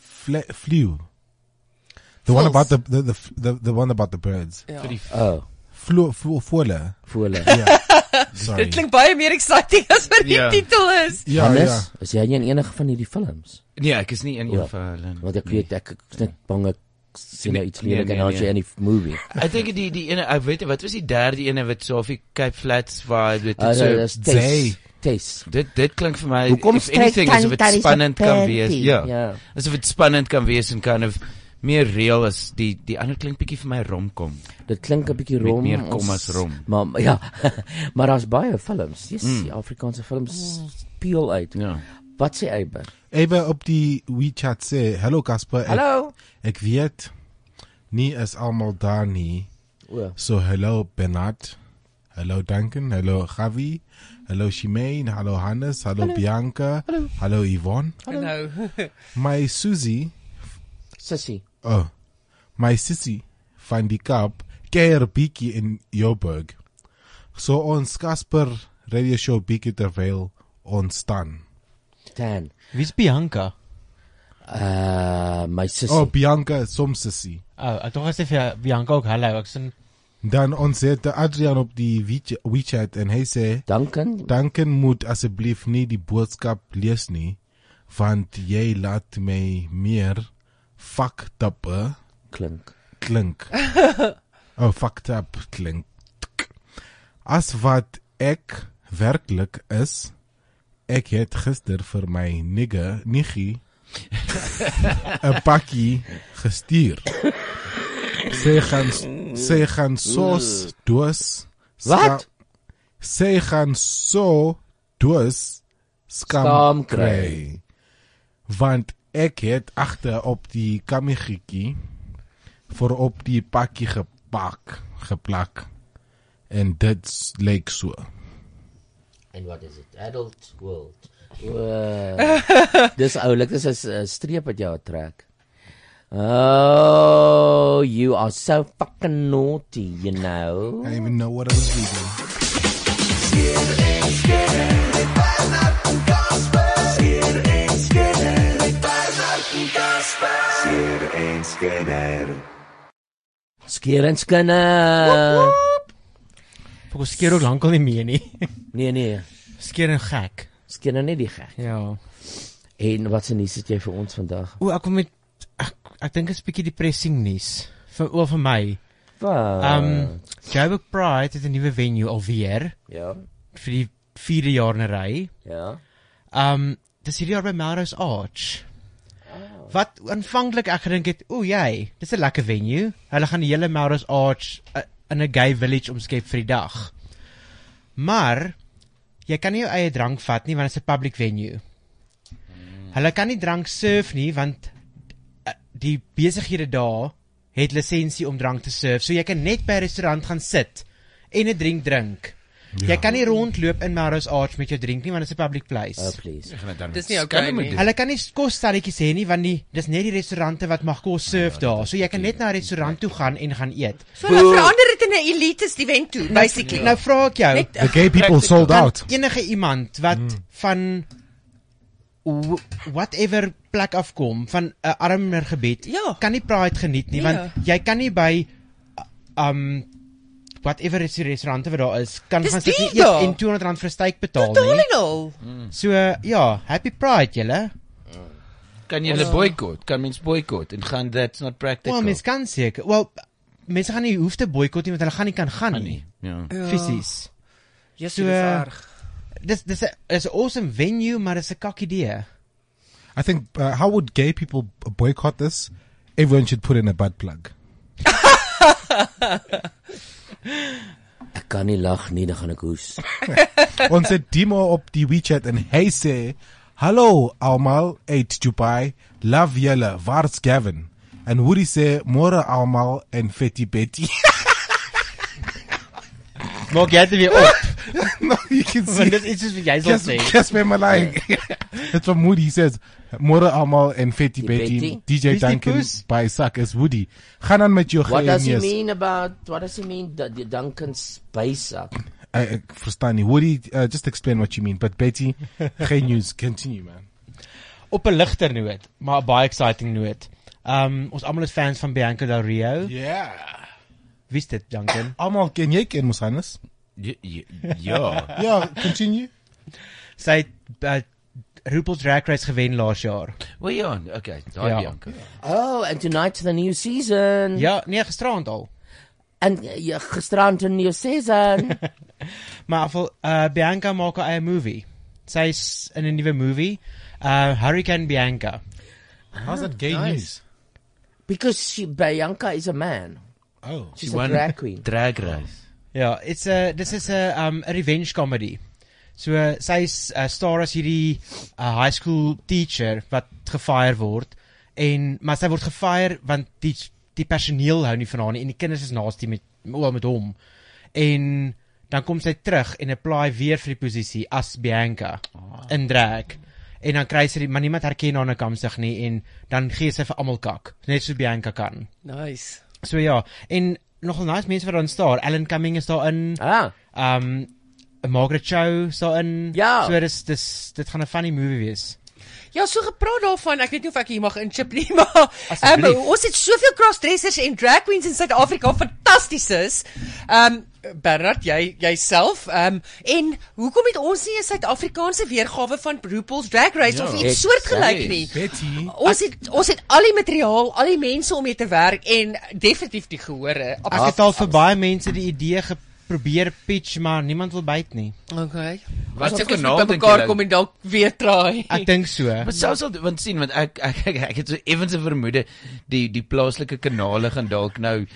fle- flew. The one about the the, the the the one about the birds. Ja. Oh. Flo flo vole. Vole. Ja. [LAUGHS] Sorry. Dit klink baie meer exciting as wat die Ja. titel is. Ja, Hannes, ja. is jy nie in enige van hierdie films? Nee, ek is nie in Ja, een van hulle nie. Want ek weet ek is net bang ek sien nou iets Nee, lelik nee, en nee. jy in die movie. Ek dink die die ene ek weet nie, wat was die derde ene wat so of die Cape Flats vibe dit Ah, so dis Tess. Tess. Dit dit klink vir my Hoekom if anything asof dit Tantaris op spannend kan wees. Ja. Ja. Asof dit spannend kan wees en kind of meer real as die die ander klink bietjie vir my romkom. Dit klink 'n bietjie Met rom. meer kom as rom. Maar ja, [LAUGHS] maar daar's baie films. Dis Mm. Afrikaanse films speel uit. Ja. Wat sê Eibe? Eibe op die WeChat sê, "Hallo Casper." Hallo. Ek weet nie is almal daar nie. O. So hallo Bernard. Hallo Duncan, hallo Javi, hallo Shimane, hallo Hannes, hallo, Hallo. Bianca, Hallo. hallo Yvonne. Hallo. [LAUGHS] My Susie, Sissy. oh, my sissy van die Kaap keer bietjie in Joburg. So ons Casper radio show bietjie terwyl ons staan. Dan. Wie's Bianca? Uh my sissy. Oh, Bianca is soms sissy. Oh, ek dink as jy vir Bianca ook hallo, ek sien Dan ons het Adrian op die WeChat- en hy sê Duncan Duncan moet asseblief nie die boodskap lees nie want jy laat my meer fucked up klink. Klink. [LAUGHS] oh, fucked up klink. As wat ek werklik is, ik heb gisteren voor mijn nigger, nichi een pakje gestuurd. Ze gaan, ze gaan zo dus... Wat? Ze gaan zo dus scam krijgen. Want ik heb achter op die kamigiki voor op die pakje gepak, geplakt. En dat leek zo. En wat is dit? Adult World. Wow. [LAUGHS] dis oulik, dis 'n streep wat jy trek. Oh, you are so fucking naughty, you know. I didn't even know what I was reading. Skeer en skinner. Ek was skeer ook lankal nie meer [LAUGHS] nie. Nee nee. Skeer en gek. Skeer en net die gek. Ja. En wat se nuus het jy vir ons vandag? O, ek kom met ek, ek dink dit is 'n bietjie depressing nuus vir oor vir my. Wat? Um Joburg Pride het 'n nuwe venue alweer. Ja. Vir die 4de jaar in 'n ry. Ja. Um dis hierdie jaar by Melrose Arch. Wat aanvanklik ek gedink het, o jy, dis 'n lekker venue. Hulle gaan die hele Melrose Arch uh, in 'n gay village omskep vir die dag. Maar jy kan nie jou eie drank vat nie want dit is 'n public venue. Hulle kan nie drank serve nie want uh, die besighede daar het lisensie om drank te serve. So jy kan net by 'n restaurant gaan sit en 'n drink drink. Ja. Jy kan nie rondloop in Melrose Arch met jou drink nie want dit is 'n public place. Oh please. Dis nie okay nie. Hulle kan nie kosstelletjies hê nie want die dis net die restaurante wat mag kos serve daar. So jy kan net na 'n restaurant toe gaan en gaan eet. So hulle verander dit in 'n elites event toe, basically. Nou vra ek jou, Net- The gay people sold out. Enige iemand wat mm. van whatever plek afkom van 'n armer gebied ja. kan nie pride geniet nie Ja. want jy kan nie by um whatever is die restaurante wat daar is kan Dis gaan sit eet daar. en 200 rand vir 'n steak betaal Totaal nie. en al. So uh, ja, happy pride julle. Kan jy hulle boikot? Kan mens boikot en gaan that's not practical. Wel, mens kan seker. Wel, mense gaan nie hoef te boikot nie want hulle gaan nie kan gaan nie. Ja. Ja. Fisies. Jesus, So, dis uh, erg. Dis dis 'n is 'n awesome venue, maar dis 'n kak idee. I think uh, how would gay people boycott this? Everyone should put in a butt plug. [LAUGHS] Ek kan nie lag nie, dan gaan ek hoes. [LAUGHS] Ons het Dimo op die WeChat en hy sê: "Hallo almal, uit Dubai. Love julle. Waar's Gavin?" En Woody sê: "Môre almal en Fetty Betty." [LAUGHS] Maak jy dit weer op? [LAUGHS] no, you can [LAUGHS] see. Is iets wat jy sal Guess- sê. Guess my malang. [LAUGHS] It's from Woody. He says, Môre almal en Fetty Betty. Betty? DJ die Duncan by Sak is Woody. Gaan aan met jou What does he mean about what does he mean that the Duncan's base up? I, ek verstaan nie. Woody, uh, just explain what you mean. But Betty, geen news. Continue, man. Op 'n ligter noot, maar 'n baie exciting noot. Um ons almal is fans van Bianca Del Rio. Yeah. Wie's dit, Duncan? Almal ken jy ken mos Hannes? Ja. Ja. [LAUGHS] ja, continue. Sy het uh, RuPaul's Drag Race gewen laas jaar. Wel ja, okay, daai Ja. Bianca. Oh, and tonight's the new season. Ja, nee, gisterand al. En ja, gisterand 'n new season. [LAUGHS] Maar vir uh, Bianca maak haar eie movie. Sy's in 'n nuwe movie, uh Hurricane Bianca. How's that gay nice. news? Because she Bianca is a man. Oh, she's a drag queen. Drag race. Ja, it's a dis is 'n um 'n revenge comedy. So uh, sy's uh, star as hierdie uh, high school teacher wat gefire word en maar sy word gefire want die die personeel hou nie van haar nie en die kinders is naastie met oor met hom. En dan kom sy terug en apply weer vir die posisie as Bianca oh. in drag. En dan kry sy die maar niemand herken haar in 'n kamsig nie en dan gee sy vir almal kak, net so Bianca kan. Nice. So ja, en nogal nice mense wat dan staan. Ellen Cumming is daarin. Ah. Um Margaret Cho is daarin. Ja. So dis dis dit gaan 'n funny movie wees. Ja, so gepraat daarvan, ek weet nie of ek hier mag inchip nie, [LAUGHS] maar um, ons het soveel crossdressers en drag queens in Suid-Afrika fantasties is. Um Bernard, jy jouself, um en hoekom het ons nie 'n Suid-Afrikaanse weergawe van RuPaul's Drag Race Ja. of iets soortgelyk nie? Betty. Ons het ons het al die materiaal, al die mense om mee te werk en definitief die gehore. Ek het al vir baie mense die idee geprobeer pitch, maar niemand wil byt nie. Okay. Wat se kanaal dink mekaar kom en dalk weer try. Ek dink so. Maar sou sal want sien want ek ek ek, ek het so effens 'n vermoede die die plaaslike kanale gaan dalk nou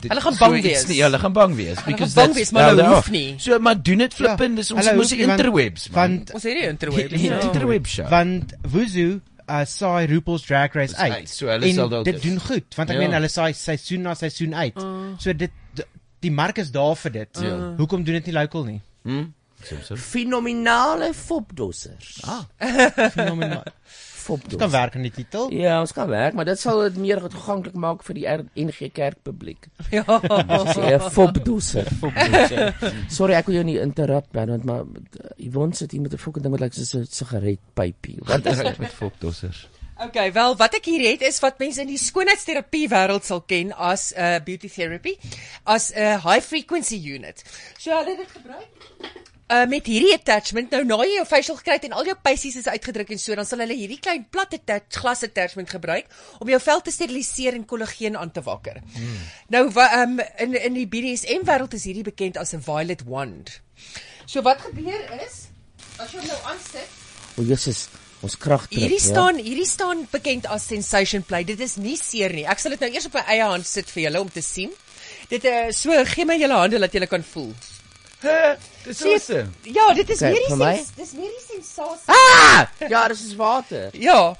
dit- Hulle gaan so bang iets wees. Nie, ja, hulle gaan bang wees because gaan bang that's wees, maar hulle hoef nie. So maar doen dit flippend, dis ons mos die interwebs. man. Want Ons het die interwebs. Die- die ja. interweb show. Want Wuzu uh, saai RuPaul's Drag Race Dis uit. uit, so hulle sal dit doen goed, want ek Ja. meen hulle saai seisoen na seisoen uit. Mm. So dit die mark is daar vir dit. Ja. Hoekom doen dit nie local nie? Hm? Fenominale fopdossers. Ah. Fenomenaal. Fopdossers. Ons kan werk aan die titel. Ja, ons kan werk, maar dit sal dit meer toeganklik maak vir die NG Kerk publiek. [LAUGHS] Ja. Sê fopdosser. Fopdosser. [LAUGHS] Sorry, ek wil jou nie interrupt, Bernard, maar uh, Yvonne sit hier met 'n fucking ding wat lyk soos 'n sigaretpypie. Wat is dit met fopdossers? Okay, wel wat ek hier het is wat mense in die skoonheidsterapie wêreld sal ken as 'n uh, beauty therapy, as 'n uh, high frequency unit. So hulle het dit gebruik Uh met hierdie attachment nou na jy jou facial gekry het en al jou pysies is uitgedruk en so dan sal hulle hierdie klein plat attach glas attachment gebruik om jou vel te steriliseer en kollageen aan te wakker. Hmm. Nou wa, um, in in die BDSM wêreld is hierdie bekend as 'n violet wand. So wat gebeur is as jy hom nou aansit O, Jesus, ons krag terug. Hierdie staan hierdie staan bekend as sensation play. Dit is nie seer nie. Ek sal dit nou eers op my eie hand sit vir julle om te sien. Dit uh, so gee my julle hande dat julle kan voel. Dis Sien- awesome. Ja, dit is Kyk, meer die vir my. sens, dis meer die sensasie. Ah! Ja, dis is water. Ja,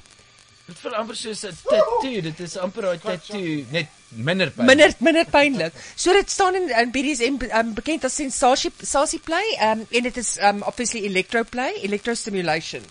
Dit voel amper soos 'n tattoo. Dit is amper 'n tattoo, net minder pyn. minder minder pynlik. So dit staan in, in BDSM um, bekend as sensation sensation play um, en dit is um, obviously electroplay, electrostimulation.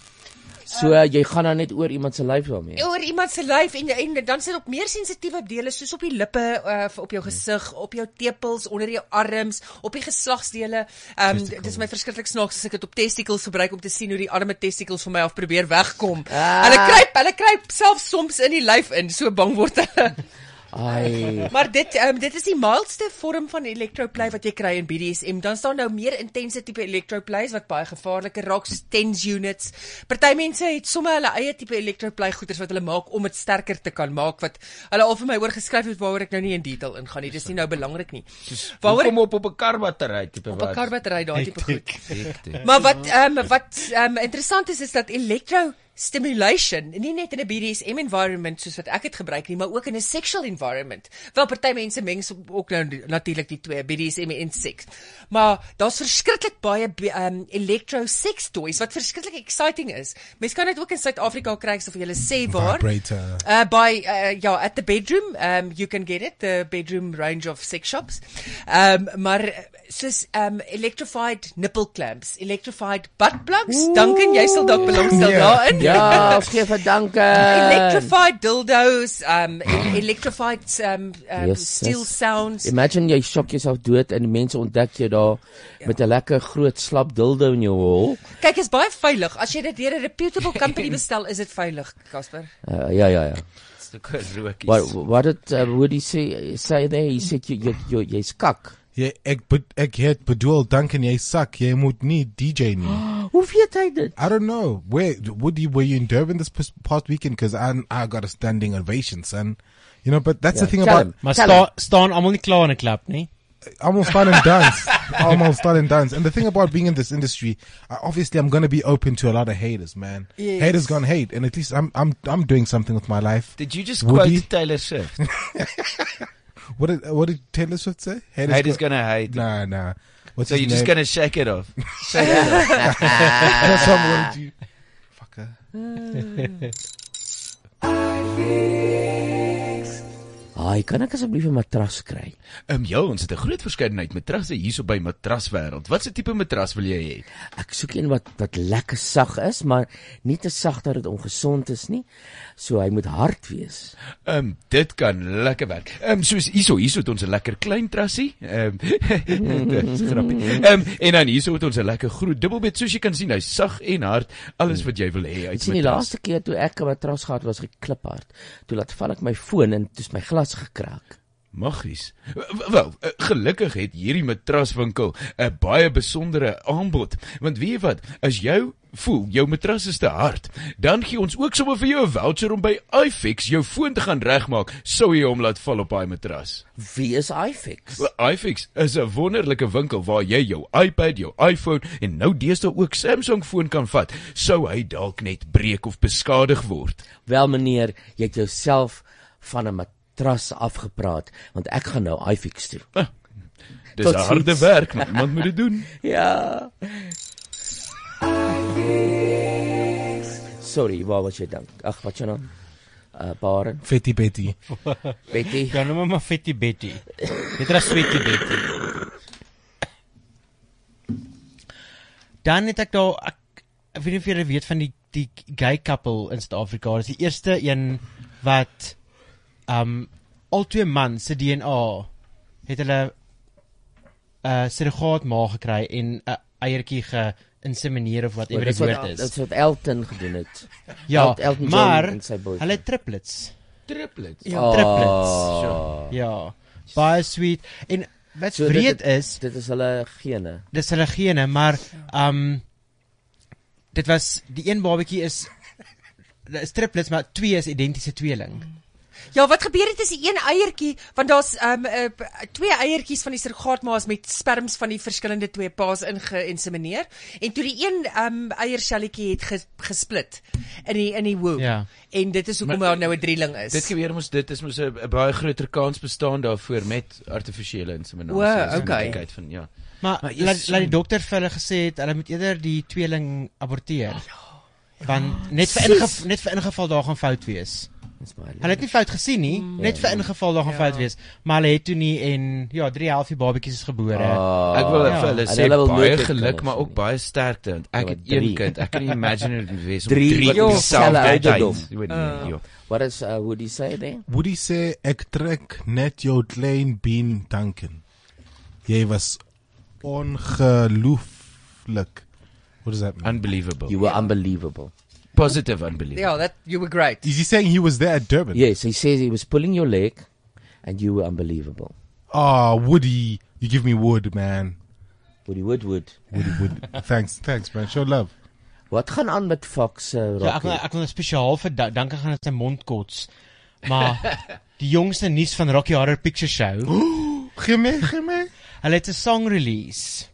So uh, jy gaan dan net oor iemand se lyf daarmee. oor iemand se lyf en en dan sit op meer sensitiewe dele soos op die lippe, uh, op jou gesig, op jou tepels, onder jou arms, op die geslagsdele. Ehm um, dit is my verskriklik snaaks as ek dit op testicles gebruik om te sien hoe die arme testicles van my af probeer wegkom. Ah. Hulle kruip, hulle kruip self soms in die lyf in, so bang word hulle. [LAUGHS] Ai. [LAUGHS] Maar dit um, dit is die mildste vorm van electroplay wat jy kry in BDSM. Dan staan nou meer intense tipe electroplays wat baie gevaarliker raak soos tense units. Party mense het sommer hulle eie tipe electroplay goeders wat hulle maak om dit sterker te kan maak wat hulle al vir my oorgeskryf het waaroor ek nou nie in detail ingaan nie. Dis nie nou belangrik nie. Waaroor kom op op 'n karbattery tipe op 'n karbattery daai tipe goed. Hektiek. Maar wat ehm um, wat ehm um, interessant is is dat electro stimulation nie net in 'n BDSM environment soos wat ek dit gebruik nie, maar ook in 'n sexual environment. Wel party mense meng ook nou natuurlik die twee, BDSM en seks. Maar daar's verskriklik baie um, electro sex toys wat verskriklik exciting is. Mense kan dit ook in Suid-Afrika kry, sal vir julle sê waar. Vibrator. Uh by uh ja, at the bedroom, um you can get it, the bedroom range of sex shops. Um maar uh, soos um electrified nipple clamps, electrified butt plugs. Duncan, jy sal dalk belangstel Ja. daarin. Ja, ons gee vir dankie. electrified dildos, um e- electrified um, um Yes, steel yes. sounds. Imagine jy shock jouself dood en mense ontdek jou daar met 'n lekker groot slap dildo in jou hol. Kyk, is baie veilig. As jy dit deur 'n reputable company bestel, is dit veilig, Casper. Uh, [LAUGHS] ja ja ja. Stukke rokies. Wat wat het uh, hoe die sê sê there he said jy jy jy's kak. Ja, ek be- ek het bedoel Duncan jy sak, jy moet nie DJ nie. [GASPS] Hoe weet hy dit? I don't know. Where would you were you in Durban this past past weekend cuz I I got a standing ovation son. You know, but that's Ja, the thing tell about him. Maar sta, staan almal nie klaar in 'n klap nie. almost start and dance. [LAUGHS] almost start and dance. And the thing about being in this industry, I, obviously I'm going to be open to a lot of haters, man. Yes. Haters gonna hate, and at least I'm I'm I'm doing something with my life. Did you just Woody? quote Taylor Swift? [LAUGHS] [LAUGHS] What did what did Taylor Swift say? Haters go- gonna hate. Nah, nah. What's so you're just gonna shake it off. [LAUGHS] Shake it off. [LAUGHS] That's what I'm gonna. Fucker. Hi, kan ek asseblief 'n matras kry? Ehm um, ja, ons het 'n groot verskeidenheid matrasse hierso by Matraswêreld. Watse tipe matras wil jy hê? Ek soek een wat wat lekker sag is, maar nie te sag dat dit ongesond is nie. So hy moet hard wees. Ehm um, dit kan lekker werk. Ehm um, soos hierso, hierso het ons 'n lekker klein trassie. Ehm um, [LAUGHS] dit is grappie. Ehm um, en dan hierso het ons 'n lekker groot dubbelbed soos jy kan sien, hy's sag en hard, alles wat jy wil hê uit Sien die matras. laaste keer toe ek 'n matras gehad was gekliphard. Toe laat val ek my foon en toe's my glas gekraak. Maggies. Wel, eh, gelukkig het hierdie matraswinkel 'n baie besondere aanbod. Want weet jy wat, as jy voel jou matras is te hard, dan gee ons ook sommer vir jou 'n voucher om by iFix jou foon te gaan regmaak, sou jy hom laat val op daai matras. Wie is iFix? IFix is 'n wonderlike winkel waar jy jou iPad, jou iPhone en nou deesdae ook Samsung foon kan vat, sou hy dalk net breek of beskadig word. Wel meneer, jy het jouself van 'n matras afgepraat, want ek gaan nou iFix toe. Ah, Dis harde ziens. werk, maar iemand moet dit doen. [LAUGHS] Ja. Sorry, waar was jy dan? Ag, wat jy nou? Uh Baren. Fetty Betty. [LAUGHS] Betty. Ja, noem maar Fetty Betty. Dit is Sweetie Betty. Dan het ek daar ek, ek weet nie of julle weet van die die gay couple in Suid-Afrika. Dit is die eerste een wat um al twee mans se DNA het hulle 'n uh, surrogaat ma gekry en 'n eiertjie geïnsemineer of wat ewer wat- woord is. Dis wat Elton gedoen het. Ja, El- Elton maar hulle triplets. Triplets. Ja, triplets. Oh. Ja. Baie sweet. En wat So so dit- dit- is, dit is hulle gene. dis hulle gene, maar um dit was die een babatjie is dit is triplets, maar twee is identiese tweeling. Ja, wat gebeur het is die een eiertjie, want daar's um uh, twee eiertjies van die surrogaatmaas met sperms van die verskillende twee paas ingeïnsemineer en toe die een um eierselletjie het ges, gesplit in die in die womb. Ja. En dit is hoekom daar nou 'n drieling is. Dit gebeur mos dit is mos 'n baie groter kans bestaan daarvoor met artifisiële inseminasie. O, as die okay. moontlikheid van ja. Maar, maar laat laat die dokter vir hulle gesê het hulle moet eerder die tweeling aborteer. Want net vir ingeval net vir ingeval daar gaan fout wees. Hulle het nie fout gesien nie, net vir ingeval daar gaan Ja. fout wees, maar hulle het toe nie en ja, 3 halfie babatjies is gebore. Ah. Ek wil ja. vir hulle sê hulle baie geluk, kinders maar ook baie sterkte want ek Ja, het een kind. Ek kan nie imagine hoe dit wees om Drie drie wat op dieselfde dieselfde ouderdom. tyd. Jy weet nie, ja. What is uh, would he say there? Woody sê ek trek net jou klein been danken. Jy was ongelooflik. What does that mean? Unbelievable. You were unbelievable. Positive unbelievable. Ja, that you were great. Is he saying he was there at Durban? Yes, he says he was pulling your leg and you were unbelievable. Ah, Woody, you give me wood, man. Woody Woodwood. Woody Wood. [LAUGHS] thanks, thanks, man. Show love. Wat gaan aan met Fox uh, Ja, ek wil, Rocky? ek wil nou spesiaal vir da- dankie gaan aan sy mond kots. Maar [LAUGHS] die jongste nuus van Rocky Horror Picture Show. Gee my, gee my. Hulle het 'n song release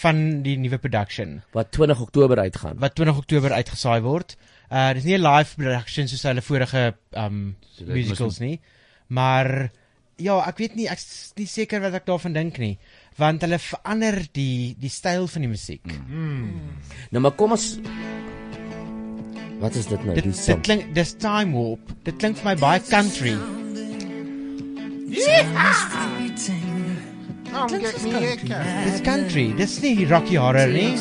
van die nuwe production wat 20 Oktober uitgaan. Wat 20 Oktober uitgesaai word. Uh dis nie 'n live production soos hulle vorige um So dit musicals nie. Maar ja, ek weet nie, ek is nie seker wat ek daarvan dink nie, want hulle verander die die styl van die musiek. Mm. Nou maar kom ons Wat is dit nou? Dit Die dit song. klink dis time warp. Dit klink vir my baie country. Dis country. Dis nie Rocky Horror nie.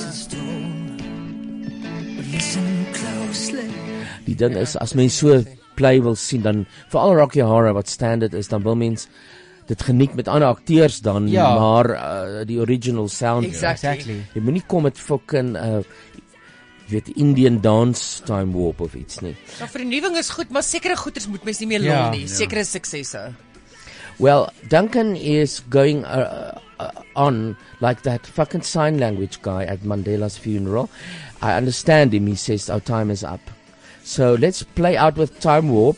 Die ding is as mens so play wil sien dan veral Rocky Horror wat standard is dan wil mens dit geniet met ander akteurs dan Ja. maar uh, die original sound. Exactly. Exactly. Jy moenie kom met fucking uh weet Indian dance time warp of iets nie. Ja, vernuwing is goed, maar sekere goeders moet mens nie meer Ja. lol nie. Ja. Sekere suksesse. Well, Duncan is going uh, uh, on like that fucking sign language guy at Mandela's funeral. I understand him. He says our time is up. So let's play out with Time Warp.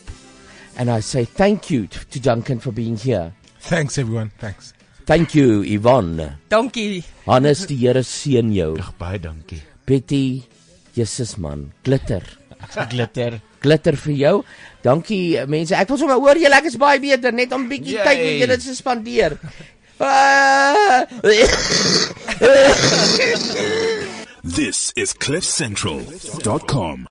And I say thank you t- to Duncan for being here. Thanks, everyone. Thanks. Thank you, Yvonne. Dankie. Hannes, die Here seën jou. Ag baie dankie. Betty, Jesus man, glitter. Glitter. Glitter vir jou. Dankie mense. Ek wil sommer hoor julle ek is baie beter net om bietjie Yay. tyd met julle te spandeer. [LAUGHS] This is CliffCentral.com.